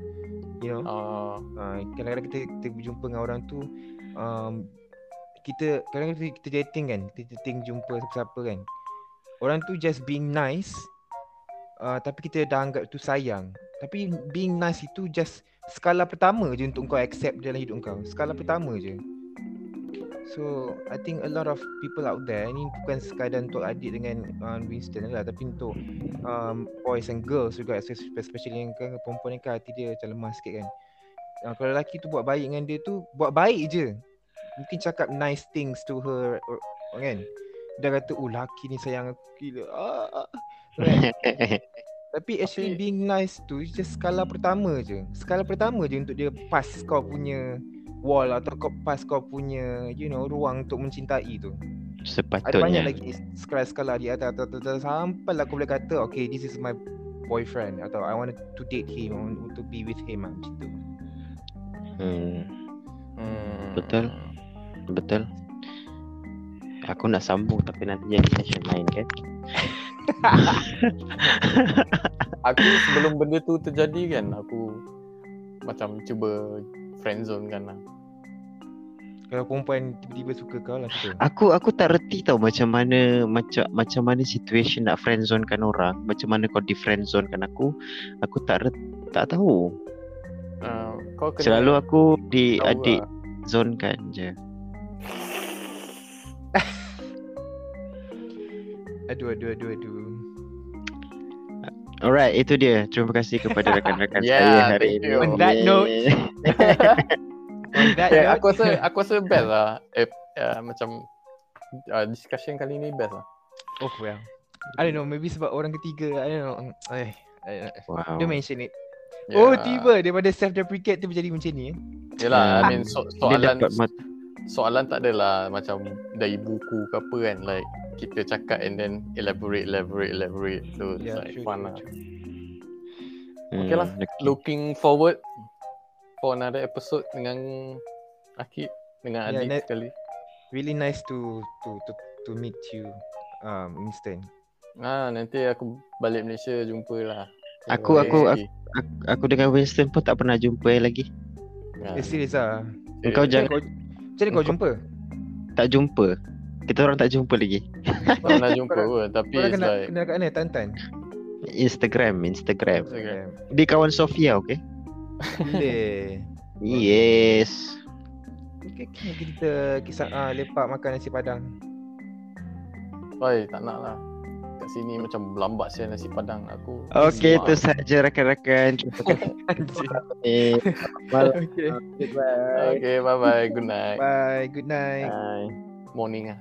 S2: you know.
S3: Uh,
S2: uh, kadang-kadang kita, kita berjumpa dengan orang tu um, kita kadang-kadang kita, kita dating kan. Kita dating jumpa siapa-siapa kan. Orang tu just being nice uh, tapi kita dah anggap tu sayang. Tapi being nice itu just skala pertama je untuk kau accept dalam hidup kau. Skala pertama je So I think a lot of people out there Ni bukan sekadar untuk adik dengan uh, Winston lah Tapi untuk um, boys and girls juga espe- Especially yang kan, perempuan ni kan hati dia macam lemah sikit kan. Uh, Kalau lelaki tu buat baik dengan dia tu Buat baik je. Mungkin cakap nice things to her or, Kan. Dia kata oh lelaki ni sayang aku gila. Ah, ah." Kan? Tapi actually
S3: Tapi-
S2: being nice tu just skala pertama je. Skala pertama je untuk dia pass kau punya wall Atau kau pass kau punya you know ruang untuk mencintai tu Ada banyak
S1: Sepatutnya.
S2: lagi skala-skala di atas, atas, atas, atas Sampailah aku boleh kata Okay this is my boyfriend Atau I want to date him I want to be with him lah, Macam tu
S1: Hmm,
S3: hmm.
S1: Betul. betul. Aku nak sambung tapi nanti jadi session lain kan.
S3: Aku sebelum benda tu terjadi kan aku macam cuba friendzone kan lah.
S2: Kalau perempuan tiba-tiba suka kau lah suka
S1: Aku aku tak reti tau macam mana macam macam mana situation nak friendzone kan orang. Macam mana kau di friendzone kan aku. Aku tak ret, tak tahu.
S3: Uh, kau kena
S1: Selalu aku di
S3: tahu
S1: adik
S3: lah.
S1: zone kan je.
S2: Aduh aduh aduh aduh
S1: Alright, itu dia. Terima kasih kepada rakan-rakan
S3: Yeah,
S1: saya hari
S3: thank
S1: ini.
S3: you.
S2: On that note, that
S3: Eh,
S2: note,
S3: aku rasa aku rasa best lah. Eh, uh, macam uh, discussion kali ni best lah.
S2: Oh well I don't know maybe sebab orang ketiga I don't know Eh, I don't know.
S1: wow.
S2: Dia mention it
S3: Yeah.
S2: Oh tiba daripada self deprecate tu menjadi macam ni eh
S3: Yelah, I mean
S1: Hmm.
S3: so, soalan soalan tak adalah macam dari buku ke apa kan like kita cakap and then elaborate, elaborate, elaborate. So it's
S2: Yeah,
S3: like
S2: true,
S3: fun
S2: true,
S3: lah.
S2: true.
S3: Okay lah.
S1: okay.
S3: Looking forward for another episode dengan Akid dengan
S2: Yeah,
S3: Adik
S2: net-
S3: sekali.
S2: Really nice to to to to meet you um instant.
S3: Ah nanti aku balik Malaysia jumpa lah.
S1: Aku- aku-
S3: Lagi.
S1: Aku, aku dengan Winston pun tak pernah jumpa lagi.
S3: Ah,
S2: Eh serius ah.
S1: Engkau
S3: serious.
S1: jangan
S2: Kau, macam mana kau jumpa?
S1: tak jumpa. Kita orang tak jumpa lagi.
S3: Tak pernah jumpa pun tapi
S2: Kau kenal,
S3: like
S2: kenal kat mana? Tantan?
S1: Instagram, Instagram.
S3: Instagram.
S1: Dia kawan Sofia, okay?
S2: Boleh.
S1: Yes.
S2: Okay, okay, kita kisah ah, lepak makan nasi padang.
S3: Oi, tak nak lah. Kat sini macam berlambat saya nasi padang aku.
S1: Okay, itu saja rakan-rakan. Jumpa
S2: okay.
S3: Okay, bye bye. Good night.
S2: Bye. Good night.
S1: Bye.
S3: Morning ah.